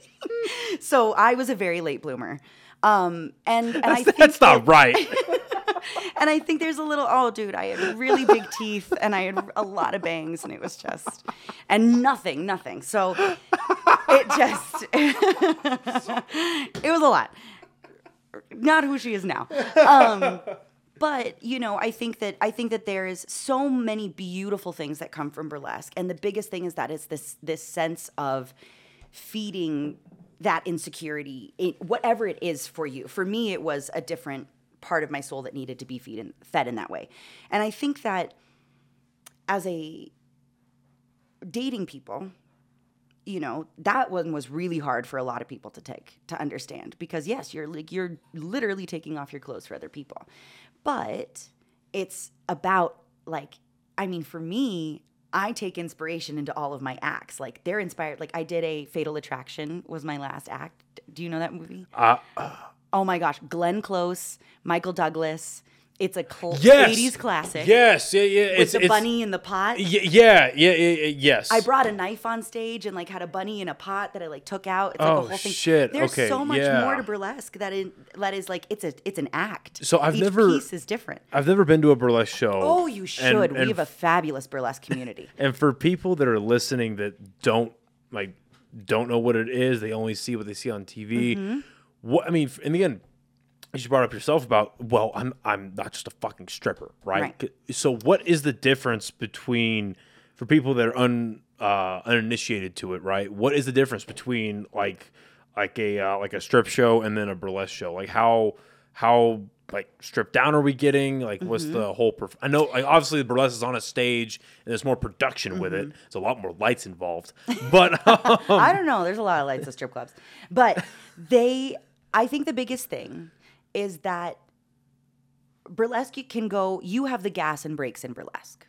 so I was a very late bloomer. Um, and, and I think That's not right. and I think there's a little, oh, dude, I had really big teeth and I had a lot of bangs, and it was just, and nothing, nothing. So it just, it was a lot. Not who she is now. Um, but you know, I think that I think that there is so many beautiful things that come from burlesque, and the biggest thing is that it's this this sense of feeding that insecurity, in, whatever it is for you. For me, it was a different part of my soul that needed to be feed in, fed in that way, and I think that as a dating people, you know that one was really hard for a lot of people to take to understand because yes you're like you're literally taking off your clothes for other people. But it's about like i mean for me i take inspiration into all of my acts. Like they're inspired like i did a fatal attraction was my last act. Do you know that movie? Uh, oh my gosh glenn close michael douglas it's a cl- yes. 80s classic Yes. Yeah. Yeah. with it's the it's, bunny in the pot Y- yeah, yeah. Yeah. Yes. I brought a knife on stage and like had a bunny in a pot that I like took out. It's like Oh, a whole thing. shit. There's Okay, so much yeah. more to burlesque that in, that is like it's a it's an act. So I've Each never- piece is different. I've never been to a burlesque show. Oh, you should. And, we have a fabulous burlesque community. And for people that are listening that don't like don't know what it is, they only see what they see on TV. Mm-hmm. What I mean, in the end, you brought up yourself about well, I'm I'm not just a fucking stripper, right? Right. So what is the difference between for people that are un uh, uninitiated to it, right? What is the difference between like like a uh, like a strip show and then a burlesque show? Like how how like stripped down are we getting? Like what's Mm-hmm. the whole? Perf- I know like obviously the burlesque is on a stage and there's more production with Mm-hmm. it. There's a lot more lights involved, but um, I don't know. There's a lot of lights at strip clubs, but they. I think the biggest thing is that burlesque can go. You have the gas and brakes in burlesque,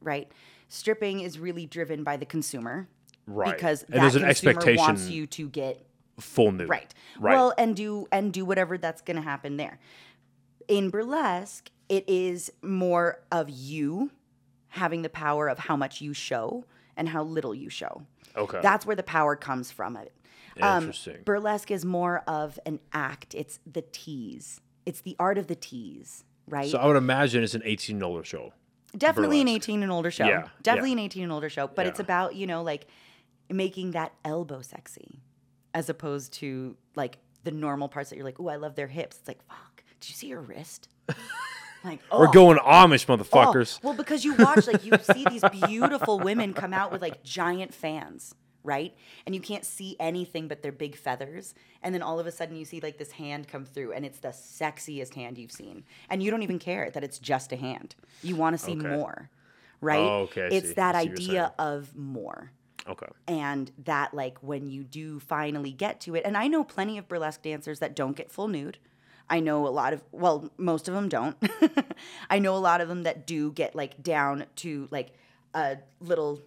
right? Stripping is really driven by the consumer, Right. Because And that there's an consumer expectation- wants you to get full nude, right Right. well and do and do whatever that's going to happen there in burlesque it is more of you having the power of how much you show and how little you show Okay. that's where the power comes from it Um, Interesting. burlesque is more of an act it's the tease it's the art of the tease right so I would imagine it's an 18 dollar show. definitely an burlesque. 18 and older show Yeah, definitely yeah. an 18 and older show but it's Yeah. about you know like making that elbow sexy as opposed to like the normal parts that you're like oh i love their hips it's like fuck did you see her wrist like oh We're going Amish, oh. motherfuckers. well because you watch like you see these beautiful women come out with like giant fans right? And you can't see anything but their big feathers. And then all of a sudden you see like this hand come through and it's the sexiest hand you've seen. And you don't even care that it's just a hand. You want to see Okay. more right? Oh, okay, I it's see. that idea of more. Okay. and that like when you do finally get to it and i know plenty of burlesque dancers that don't get full nude. I know a lot of well most of them don't. I know a lot of them that do get like down to like a little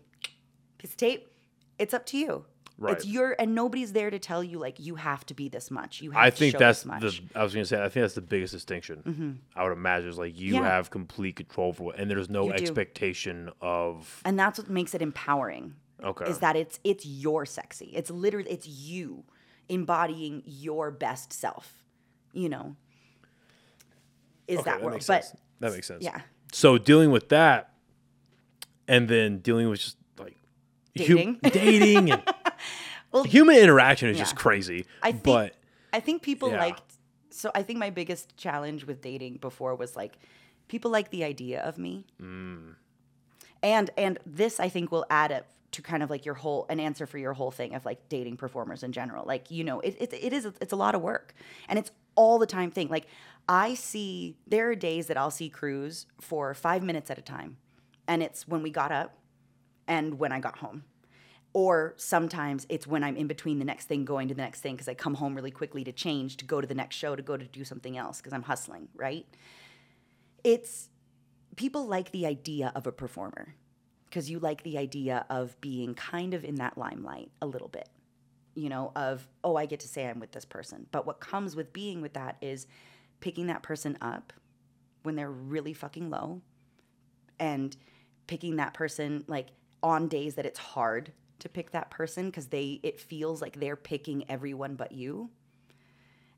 piece of tape it's up to you Right. it's your and nobody's there to tell you like you have to be this much you have I to think show that's this much. Mm-hmm. the. I was gonna say. I think that's the biggest distinction. I would imagine is like you Yeah. have complete control for it, and there's no You do. expectation of. and that's what makes it empowering Okay. is that it's it's your sexy it's literally it's you embodying your best self you know is Okay, that world makes but sense. that makes sense. yeah So dealing with that, and then dealing with just hu- Dating. dating, and Well, human interaction is just crazy. i think but i think people Yeah. liked so i think my biggest challenge with dating before was like people like the idea of me Mm. and and this i think will add up to kind of like your whole an answer for your whole thing of like dating performers in general like you know it, it, it is it's a lot of work and it's all the time thing like i see there are days that i'll see Cruz for five minutes at a time and it's when we got up and when i got home or sometimes it's when I'm in between the next thing going to the next thing because I come home really quickly to change, to go to the next show, to go to do something else because I'm hustling, right? It's people like the idea of a performer because you like the idea of being kind of in that limelight a little bit, you know, of, oh, I get to say I'm with this person. But what comes with being with that is picking that person up when they're really fucking low and picking that person like on days that it's hard to pick that person because they it feels like they're picking everyone but you.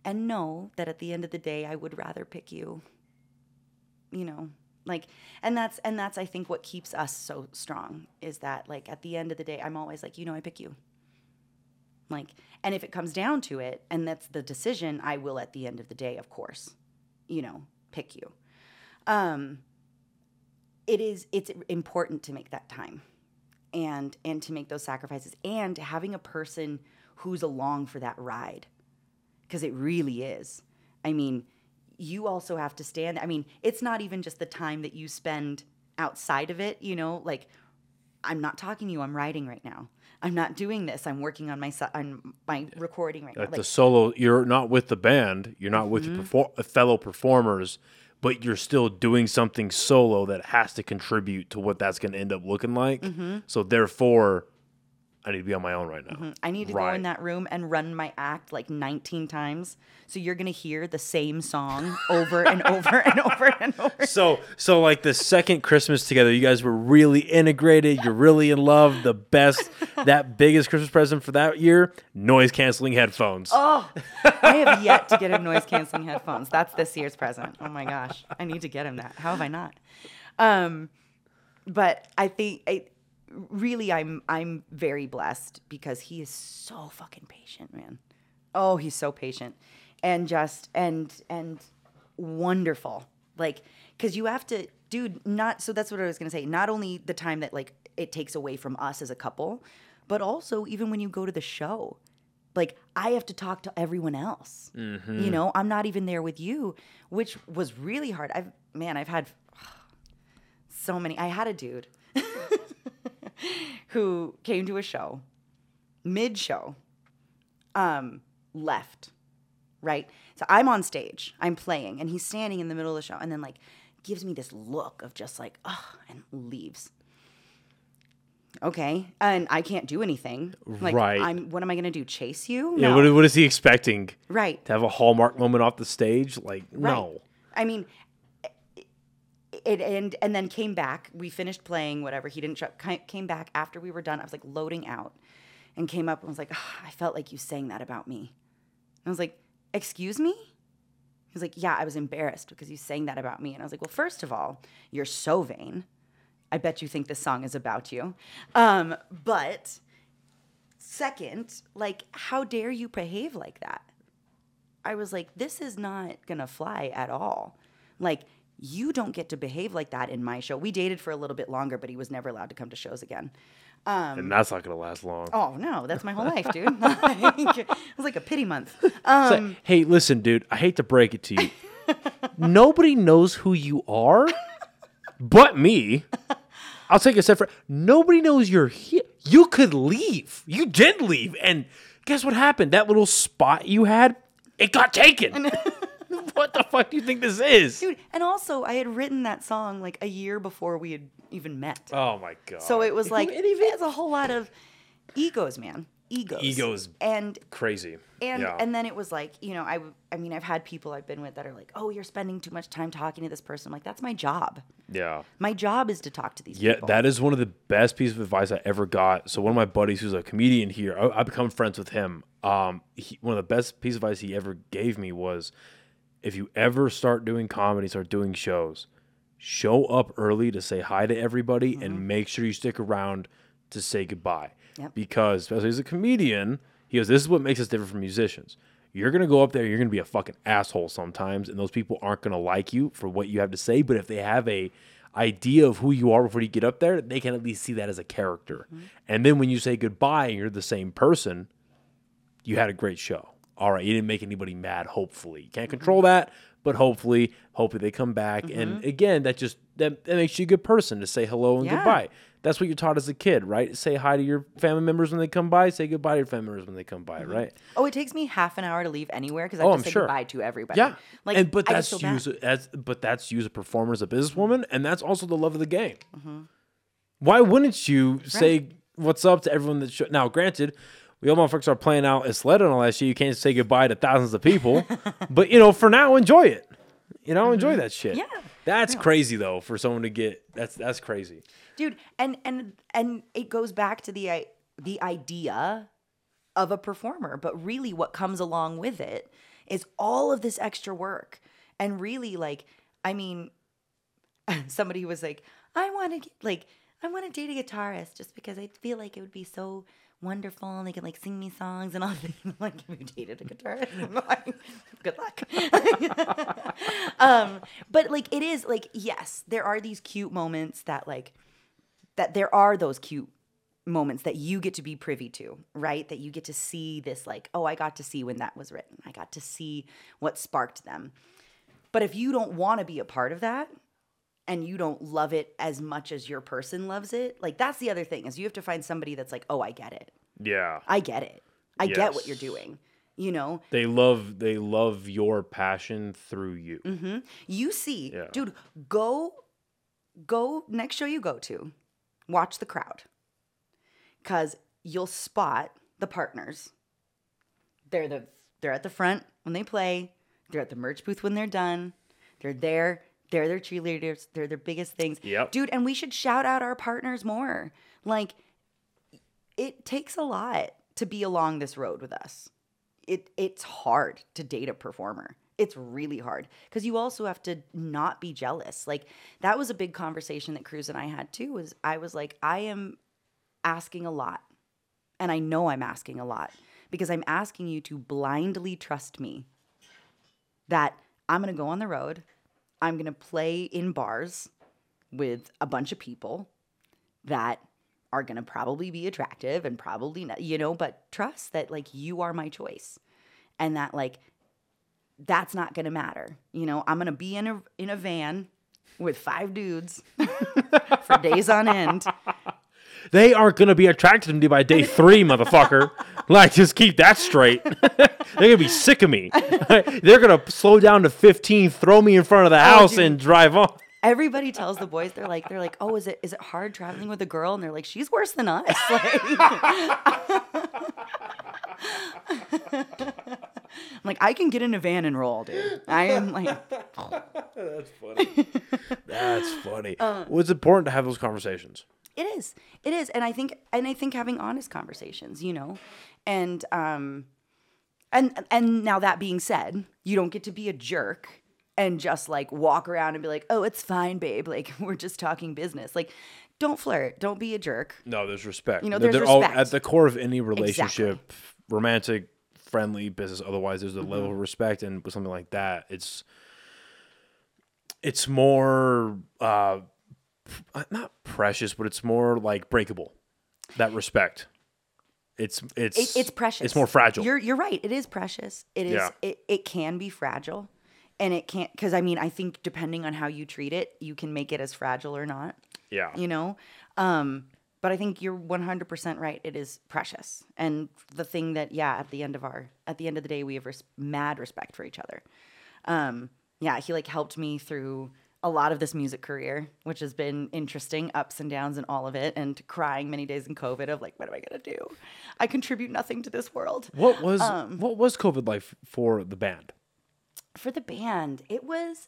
And know that at the end of the day, I would rather pick you. You know, like, and that's and that's I think what keeps us so strong is that like at the end of the day, I'm always like, you know, I pick you. Like, and if it comes down to it, and that's the decision, I will at the end of the day, of course, you know, pick you. Um, it is it's important to make that time and and to make those sacrifices and having a person who's along for that ride because it really is. I mean you also have to stand i mean it's not even just the time that you spend outside of it you know like i'm not talking to you i'm writing right now. I'm not doing this i'm working on my on my recording right now like, the solo, you're not with the band, you're not with Mm-hmm. your perfor- fellow performers, but you're still doing something solo that has to contribute to what that's going to end up looking like. Mm-hmm. So therefore, I need to be on my own right now. I need to go in that room and run my act like 19 times. So you're going to hear the same song over and over and over and over. So, so like the second Christmas together, you guys were really integrated. You're really in love. The best, that biggest Christmas present for that year, noise canceling headphones. Oh, I have yet to get him noise canceling headphones. That's this year's present. Oh my gosh. I need to get him that. How have I not? Um, but I think I, really I'm I'm very blessed because he is so fucking patient, man. Oh, he's so patient and just and and wonderful. Like cuz you have to dude, not so that's what I was going to say. Not only the time that like it takes away from us as a couple, but also even when you go to the show. Like I have to talk to everyone else. You mm-hmm. know, I'm not even there with you, which was really hard. I've man, I've had so many. I had a dude who came to a show, mid show, um, left, right? So I'm on stage, I'm playing, and he's standing in the middle of the show, and then like gives me this look of just like, oh, and leaves. Okay, and I can't do anything. Like, Right. I'm. What am I gonna do? Chase you? Yeah, No. what, what is he expecting? right. To have a hallmark moment off the stage? Like, Right. no. I mean, it and and then came back. We finished playing whatever. He didn't show, came back after we were done. I was like loading out, and came up and was like, "Ah, I felt like you saying that about me. And I was like, excuse me. He was like, yeah, I was embarrassed because you saying that about me. And I was like, well, first of all, you're so vain. I bet you think this song is about you. Um, but second, like, how dare you behave like that? I was like, this is not gonna fly at all. Like, you don't get to behave like that in my show. We dated for a little bit longer, but he was never allowed to come to shows again. and that's not going to last long. Oh no, that's my whole life, dude. Like, it was like a pity month. Um, like, hey, listen, dude, I hate to break it to you. Nobody knows who you are but me. I'll take a step for Nobody knows you're here. You could leave. You did leave. And guess what happened? That little spot you had, it got taken. what the fuck do you think this is? dude, and also I had written that song like a year before we had even met. Oh my god. so it was like It even- it's a whole lot of egos, man. Egos. Egos. And crazy. and yeah. and then it was like you know I I mean I've had people I've been with that are like oh you're spending too much time talking to this person I'm like that's my job yeah. my job is to talk to these people. Yeah, people that is one of the best pieces of advice I ever got. So one of my buddies, who's a comedian here, I, I become friends with him. Um, he, one of the best pieces of advice he ever gave me was, if you ever start doing comedy, start doing shows, show up early to say hi to everybody, and mm-hmm. make sure you stick around to say goodbye. Yep. Because especially as a comedian, he goes, "This is what makes us different from musicians." You're gonna go up there, you're gonna be a fucking asshole sometimes, and those people aren't gonna like you for what you have to say. But if they have a idea of who you are before you get up there, they can at least see that as a character. Mm-hmm. And then when you say goodbye and you're the same person, you had a great show. All right, you didn't make anybody mad. Hopefully, you can't control mm-hmm. that, but hopefully, hopefully they come back. And mm-hmm. again, that just that, that makes you a good person to say hello and Yeah. goodbye. That's what you're taught as a kid, right? Say hi to your family members when they come by. Say goodbye to your family members when they come by, mm-hmm. right? oh it takes me half an hour to leave anywhere because I Oh, have I'm to say sure. goodbye to everybody Yeah, like and but I that's you as, as but that's you as a performer, as a businesswoman, and that's also the love of the game. Mm-hmm. Why wouldn't you say what's up to everyone that? Show- now, granted, we all motherfuckers are playing out a sled and all that shit. You can't say goodbye to thousands of people, but you know, for now, enjoy it. You know, enjoy that shit. Mm-hmm. Yeah. that's crazy though for someone to get. That's that's crazy. dude and and and it goes back to the i the idea of a performer, but really what comes along with it is all of this extra work. And really like I mean somebody was like, I want to like I want to date a guitarist just because I feel like it would be so wonderful and they can like sing me songs and all. I'm like, have you dated a guitarist? Like, good luck. um, but like it is like, yes, there are these cute moments that like that there are those cute moments that you get to be privy to, right? That you get to see this like, oh, I got to see when that was written. I got to see what sparked them. But if you don't want to be a part of that, and you don't love it as much as your person loves it like that's the other thing is you have to find somebody that's like oh i get it Yeah. i get it i get what you're doing you know They love they love your passion through you. Mm-hmm. you see Yeah. dude go go next show you go to watch the crowd because you'll spot the partners they're the they're at the front when they play they're at the merch booth when they're done they're there they're their cheerleaders they're their biggest things Yep. dude and we should shout out our partners more like it takes a lot to be along this road with us it it's hard to date a performer. It's really hard because you also have to not be jealous. Like that was a big conversation that Cruz and I had too. Was I was like, I am asking a lot, and I know I'm asking a lot because I'm asking you to blindly trust me that I'm gonna go on the road, I'm gonna play in bars with a bunch of people that are going to probably be attractive and probably not, you know, but trust that like you are my choice and that like that's not going to matter. You know, I'm going to be in a in a van with five dudes for days on end. They aren't gonna be attracted to me by day three, motherfucker. Like, just keep that straight. They're gonna be sick of me. They're gonna slow down to 15, throw me in front of the house, dude. and drive on. Everybody tells the boys they're like they're like, "Oh, is it is it hard traveling with a girl?" And they're like, "She's worse than us." Like, I'm like, "I can get in a van and roll, dude." I am like That's funny. That's funny. Uh. well, it's important to have those conversations. It is. It is. And I think and I think having honest conversations, you know. And um and and now that being said, you don't get to be a jerk and just like walk around and be like, "Oh, it's fine, babe. Like we're just talking business." Like don't flirt. Don't be a jerk. No, there's respect. You know, there's they're all- at the core of any relationship, romantic, friendly, business. Otherwise, there's a level Mm-hmm. of respect, and with something like that, it's it's more uh, not precious, but it's more like breakable. That respect. It's it's It, it's precious. It's more fragile. You're you're right. It is precious. It is Yeah. it, it can be fragile. And it can't cuz I mean, I think depending on how you treat it, you can make it as fragile or not. yeah. you know um but i think you're 100% right it is precious and the thing that yeah at the end of our at the end of the day we have res- mad respect for each other um yeah he like helped me through a lot of this music career which has been interesting ups and downs and all of it and crying many days in covid of like what am i to do i contribute nothing to this world What was Um, what was COVID life for the band? for the band, it was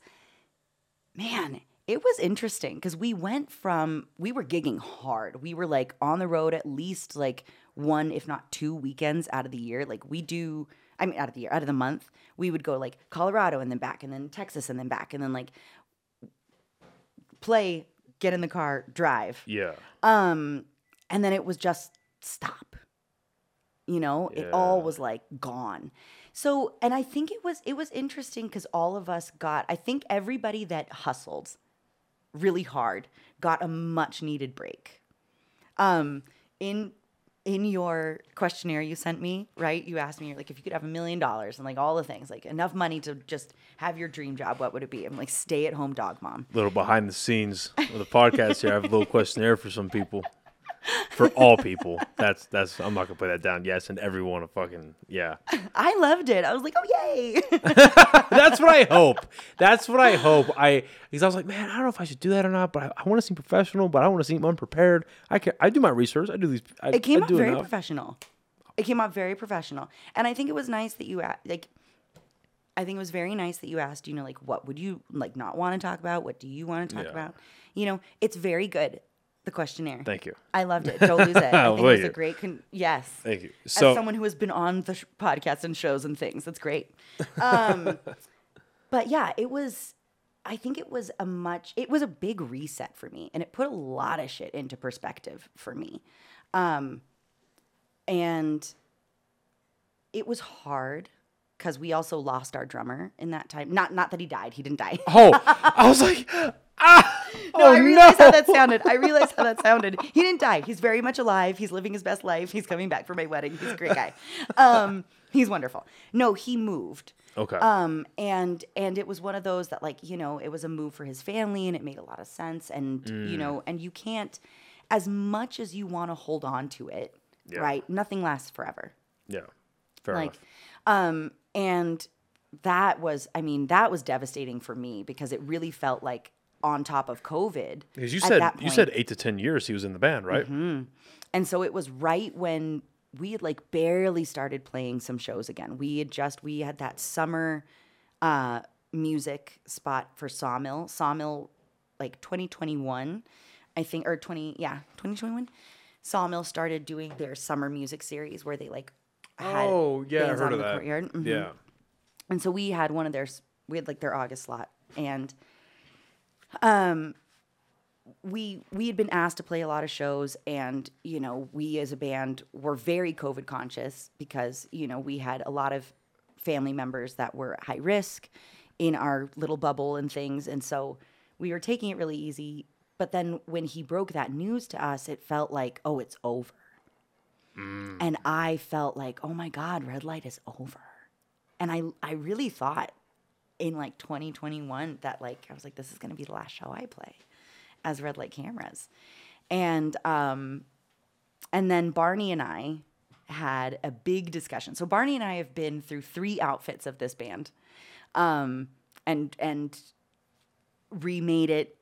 man, it was interesting because we went from we were gigging hard. We were like on the road at least like one, if not two weekends out of the year. Like we do I mean out of the year, out of the month, we would go like Colorado and then back and then Texas and then back and then like play, get in the car, drive. Yeah. Um, and then it was just stop. You know, it all was like gone. So, and I think it was it was interesting because all of us got. I think everybody that hustled really hard got a much needed break. Um, in in your questionnaire you sent me, right? You asked me, you're like, if you could have a million dollars and like all the things, like enough money to just have your dream job, what would it be? I'm like, stay at home dog mom. little behind the scenes of the podcast here. I have a little questionnaire for some people. For all people. That's that's I'm not gonna put that down. Yes, and everyone a fucking yeah. I loved it. I was like, oh yay. That's what I hope. That's what I hope. I because I was like, man, I don't know if I should do that or not, but I, I want to seem professional, but I want to seem unprepared. I can I do my research. I do these. I, it came I out very enough. professional. It came out very professional, and I think it was nice that you like. I think it was very nice that you asked. You know, like what would you like not want to talk about? What do you want to talk Yeah. about? You know, it's very good. The questionnaire. Thank you. I loved it. Don't lose it. I think it was Thank a great. Con- yes. Thank you. So, As someone who has been on the sh- podcast and shows and things, that's great. Um, but yeah, it was. I think it was a much. It was a big reset for me, and it put a lot of shit into perspective for me. Um, and it was hard because we also lost our drummer in that time. Not not that he died. He didn't die. oh, I was like, ah, No, oh I realized no. how that sounded. I realized how that sounded. He didn't die. He's very much alive. He's living his best life. He's coming back for my wedding. He's a great guy. Um, he's wonderful. No, he moved. Okay. Um, and and it was one of those that like you know it was a move for his family and it made a lot of sense and Mm. you know and you can't as much as you want to hold on to it, Yeah. right? Nothing lasts forever yeah. Fair like enough. um and that was i mean that was devastating for me because it really felt like on top of covid. Because you said you said eight to ten years he was in the band, right? and so it was right when we had like barely started playing some shows again. We had just we had that summer uh music spot for sawmill. Sawmill like 2021 i think or 20 yeah 2021 sawmill started doing their summer music series where they like had Oh yeah, I bands heard out of in the that. courtyard. Mhm. Yeah. And so we had one of their we had like their August slot and um we we had been asked to play a lot of shows and you know we as a band were very covid conscious because you know we had a lot of family members that were at high risk in our little bubble and things and so we were taking it really easy but then when he broke that news to us it felt like oh it's over and i felt like oh my god red light is over and i i really thought in like 2021 that like I was like this is going to be the last show I play as Red Light Cameras. And um and then Barney and I had a big discussion. So Barney and I have been through three outfits of this band. Um and and remade it,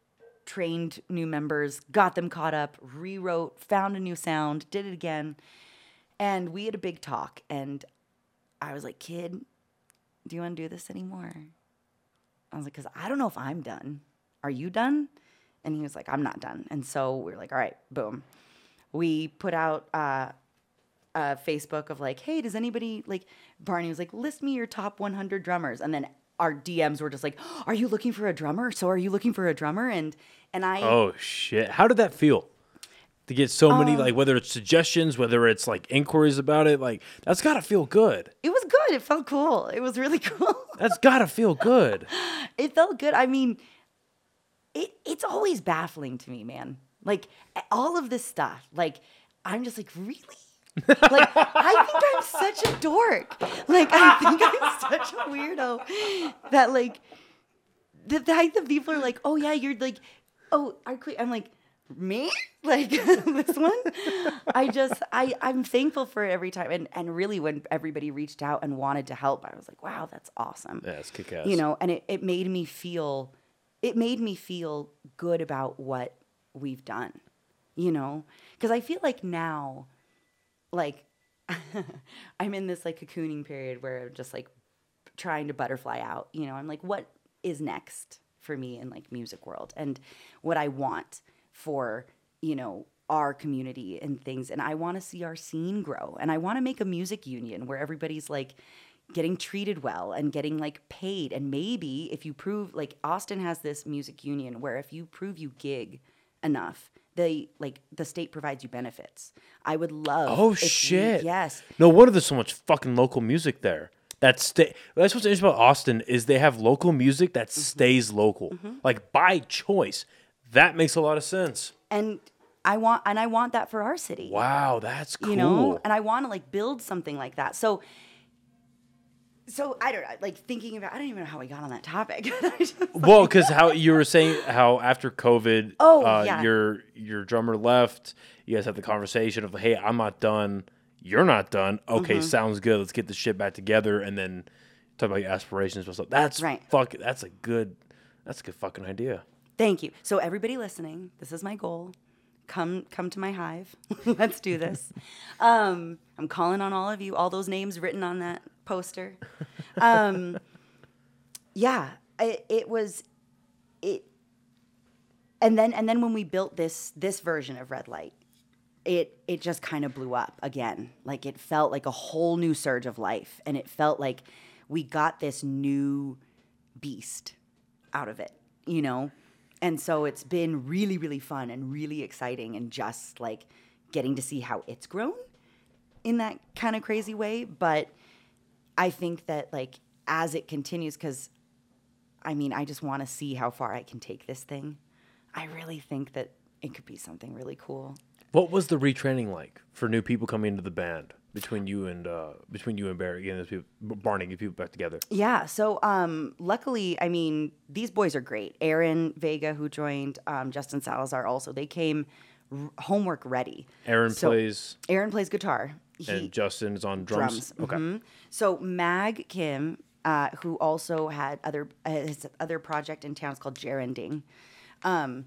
trained new members, got them caught up, rewrote, found a new sound, did it again. And we had a big talk and I was like, "Kid, do you want to do this anymore?" I was like, because I don't know if I'm done. Are you done? And he was like, I'm not done. And so we were like, all right, boom. We put out uh, a Facebook of like, hey, does anybody like? Barney was like, list me your top 100 drummers, and then our DMs were just like, are you looking for a drummer? So are you looking for a drummer? And and I Oh shit! How did that feel? To get so many Um, like whether it's suggestions, whether it's like inquiries about it, like that's gotta feel good. it was good. It felt cool. It was really cool. That's gotta feel good. it felt good. I mean, it it's always baffling to me, man. Like all of this stuff. Like I'm just like, really? Like I think I'm such a dork. Like I think I'm such a weirdo that like the fact that people are like, oh yeah, you're like, oh, are cle-" I'm like, me? Like this one? I just I I'm thankful for it every time. And and really when everybody reached out and wanted to help, I was like, wow, that's awesome Yeah, it's kick ass. you know and it, it made me feel it made me feel good about what we've done you know because i feel like now like i'm in this like cocooning period where i'm just like trying to butterfly out you know? I'm like what is next for me in like music world and what i want for you know our community and things? And i want to see our scene grow and i want to make a music union where everybody's like getting treated well and getting like paid. And maybe if you prove like austin has this music union where if you prove you gig enough they like the state provides you benefits i would love Oh we- shit! yes No wonder there's so much fucking local music there. That stay. That's what's interesting about Austin is they have local music that Mm-hmm. stays local, like by choice. That makes a lot of sense. and i want and i want that for our city Wow, that's cool. you know and i want to like build something like that so so i don't know like thinking about i don't even know how we got on that topic well, because how you were saying how after COVID, Oh, uh, yeah. your your drummer left. You guys had the conversation of, hey, I'm not done. You're not done. Okay, Mm-hmm. sounds good. Let's get this shit back together, and then talk about your aspirations and stuff. That's Right. Fuck. That's a good. That's a good fucking idea. Thank you. So everybody listening, this is my goal. Come come to my hive. Let's do this. Um, I'm calling on all of you, all those names written on that poster. Um, yeah, it, it was it and then and then when we built this this version of red light it it just kind of blew up again like it felt like a whole new surge of life and it felt like we got this new beast out of it you know and so it's been really really fun and really exciting and just like getting to see how it's grown in that kind of crazy way. But i think that like as it continues because i mean i just want to see how far i can take this thing. I really think that it could be something really cool. What was the retraining like for new people coming into the band between you and uh, between you and Barry getting those people, Barney, getting people back together? Yeah. So, um, luckily, I mean, these boys are great. Aaron Vega, who joined, um, Justin Salazar, also they came r- homework ready. Aaron So- plays Aaron plays guitar. He, and Justin is on drums. drums. Okay. mhm. So Mag Kim, uh, who also had other uh, his other project in town is called Gerending. Um,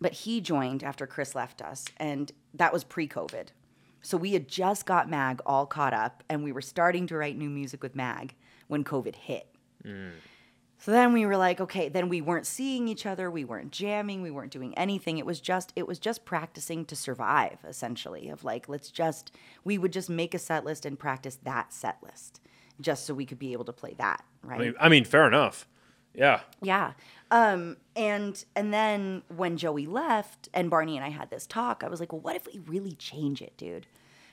but he joined after Chris left us, and that was pre-COVID. So we had just got Mag all caught up, and we were starting to write new music with Mag when COVID hit. Mm. So then we were like, okay, then we weren't seeing each other, we weren't jamming, we weren't doing anything. It was just it was just practicing to survive essentially of like let's just we would just make a set list and practice that set list just so we could be able to play that, right? I mean, I mean, fair enough. Yeah. Yeah. Um, and and then when Joey left and Barney and I had this talk, I was like, well, what if we really change it, dude?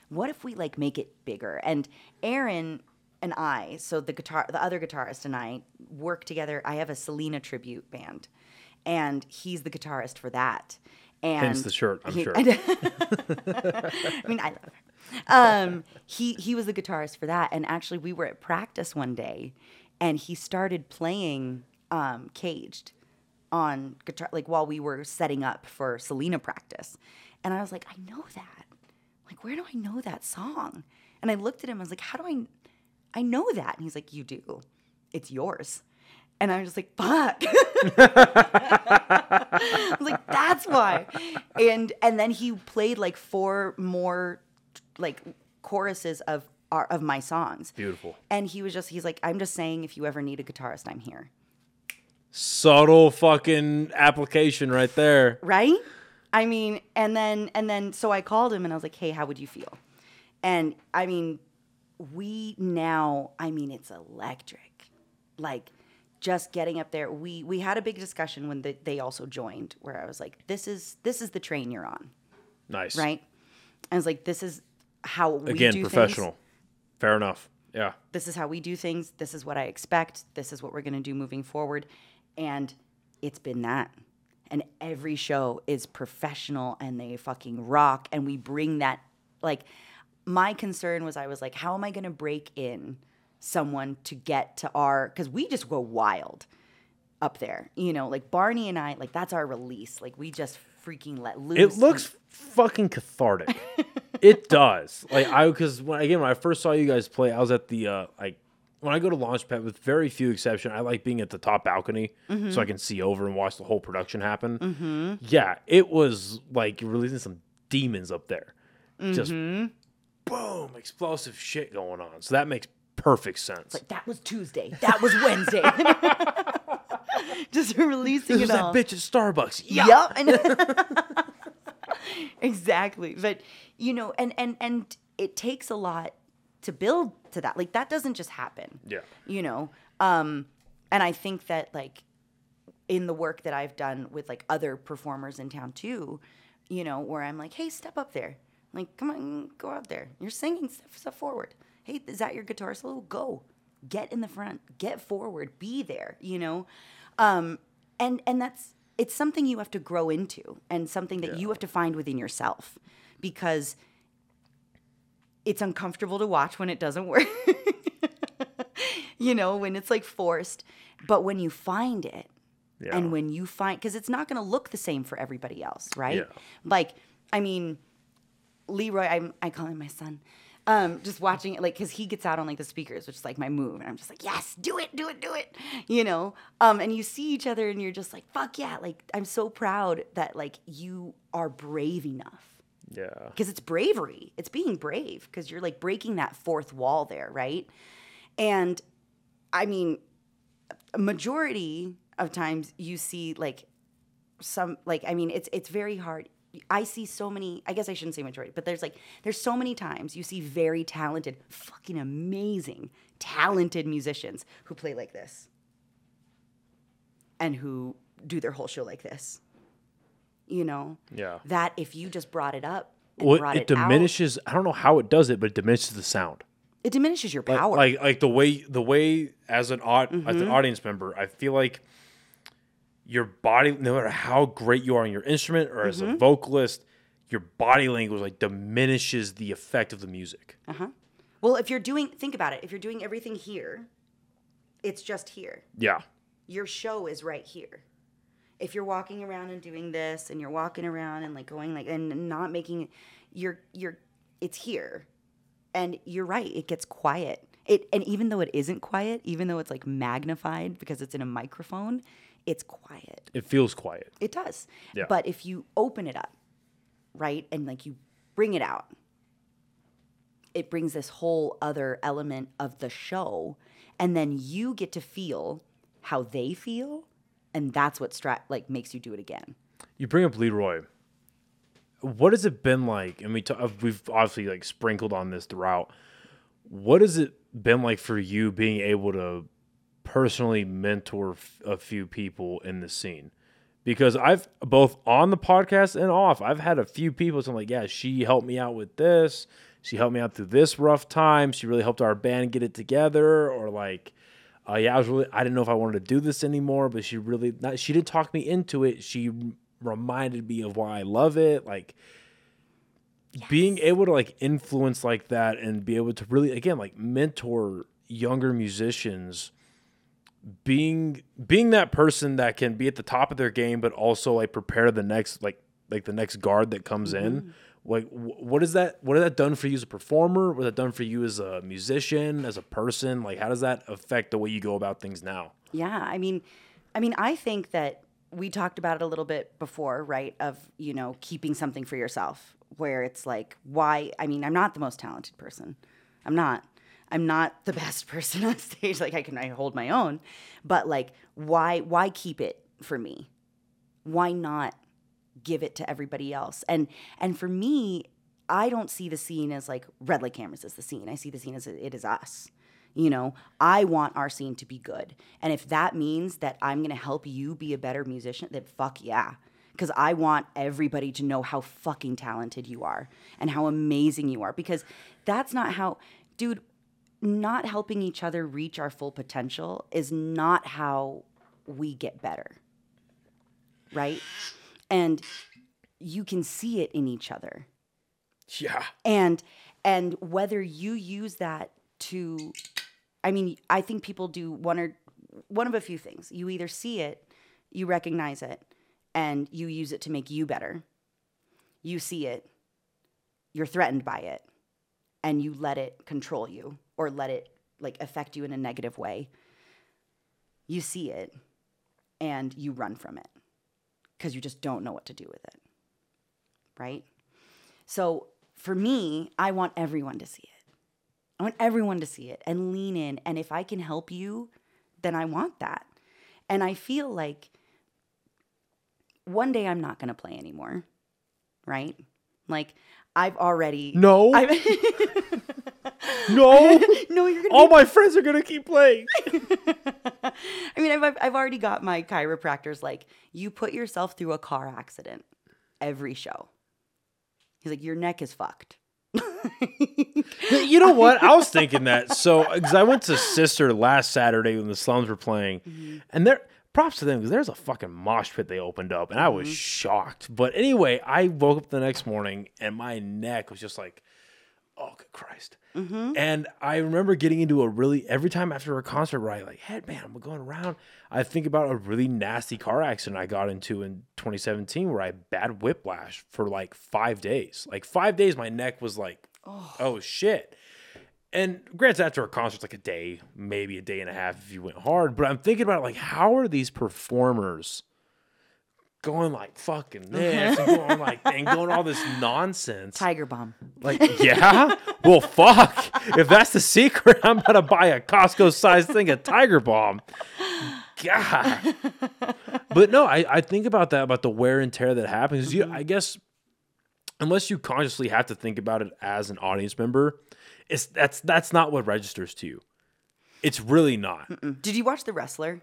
What if we like make it bigger? And Aaron and I, so the guitar the other guitarist and I work together. I have a Selena tribute band. And he's the guitarist for that. And Hence the shirt, I'm he- sure. I mean, I love her. Um, he he was the guitarist for that, and actually, we were at practice one day, and he started playing um, "Caged" on guitar, like while we were setting up for Selena practice, and I was like, I know that. Like, where do I know that song? And I looked at him. I was like, How do I? I know that. And he's like, You do. It's yours. And I was just like, fuck. I was like, that's why. And and then he played like four more like choruses of our, of my songs. Beautiful. And he was just he's like, I'm just saying if you ever need a guitarist, I'm here. Subtle fucking application right there. Right? I mean, and then and then so I called him and I was like, "Hey, how would you feel?" And I mean, we now, I mean, it's electric. Like just getting up there. We we had a big discussion when the, they also joined where I was like, "This is this is the train you're on." Nice. right? I was like, this is how we Again, do professional. Things. Fair enough. Yeah. This is how we do things. This is what I expect. This is what we're going to do moving forward. And it's been that. And every show is professional and they fucking rock. And we bring that, like, my concern was I was like, how am I going to break in someone to get to our, because we just go wild up there. You know, like Barney and I, like, that's our release. Like, we just freaking let loose. It looks fucking cathartic. it does. Like I because when again when I first saw you guys play, I was at the uh like when I go to Launchpad, with very few exception, I like being at the top balcony so I can see over and watch the whole production happen. Mm-hmm. Yeah, it was like releasing some demons up there. Just boom, explosive shit going on. So that makes perfect sense. Like that was Tuesday. That was Wednesday. Just releasing was it all. that bitch at Starbucks. Yeah. Yep. Exactly. But you know, and and and it takes a lot to build to that. Like that doesn't just happen. Yeah. You know. Um and I think that like in the work that I've done with like other performers in town too, you know, where I'm like, "Hey, step up there." Like, "Come on, go out there. You're singing step, step forward." Hey, is that your guitar solo? Go. Get in the front. Get forward. Be there, you know? Um and and that's it's something you have to grow into and something that you have to find within yourself because it's uncomfortable to watch when it doesn't work. you know, when it's like forced, but when you find it Yeah. and when you find cuz it's not going to look the same for everybody else, right? Yeah. Like I mean Leroy, I'm, I call him my son. Um, just watching it, like, cause he gets out on like the speakers, which is like my move, and I'm just like, yes, do it, do it, do it, you know. Um, and you see each other, and you're just like, fuck yeah, like I'm so proud that like you are brave enough, yeah. because it's bravery, it's being brave, because you're like breaking that fourth wall there, right? And I mean, a majority of times you see like some like I mean it's it's very hard. I see so many. I guess I shouldn't say majority, but there's like there's so many times you see very talented, fucking amazing, talented musicians who play like this, and who do their whole show like this. You know. Yeah. That if you just brought it up. Well, it it, out, diminishes. I don't know how it does it, but it diminishes the sound. it diminishes your power. like like the way the way as an aud- as Mm-hmm. an audience member, I feel like your body, no matter how great you are on your instrument or as Mm-hmm. a vocalist, your body language like diminishes the effect of the music. uh-huh well, if you're doing, think about it. If you're doing everything here, it's just here. Yeah. your show is right here. If you're walking around and doing this and you're walking around and like going like and not making you're you're it's here. And you're right, it gets quiet. It and even though it isn't quiet, even though it's like magnified because it's in a microphone, it's quiet. It feels quiet. It does. Yeah. But if you open it up, right, and like you bring it out, it brings this whole other element of the show. And then you get to feel how they feel. And that's what like makes you do it again. You bring up Leroy. What has it been like? And we t- uh, we've obviously like sprinkled on this throughout. What has it been like for you being able to personally mentor f- a few people in the scene? Because I've both on the podcast and off, I've had a few people. So I'm like, yeah, she helped me out with this. She helped me out through this rough time. She really helped our band get it together. Or like, uh, yeah, I was really, I didn't know if I wanted to do this anymore, but she really, not, she didn't talk me into it. She reminded me of why I love it. Like, being able to like influence like that and be able to really, again, like mentor younger musicians being being that person that can be at the top of their game but also like prepare the next like like the next guard that comes in like what is that what has that done for you as a performer what that done for you as a musician as a person like how does that affect the way you go about things now Yeah, I mean, I mean, I think that we talked about it a little bit before, right? Of you know keeping something for yourself, where it's like, why? I mean, I'm not the most talented person. I'm not. I'm not the best person on stage. Like I can, I hold my own, but like, why? Why keep it for me? Why not give it to everybody else? And and for me, I don't see the scene as like red light cameras is the scene. I see the scene as it is us. You know, I want our scene to be good. And if that means that I'm going to help you be a better musician, then fuck yeah. Because I want everybody to know how fucking talented you are and how amazing you are. Because that's not how, dude, not helping each other reach our full potential is not how we get better. Right? And you can see it in each other. Yeah. And and whether you use that to i mean i think people do one or one of a few things. You either see it you recognize it and you use it to make you better. You see it you're threatened by it and you let it control you or let it like affect you in a negative way. You see it and you run from it because you just don't know what to do with it right so for me, I want everyone to see it. I want everyone to see it and lean in. And if I can help you, then I want that. And I feel like one day I'm not going to play anymore, right? Like I've already. no I've, no no, you're gonna. all my friends are gonna keep playing I mean, I've, I've already got my chiropractors like you put yourself through a car accident every show. He's like, your neck is fucked. you know what? I was thinking that. So, because I went to Sister last Saturday when the Slums were playing, mm-hmm. and there, props to them because there's a fucking mosh pit they opened up, and I was mm-hmm. shocked. But anyway, I woke up the next morning and my neck was just like, oh, good Christ. Mm-hmm. And I remember getting into a really, every time after a concert where I like, head man, I'm going around, I think about a really nasty car accident I got into in 2017 where I had bad whiplash for like five days. Like five days, my neck was like, oh. oh, shit. And granted, after a concert, it's like a day, maybe a day and a half if you went hard. But I'm thinking about like, how are these performers going like fucking this and going like and going all this nonsense? Tiger Balm. Like, yeah? Well, fuck. If that's the secret, I'm going to buy a Costco sized thing of Tiger Balm. God. but no, I, I think about that about the wear and tear that happens. You, mm-hmm. I guess, unless you consciously have to think about it as an audience member, it's that's that's not what registers to you. It's really not. Did you watch The Wrestler?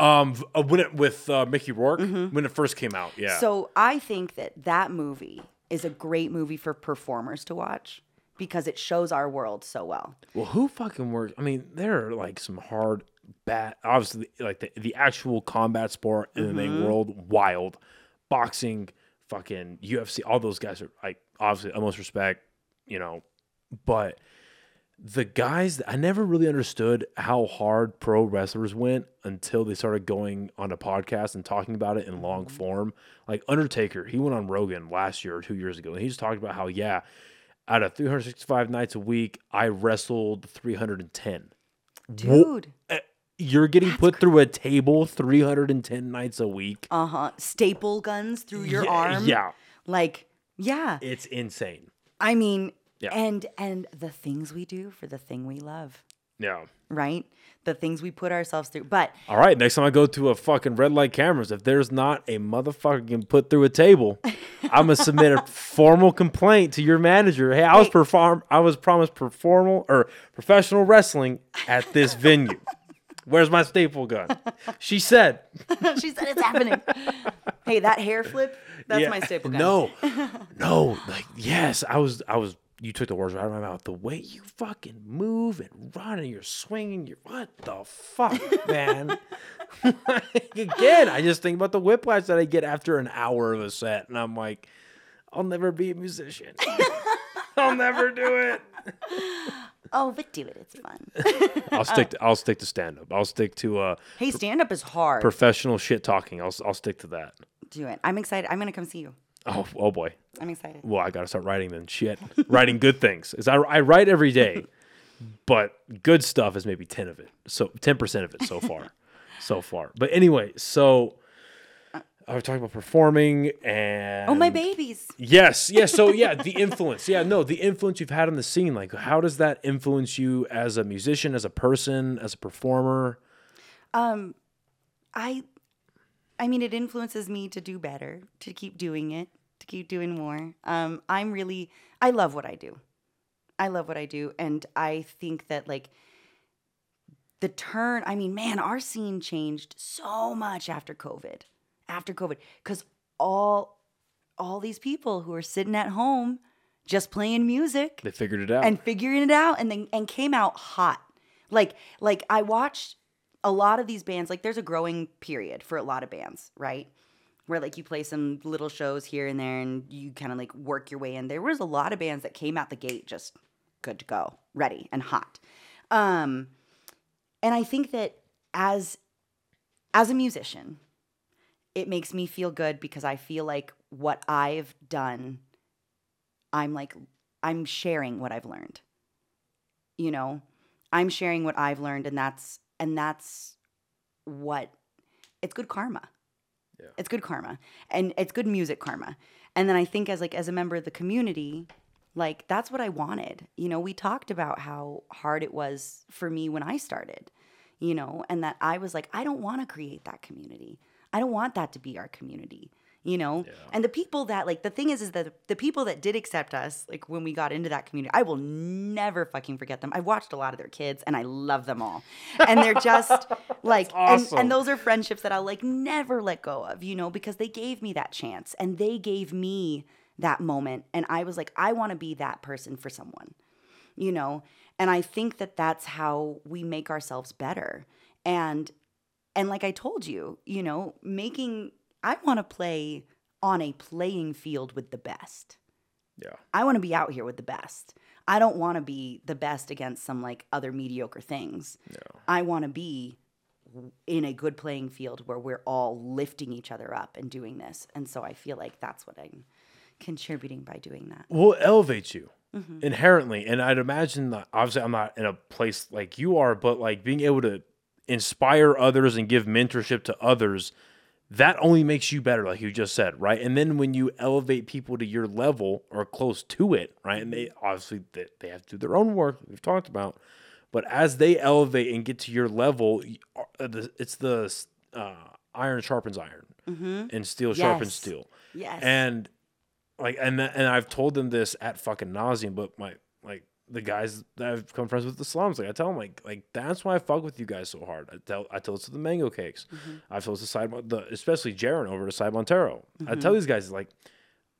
Um, uh, when it with uh, Mickey Rourke when it first came out, yeah. So I think that that movie is a great movie for performers to watch because it shows our world so well. Well, who fucking works? I mean, there are like some hard, bad, obviously, like the, the actual combat sport in the world, wild, boxing, fucking UFC, all those guys are like, obviously, utmost respect, you know, but the guys, I never really understood how hard pro wrestlers went until they started going on a podcast and talking about it in long form. Like Undertaker, he went on Rogan last year or two years ago, and he just talked about how, yeah, out of 365 nights a week, I wrestled 310. Dude. Uh, You're getting put through a table 310 nights a week. Uh huh. Staple guns through your Yeah, arm. Yeah, Like, yeah. it's insane. I mean, Yeah. and and the things we do for the thing we love, Yeah. right? The things we put ourselves through. But All right, next time I go to a fucking red light cameras, if there's not a motherfucker getting put through a table, I'm gonna submit a formal complaint to your manager. Hey, I was perform I was promised performal or professional wrestling at this venue. Where's my staple gun? She said. she said it's happening. hey, that hair flip, that's Yeah. my staple gun. No, no, like yes, I was, I was. You took the words right out of my mouth. The way you fucking move and run and you're swinging, you're what the fuck, man? like, again, I just think about the whiplash that I get after an hour of a set, and I'm like, I'll never be a musician. I'll never do it. Oh, but do it. It's fun. I'll stick. To, I'll stick to stand up. I'll stick to uh, hey, stand up is hard. professional shit talking. I'll I'll stick to that. do it. I'm excited. I'm gonna come see you. Oh oh boy. I'm excited. well, I got to start writing then. Shit, writing good things. Is I, I write every day, but good stuff is maybe ten of it. So ten percent of it so far, so far. But anyway, so I was talking about performing and Oh, my babies. Yes, yes. So yeah, the influence. Yeah, no, the influence you've had on the scene. Like, how does that influence you as a musician, as a person, as a performer? Um I I mean it influences me to do better, to keep doing it, to keep doing more. Um I'm really I love what I do. I love what I do and I think that like the turn, I mean, man, our scene changed so much after COVID. After COVID cuz all all these people who are sitting at home just playing music They figured it out. and figuring it out and then and came out hot. Like like I watched a lot of these bands like there's a growing period for a lot of bands, right? Where like you play some little shows here and there and you kind of like work your way in. There was a lot of bands that came out the gate just good to go, ready and hot. Um and I think that as as a musician, it makes me feel good because I feel like what I've done I'm like I'm sharing what I've learned. You know, I'm sharing what I've learned and that's and that's what it's good karma. Yeah. It's good karma. And it's good music karma. And then I think as like as a member of the community, like that's what I wanted. You know, we talked about how hard it was for me when I started, you know, and that I was like I don't want to create that community. I don't want that to be our community you know? And the people that like the thing is is that the people that did accept us like when we got into that community i will never fucking forget them. I've watched a lot of their kids and i love them all. And they're just like and, and those are friendships that i'll like never let go of you know because they gave me that chance and they gave me that moment and i was like i want to be that person for someone you know? And i think that that's how we make ourselves better. And and like i told you you know making i want to play on a playing field with the best yeah. i want to be out here with the best i don't want to be the best against some like other mediocre things i want to be in a good playing field where we're all lifting each other up and doing this and so i feel like that's what i'm contributing by doing that Well, it elevates you Mm-hmm. inherently. And I'd imagine that obviously I'm not in a place like you are, but like being able to inspire others and give mentorship to others, that only makes you better, like you just said, right? And then when you elevate people to your level or close to it, right? And they obviously they, have to do their own work, we've talked about, But as they elevate and get to your level, uh, the- it's the uh, iron sharpens iron, and steel sharpens steel. Yes. And like, and and I've told them this at fucking nauseum, but my like the guys that I've come friends with the slums, like I tell them like like that's why I fuck with you guys so hard. I tell I tell this to the mango cakes. Mm-hmm. I tell this to side the especially Jaron over to Side Montero. I tell mm-hmm. these guys like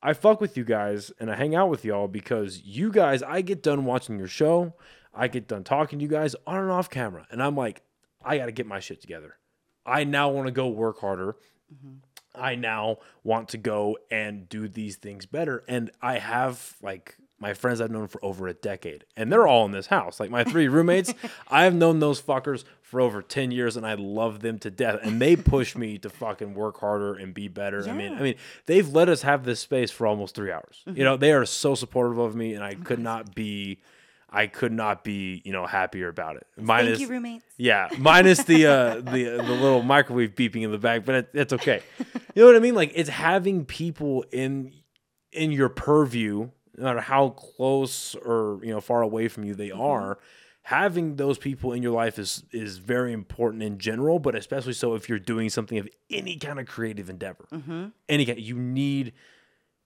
I fuck with you guys and I hang out with y'all because you guys, I get done watching your show, I get done talking to you guys on and off camera, and I'm like, I got to get my shit together. I now want to go work harder. Mm-hmm. I now want to go and do these things better. And I have like my friends I've known for over a decade, and they're all in this house. Like my three roommates, I have known those fuckers for over 10 years and I love them to death. And they push me to fucking work harder and be better. I mean, I mean, they've let us have this space for almost three hours. You know, they are so supportive of me, and I could not be I could not be, you know, happier about it. Minus, Thank you, roommates. yeah, minus the uh, the the little microwave beeping in the back, but it, it's okay. You know what I mean? Like it's having people in in your purview, no matter how close or you know far away from you they Mm-hmm. are. Having those people in your life is is very important in general, but especially so if you're doing something of any kind of creative endeavor. Mm-hmm. Any kind, you need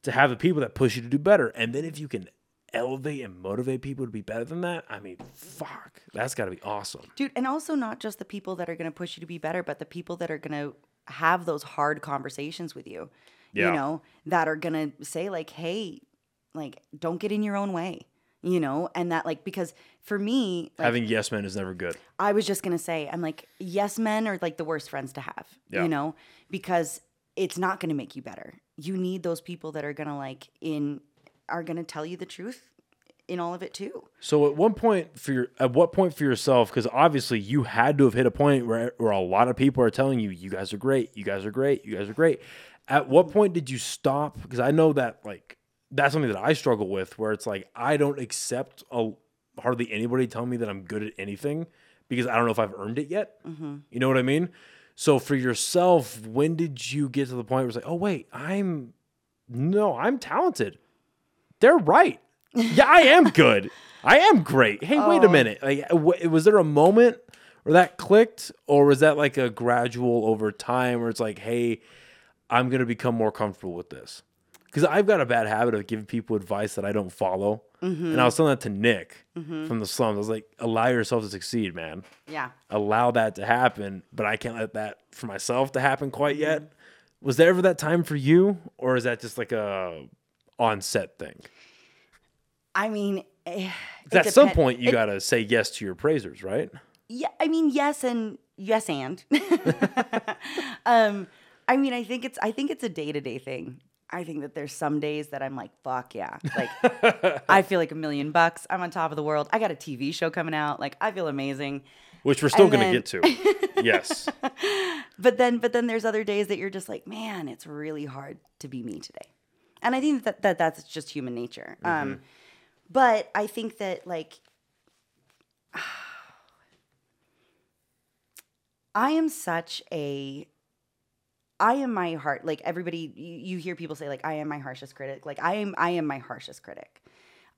to have the people that push you to do better, and then if you can elevate and motivate people to be better than that, I mean, fuck, that's got to be awesome. Dude, and also not just the people that are going to push you to be better, but the people that are going to have those hard conversations with you. Yeah. You know, that are going to say like, "Hey, like don't get in your own way." You know, and that like because for me, like, Having yes men is never good. I was just gonna say, I'm like, yes, men are like the worst friends to have, Yeah. you know, because it's not gonna make you better. You need those people that are gonna like in are gonna tell you the truth in all of it too. So at one point for your at what point for yourself because obviously you had to have hit a point where where a lot of people are telling you you guys are great, you guys are great, you guys are great. At what point did you stop? Because I know that like that's something that I struggle with where it's like I don't accept a, hardly anybody telling me that I'm good at anything because I don't know if I've earned it yet. Mm-hmm. You know what I mean? So for yourself, when did you get to the point where it's like, oh wait, I'm no, I'm talented. They're right. Yeah, I am good. I am great. Hey, wait a oh. minute. Like, w- was there a moment where that clicked, or was that like a gradual over time where it's like, hey, I'm gonna become more comfortable with this? Because I've got a bad habit of giving people advice that I don't follow, and I mm-hmm. was telling that to Nick mm-hmm. from the slums. I was like, allow yourself to succeed, man. Yeah. Allow that to happen, but I can't let that for myself to happen quite yet. Mm-hmm. Was there ever that time for you, or is that just like a on set thing? I mean, at some point you it- gotta say yes to your praisers, right? Yeah, I mean, yes and yes and. um, I mean, I think it's I think it's a day to day thing. I think that there's some days that I'm like, fuck yeah, like I feel like a million bucks. I'm on top of the world. I got a TV show coming out. Like I feel amazing. Which we're still gonna then- get to. yes. But then, but then there's other days that you're just like, man, it's really hard to be me today. And I think that, that that's just human nature. Um, but I think that like I am such a I am my heart like everybody you, you hear people say like I am my harshest critic. Like I am I am my harshest critic.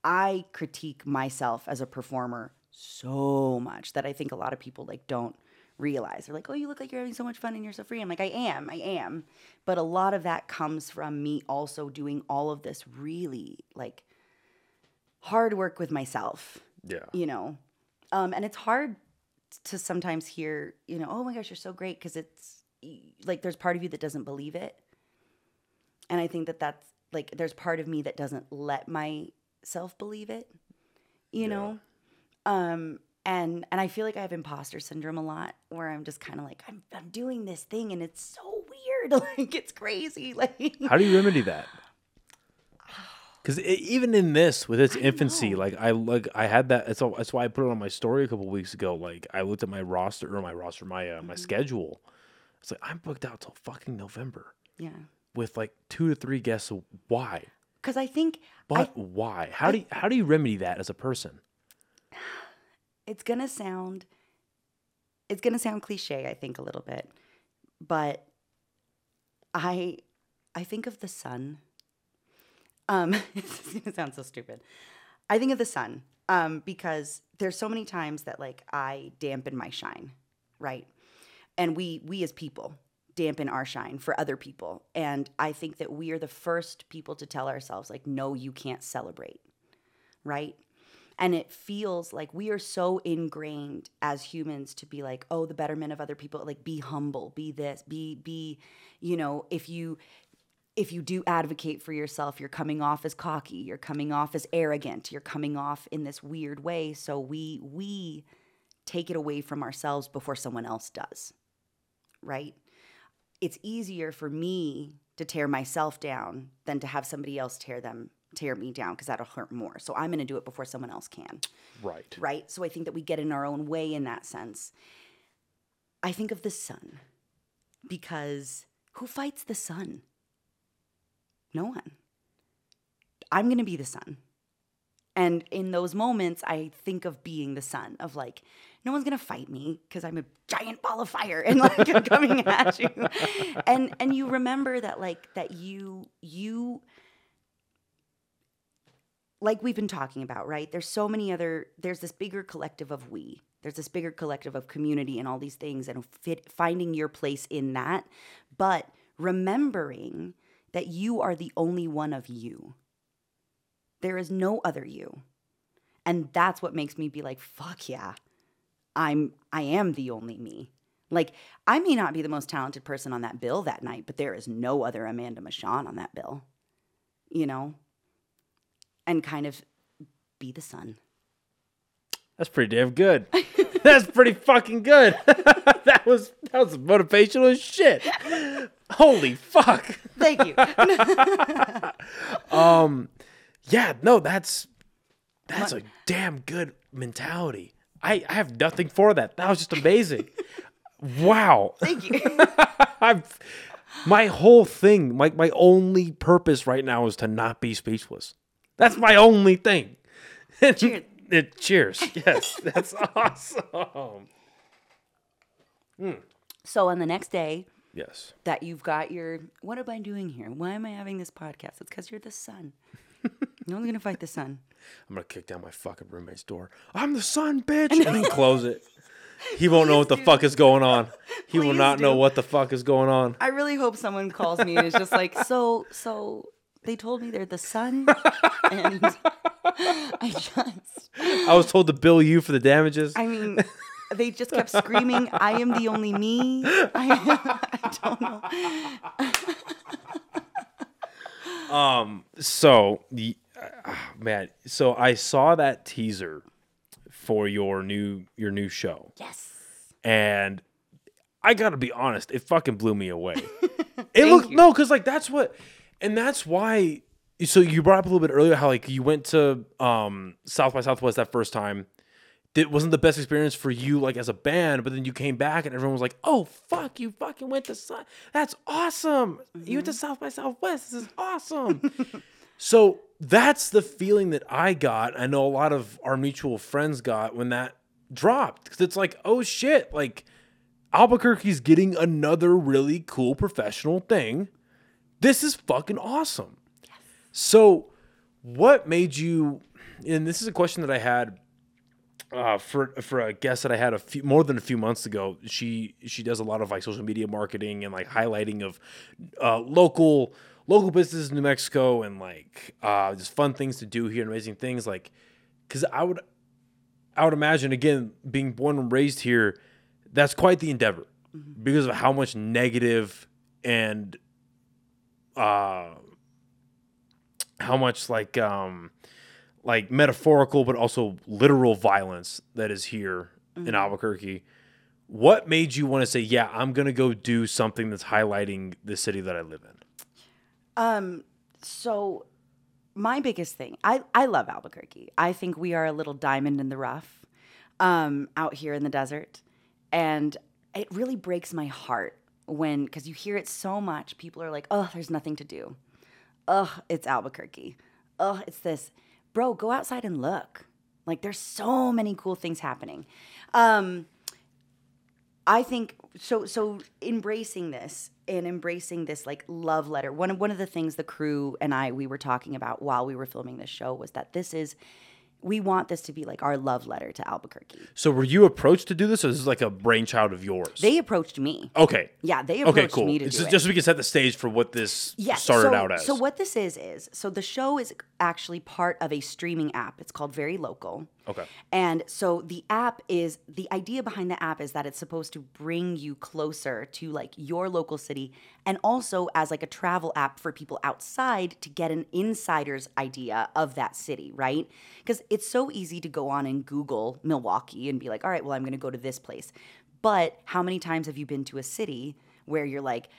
I critique myself as a performer so much that I think a lot of people like don't realize. They're like, "Oh, you look like you're having so much fun and you're so free." I'm like, "I am. I am." But a lot of that comes from me also doing all of this really like hard work with myself Yeah. you know um, and it's hard to sometimes hear you know oh my gosh you're so great because it's like there's part of you that doesn't believe it and i think that that's like there's part of me that doesn't let myself believe it you know um and and i feel like i have imposter syndrome a lot where i'm just kind of like I'm, I'm doing this thing and it's so weird like it's crazy like How do you remedy that? Because even in this, with its infancy, know. like I like I had that. That's, all, that's why I put it on my story a couple weeks ago. Like I looked at my roster or my roster, my uh, my schedule. It's like I'm booked out till fucking November yeah with like two to three guests. Why? because i think But I, why? How do you, how do you remedy that as a person? it's gonna sound it's gonna sound cliche i think a little bit but i i think of the sun um it's gonna sound so stupid i think of the sun um, because there's so many times that like I dampen my shine, right? And we we as people dampen our shine for other people, and I think that we are the first people to tell ourselves like, no, you can't celebrate, right? And it feels like we are so ingrained as humans to be like, oh, the betterment of other people, like be humble, be this, be be, you know, if you if you do advocate for yourself, you're coming off as cocky, you're coming off as arrogant, you're coming off in this weird way. So we we take it away from ourselves before someone else does. Right? It's easier for me to tear myself down than to have somebody else tear them tear me down because that'll hurt more. So I'm going to do it before someone else can. Right. Right? So I think that we get in our own way in that sense. I think of the sun because who fights the sun? No one. I'm going to be the sun. And in those moments, I think of being the sun, of like, no one's gonna fight me because I'm a giant ball of fire and like I'm coming at you. And and you remember that like that you you like we've been talking about, right? There's so many other, there's this bigger collective of we. There's this bigger collective of community and all these things and fit, finding your place in that. But remembering that you are the only one of you. There is no other you. And that's what makes me be like, fuck yeah. I'm I am the only me. Like I may not be the most talented person on that bill that night, but there is no other Amanda Machon on that bill. You know? and kind of be the sun. That's pretty damn good. That's pretty fucking good. that was that was motivational as shit. Holy fuck. Thank you. um yeah, no, that's that's a damn good mentality. I, I have nothing for that. That was just amazing. wow. Thank you. I've my whole thing, my my only purpose right now is to not be speechless. That's my only thing. Cheers. it, cheers. Yes, that's awesome. Hmm. So on the next day Yes. that you've got your, what am I doing here? Why am I having this podcast? It's because you're the sun. No one's gonna fight the sun. I'm gonna kick down my fucking roommate's door. I'm the sun, bitch, and then close it. He won't know what the do. fuck is going on. He will Please not know what the fuck is going on. I really hope someone calls me and is just like, so, so they told me they're the sun, and I just, I was told to bill you for the damages. I mean, they just kept screaming, "I am the only me." I, I don't know. um. so, the, uh, man, so I saw that teaser for your new your new show. Yes. and I gotta be honest, it fucking blew me away. it looked no, because like that's what, and that's why. So you brought up a little bit earlier how like you went to um South by Southwest that first time. It wasn't the best experience for you like as a band, but then you came back and everyone was like, "Oh fuck, you fucking went to South. That's awesome. You went to South by Southwest. This is awesome." So that's the feeling that I got. I know a lot of our mutual friends got when that dropped because it's like, oh shit, like Albuquerque's getting another really cool professional thing. This is fucking awesome. So, what made you? And this is a question that I had uh, for for a guest that I had a few more than a few months ago. She she does a lot of like social media marketing and like highlighting of uh, local local businesses in New Mexico and like uh, just fun things to do here and amazing things. Like, because I would I would imagine again being born and raised here, that's quite the endeavor because of how much negative and uh how much like um like metaphorical but also literal violence that is here in Albuquerque. What made you want to say, "Yeah, I'm going to go do something that's highlighting the city that I live in"? Um, so my biggest thing, I, I love Albuquerque. I think we are a little diamond in the rough um, out here in the desert. And it really breaks my heart when, because you hear it so much, people are like, oh, there's nothing to do. Oh, it's Albuquerque. Oh, it's this. Bro, go outside and look. Like, there's so many cool things happening. Um, I think so. So embracing this and embracing this like love letter. One of one of the things the crew and I we were talking about while we were filming this show was that this is we want this to be like our love letter to Albuquerque. So were you approached to do this, or is this is like a brainchild of yours? They approached me. okay. Yeah, they approached Okay, cool. me to It's do just, it. just so we can set the stage for what this Yeah, started so, out as. So what this is is so the show is actually part of a streaming app. It's called Very Local. Okay. And so the app is the idea behind the app is that it's supposed to bring you closer to like your local city and also as like a travel app for people outside to get an insider's idea of that city, right? Because it's so easy to go on and Google Milwaukee and be like, all right, well, I'm going to go to this place. But how many times have you been to a city where you're like,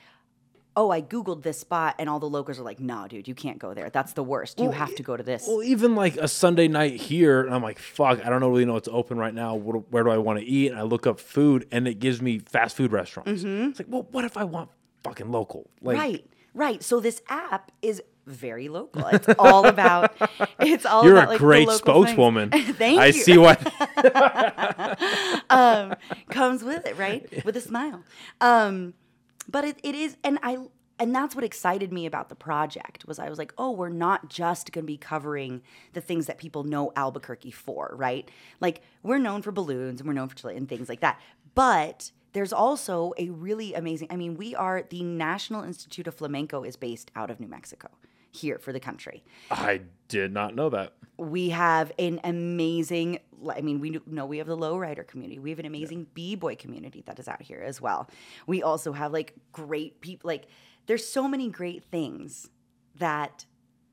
oh, I Googled this spot, and all the locals are like, no, dude, you can't go there. That's the worst. You have to go to this. Well, even like a Sunday night here, and I'm like, fuck, I don't know really know what's open right now. What, where do I want to eat? And I look up food, and it gives me fast food restaurants. It's like, well, what if I want fucking local? Like, Mm-hmm. right, right. So this app is very local. It's all about. It's all. You're about, a like, the great local spokeswoman. Thank I you. see what um, comes with it, right? With a smile. Um, but it, it is, and I, and that's what excited me about the project was I was like, oh, we're not just going to be covering the things that people know Albuquerque for, right? Like we're known for balloons and we're known for chili and things like that, but there's also a really amazing. I mean, we are the National Institute of Flamenco is based out of New Mexico here for the country I did not know that. we have an amazing i mean we know we have the lowrider community. We have an amazing b-boy community that is out here as well. We also have like great people like there's so many great things that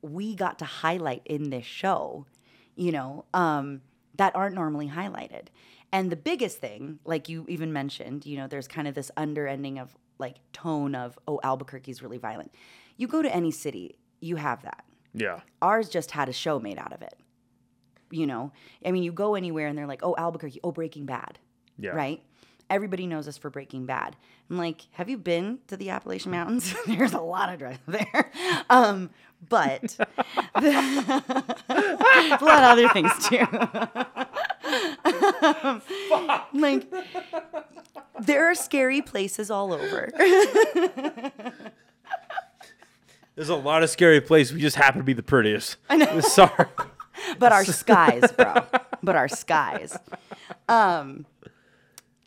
we got to highlight in this show you know um, that aren't normally highlighted. And the biggest thing like you even mentioned you know there's kind of this underending of like tone of oh albuquerque's really violent. You go to any city you have that. Yeah. ours just had a show made out of it. You know, I mean, you go anywhere and they're like, "Oh, Albuquerque, oh, Breaking Bad," Yeah. right? Everybody knows us for Breaking Bad. I'm like, have you been to the Appalachian Mountains? There's a lot of drugs there, um, but a lot of other things too. like, there are scary places all over. There's a lot of scary places. We just happen to be the prettiest. I know. Sorry. But our skies, bro. But our skies. Um,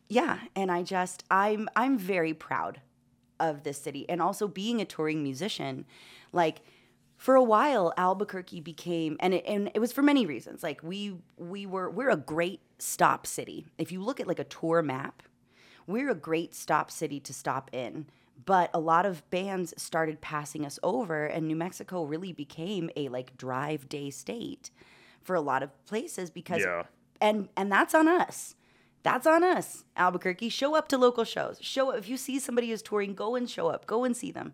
yeah, and I just I'm I'm very proud of this city, and also being a touring musician, like. For a while, Albuquerque became, and it, and it was for many reasons. Like we we were we're a great stop city. If you look at like a tour map, we're a great stop city to stop in. But a lot of bands started passing us over, and New Mexico really became a like drive day state for a lot of places because Yeah. and and that's on us. That's on us, Albuquerque. Show up to local shows. Show up if you see somebody who's touring, go and show up. Go and see them.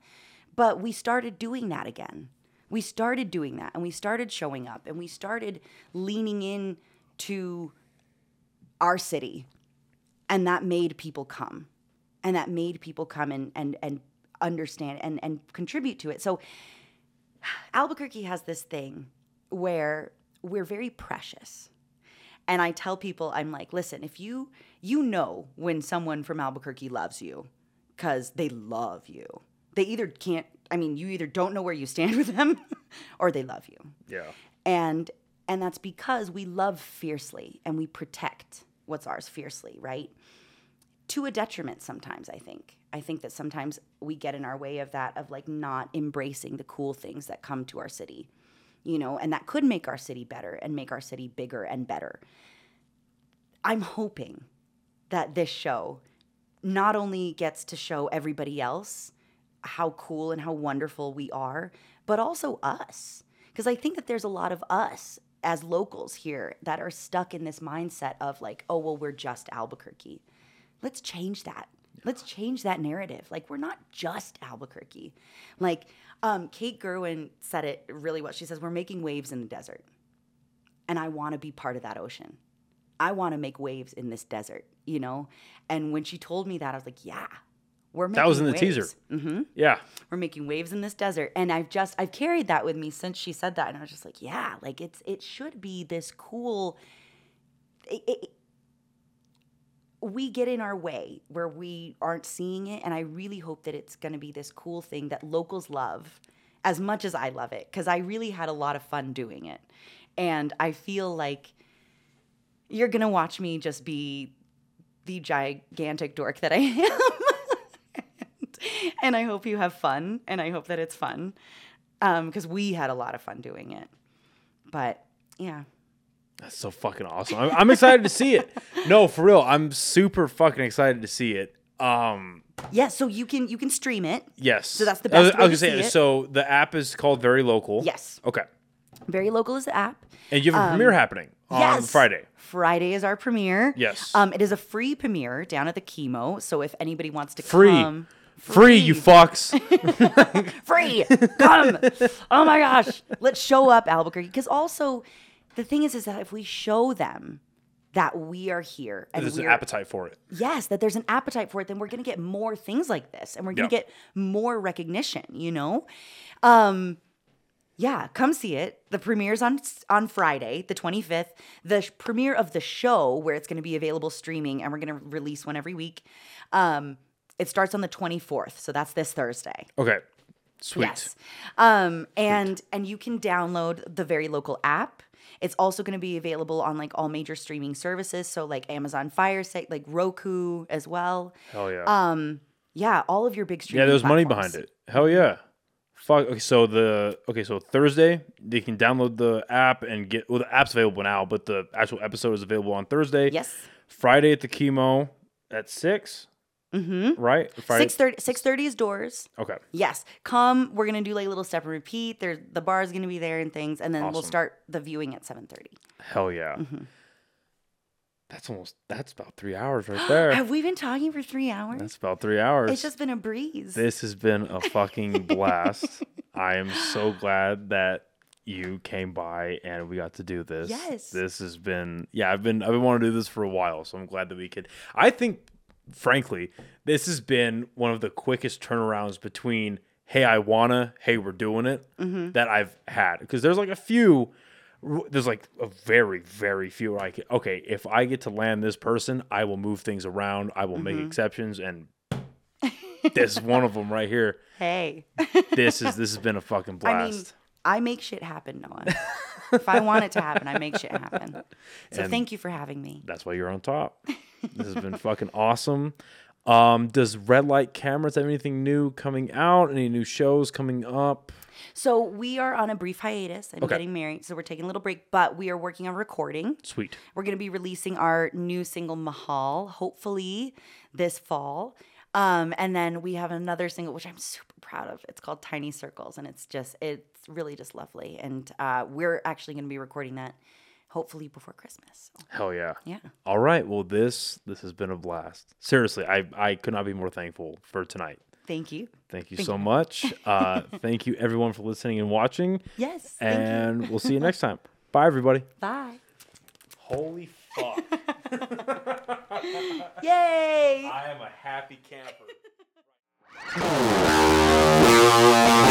But we started doing that again. We started doing that and we started showing up and we started leaning in to our city and that made people come and that made people come and and and understand and and contribute to it. So albuquerque has this thing where we're very precious. And i tell people i'm like listen if you you know when someone from albuquerque loves you because they love you. They either can't i mean you either don't know where you stand with them or they love you. Yeah. and and that's because we love fiercely and we protect what's ours fiercely right to a detriment sometimes i think i think that sometimes we get in our way of that of like not embracing the cool things that come to our city you know and that could make our city better and make our city bigger and better i'm hoping that this show not only gets to show everybody else how cool and how wonderful we are, but also us. Because I think that there's a lot of us as locals here that are stuck in this mindset of like, oh, well, we're just Albuquerque. Let's change that. Let's change that narrative. Like, we're not just Albuquerque. Like, um, Kate Gerwin said it really well. She says, We're making waves in the desert. And I want to be part of that ocean. I want to make waves in this desert, you know? And when she told me that, I was like, yeah, we're making That was in the waves. teaser. hmm Yeah. We're making waves in this desert. And I've just, I've carried that with me since she said that. And I was just like, yeah, like it's, it should be this cool. It, it, we get in our way where we aren't seeing it. And I really hope that it's going to be this cool thing that locals love as much as I love it because I really had a lot of fun doing it. And I feel like you're going to watch me just be the gigantic dork that I am. and I hope you have fun and I hope that it's fun um, because we had a lot of fun doing it. But yeah. That's so fucking awesome. I'm, I'm excited to see it. No, for real. I'm super fucking excited to see it. Um, Yeah, so you can you can stream it. yes. So that's the I was, best I was to gonna say, so the app is called Very Local. Yes. Okay. Very local is the app. And you have a premiere happening on Um, Yes. Friday. Friday is our premiere. Yes. Um, it is a free premiere down at the KiMo. So if anybody wants to Free. come, Free, you fucks. free, come. oh my gosh, let's show up Albuquerque. Because also, the thing is, is that if we show them that we are here and There's an appetite for it. yes, that there's an appetite for it, then we're gonna get more things like this, and we're gonna Yeah. get more recognition. You know, um, yeah, come see it. The premiere's on on Friday, the 25th. The sh- premiere of the show, where it's going to be available streaming, and we're going to release one every week. Um, it starts on the 24th, so that's this Thursday. Okay. Sweet. Yes. Um, and and you can download the very local app. It's also going to be available on like all major streaming services, so like Amazon Fire like Roku as well. Hell yeah. Um, yeah, all of your big streaming. yeah, there's money behind it. Hell yeah. Fuck. Okay, so the okay, so Thursday they can download the app and get well, the app's available now, but the actual episode is available on Thursday. Yes. Friday at the KiMo at 6 Mm-hmm. Right. Friday. 6:30 6:30 is doors. Okay. Yes, come. We're gonna do like a little step and repeat. There's the bar is gonna be there and things, and then we'll Awesome. start the viewing at seven thirty. Hell yeah. Mm-hmm. That's almost that's about three hours right there. Have we been talking for three hours? that's about three hours. it's just been a breeze. This has been a fucking blast. I am so glad that you came by and we got to do this. Yes. This has been yeah, I've been I've been wanting to do this for a while, so I'm glad that we could I think frankly, this has been one of the quickest turnarounds between hey, I wanna, hey, we're doing it Mm-hmm. that I've had. Because there's like a few there's like a very, very few where I can, okay, if I get to land this person, I will move things around. I will Mm-hmm. make exceptions. And this is one of them right here. hey, This is, this has been a fucking blast. I mean, I make shit happen, Noah. if I want it to happen, I make shit happen. So And- thank you for having me. That's why you're on top. This has been fucking awesome. Um, does Red Light Cameras have anything new coming out? Any new shows coming up? So we are on a brief hiatus. I'm Okay. getting married, so we're taking a little break, but we are working on recording. Sweet. We're going to be releasing our new single Mahal, hopefully this fall. Um, and then we have another single, which I'm super proud of. It's called Tiny Circles, and it's just, it's really just lovely. And uh, we're actually going to be recording that hopefully before Christmas. So, Hell yeah. yeah. All right. Well, this this has been a blast. Seriously, I I could not be more thankful for tonight. Thank you. Thank you so much. Uh, thank you everyone for listening and watching. Yes. Thank you. And we'll see you next time. Bye everybody. Bye. Holy fuck. Yay! I am a happy camper.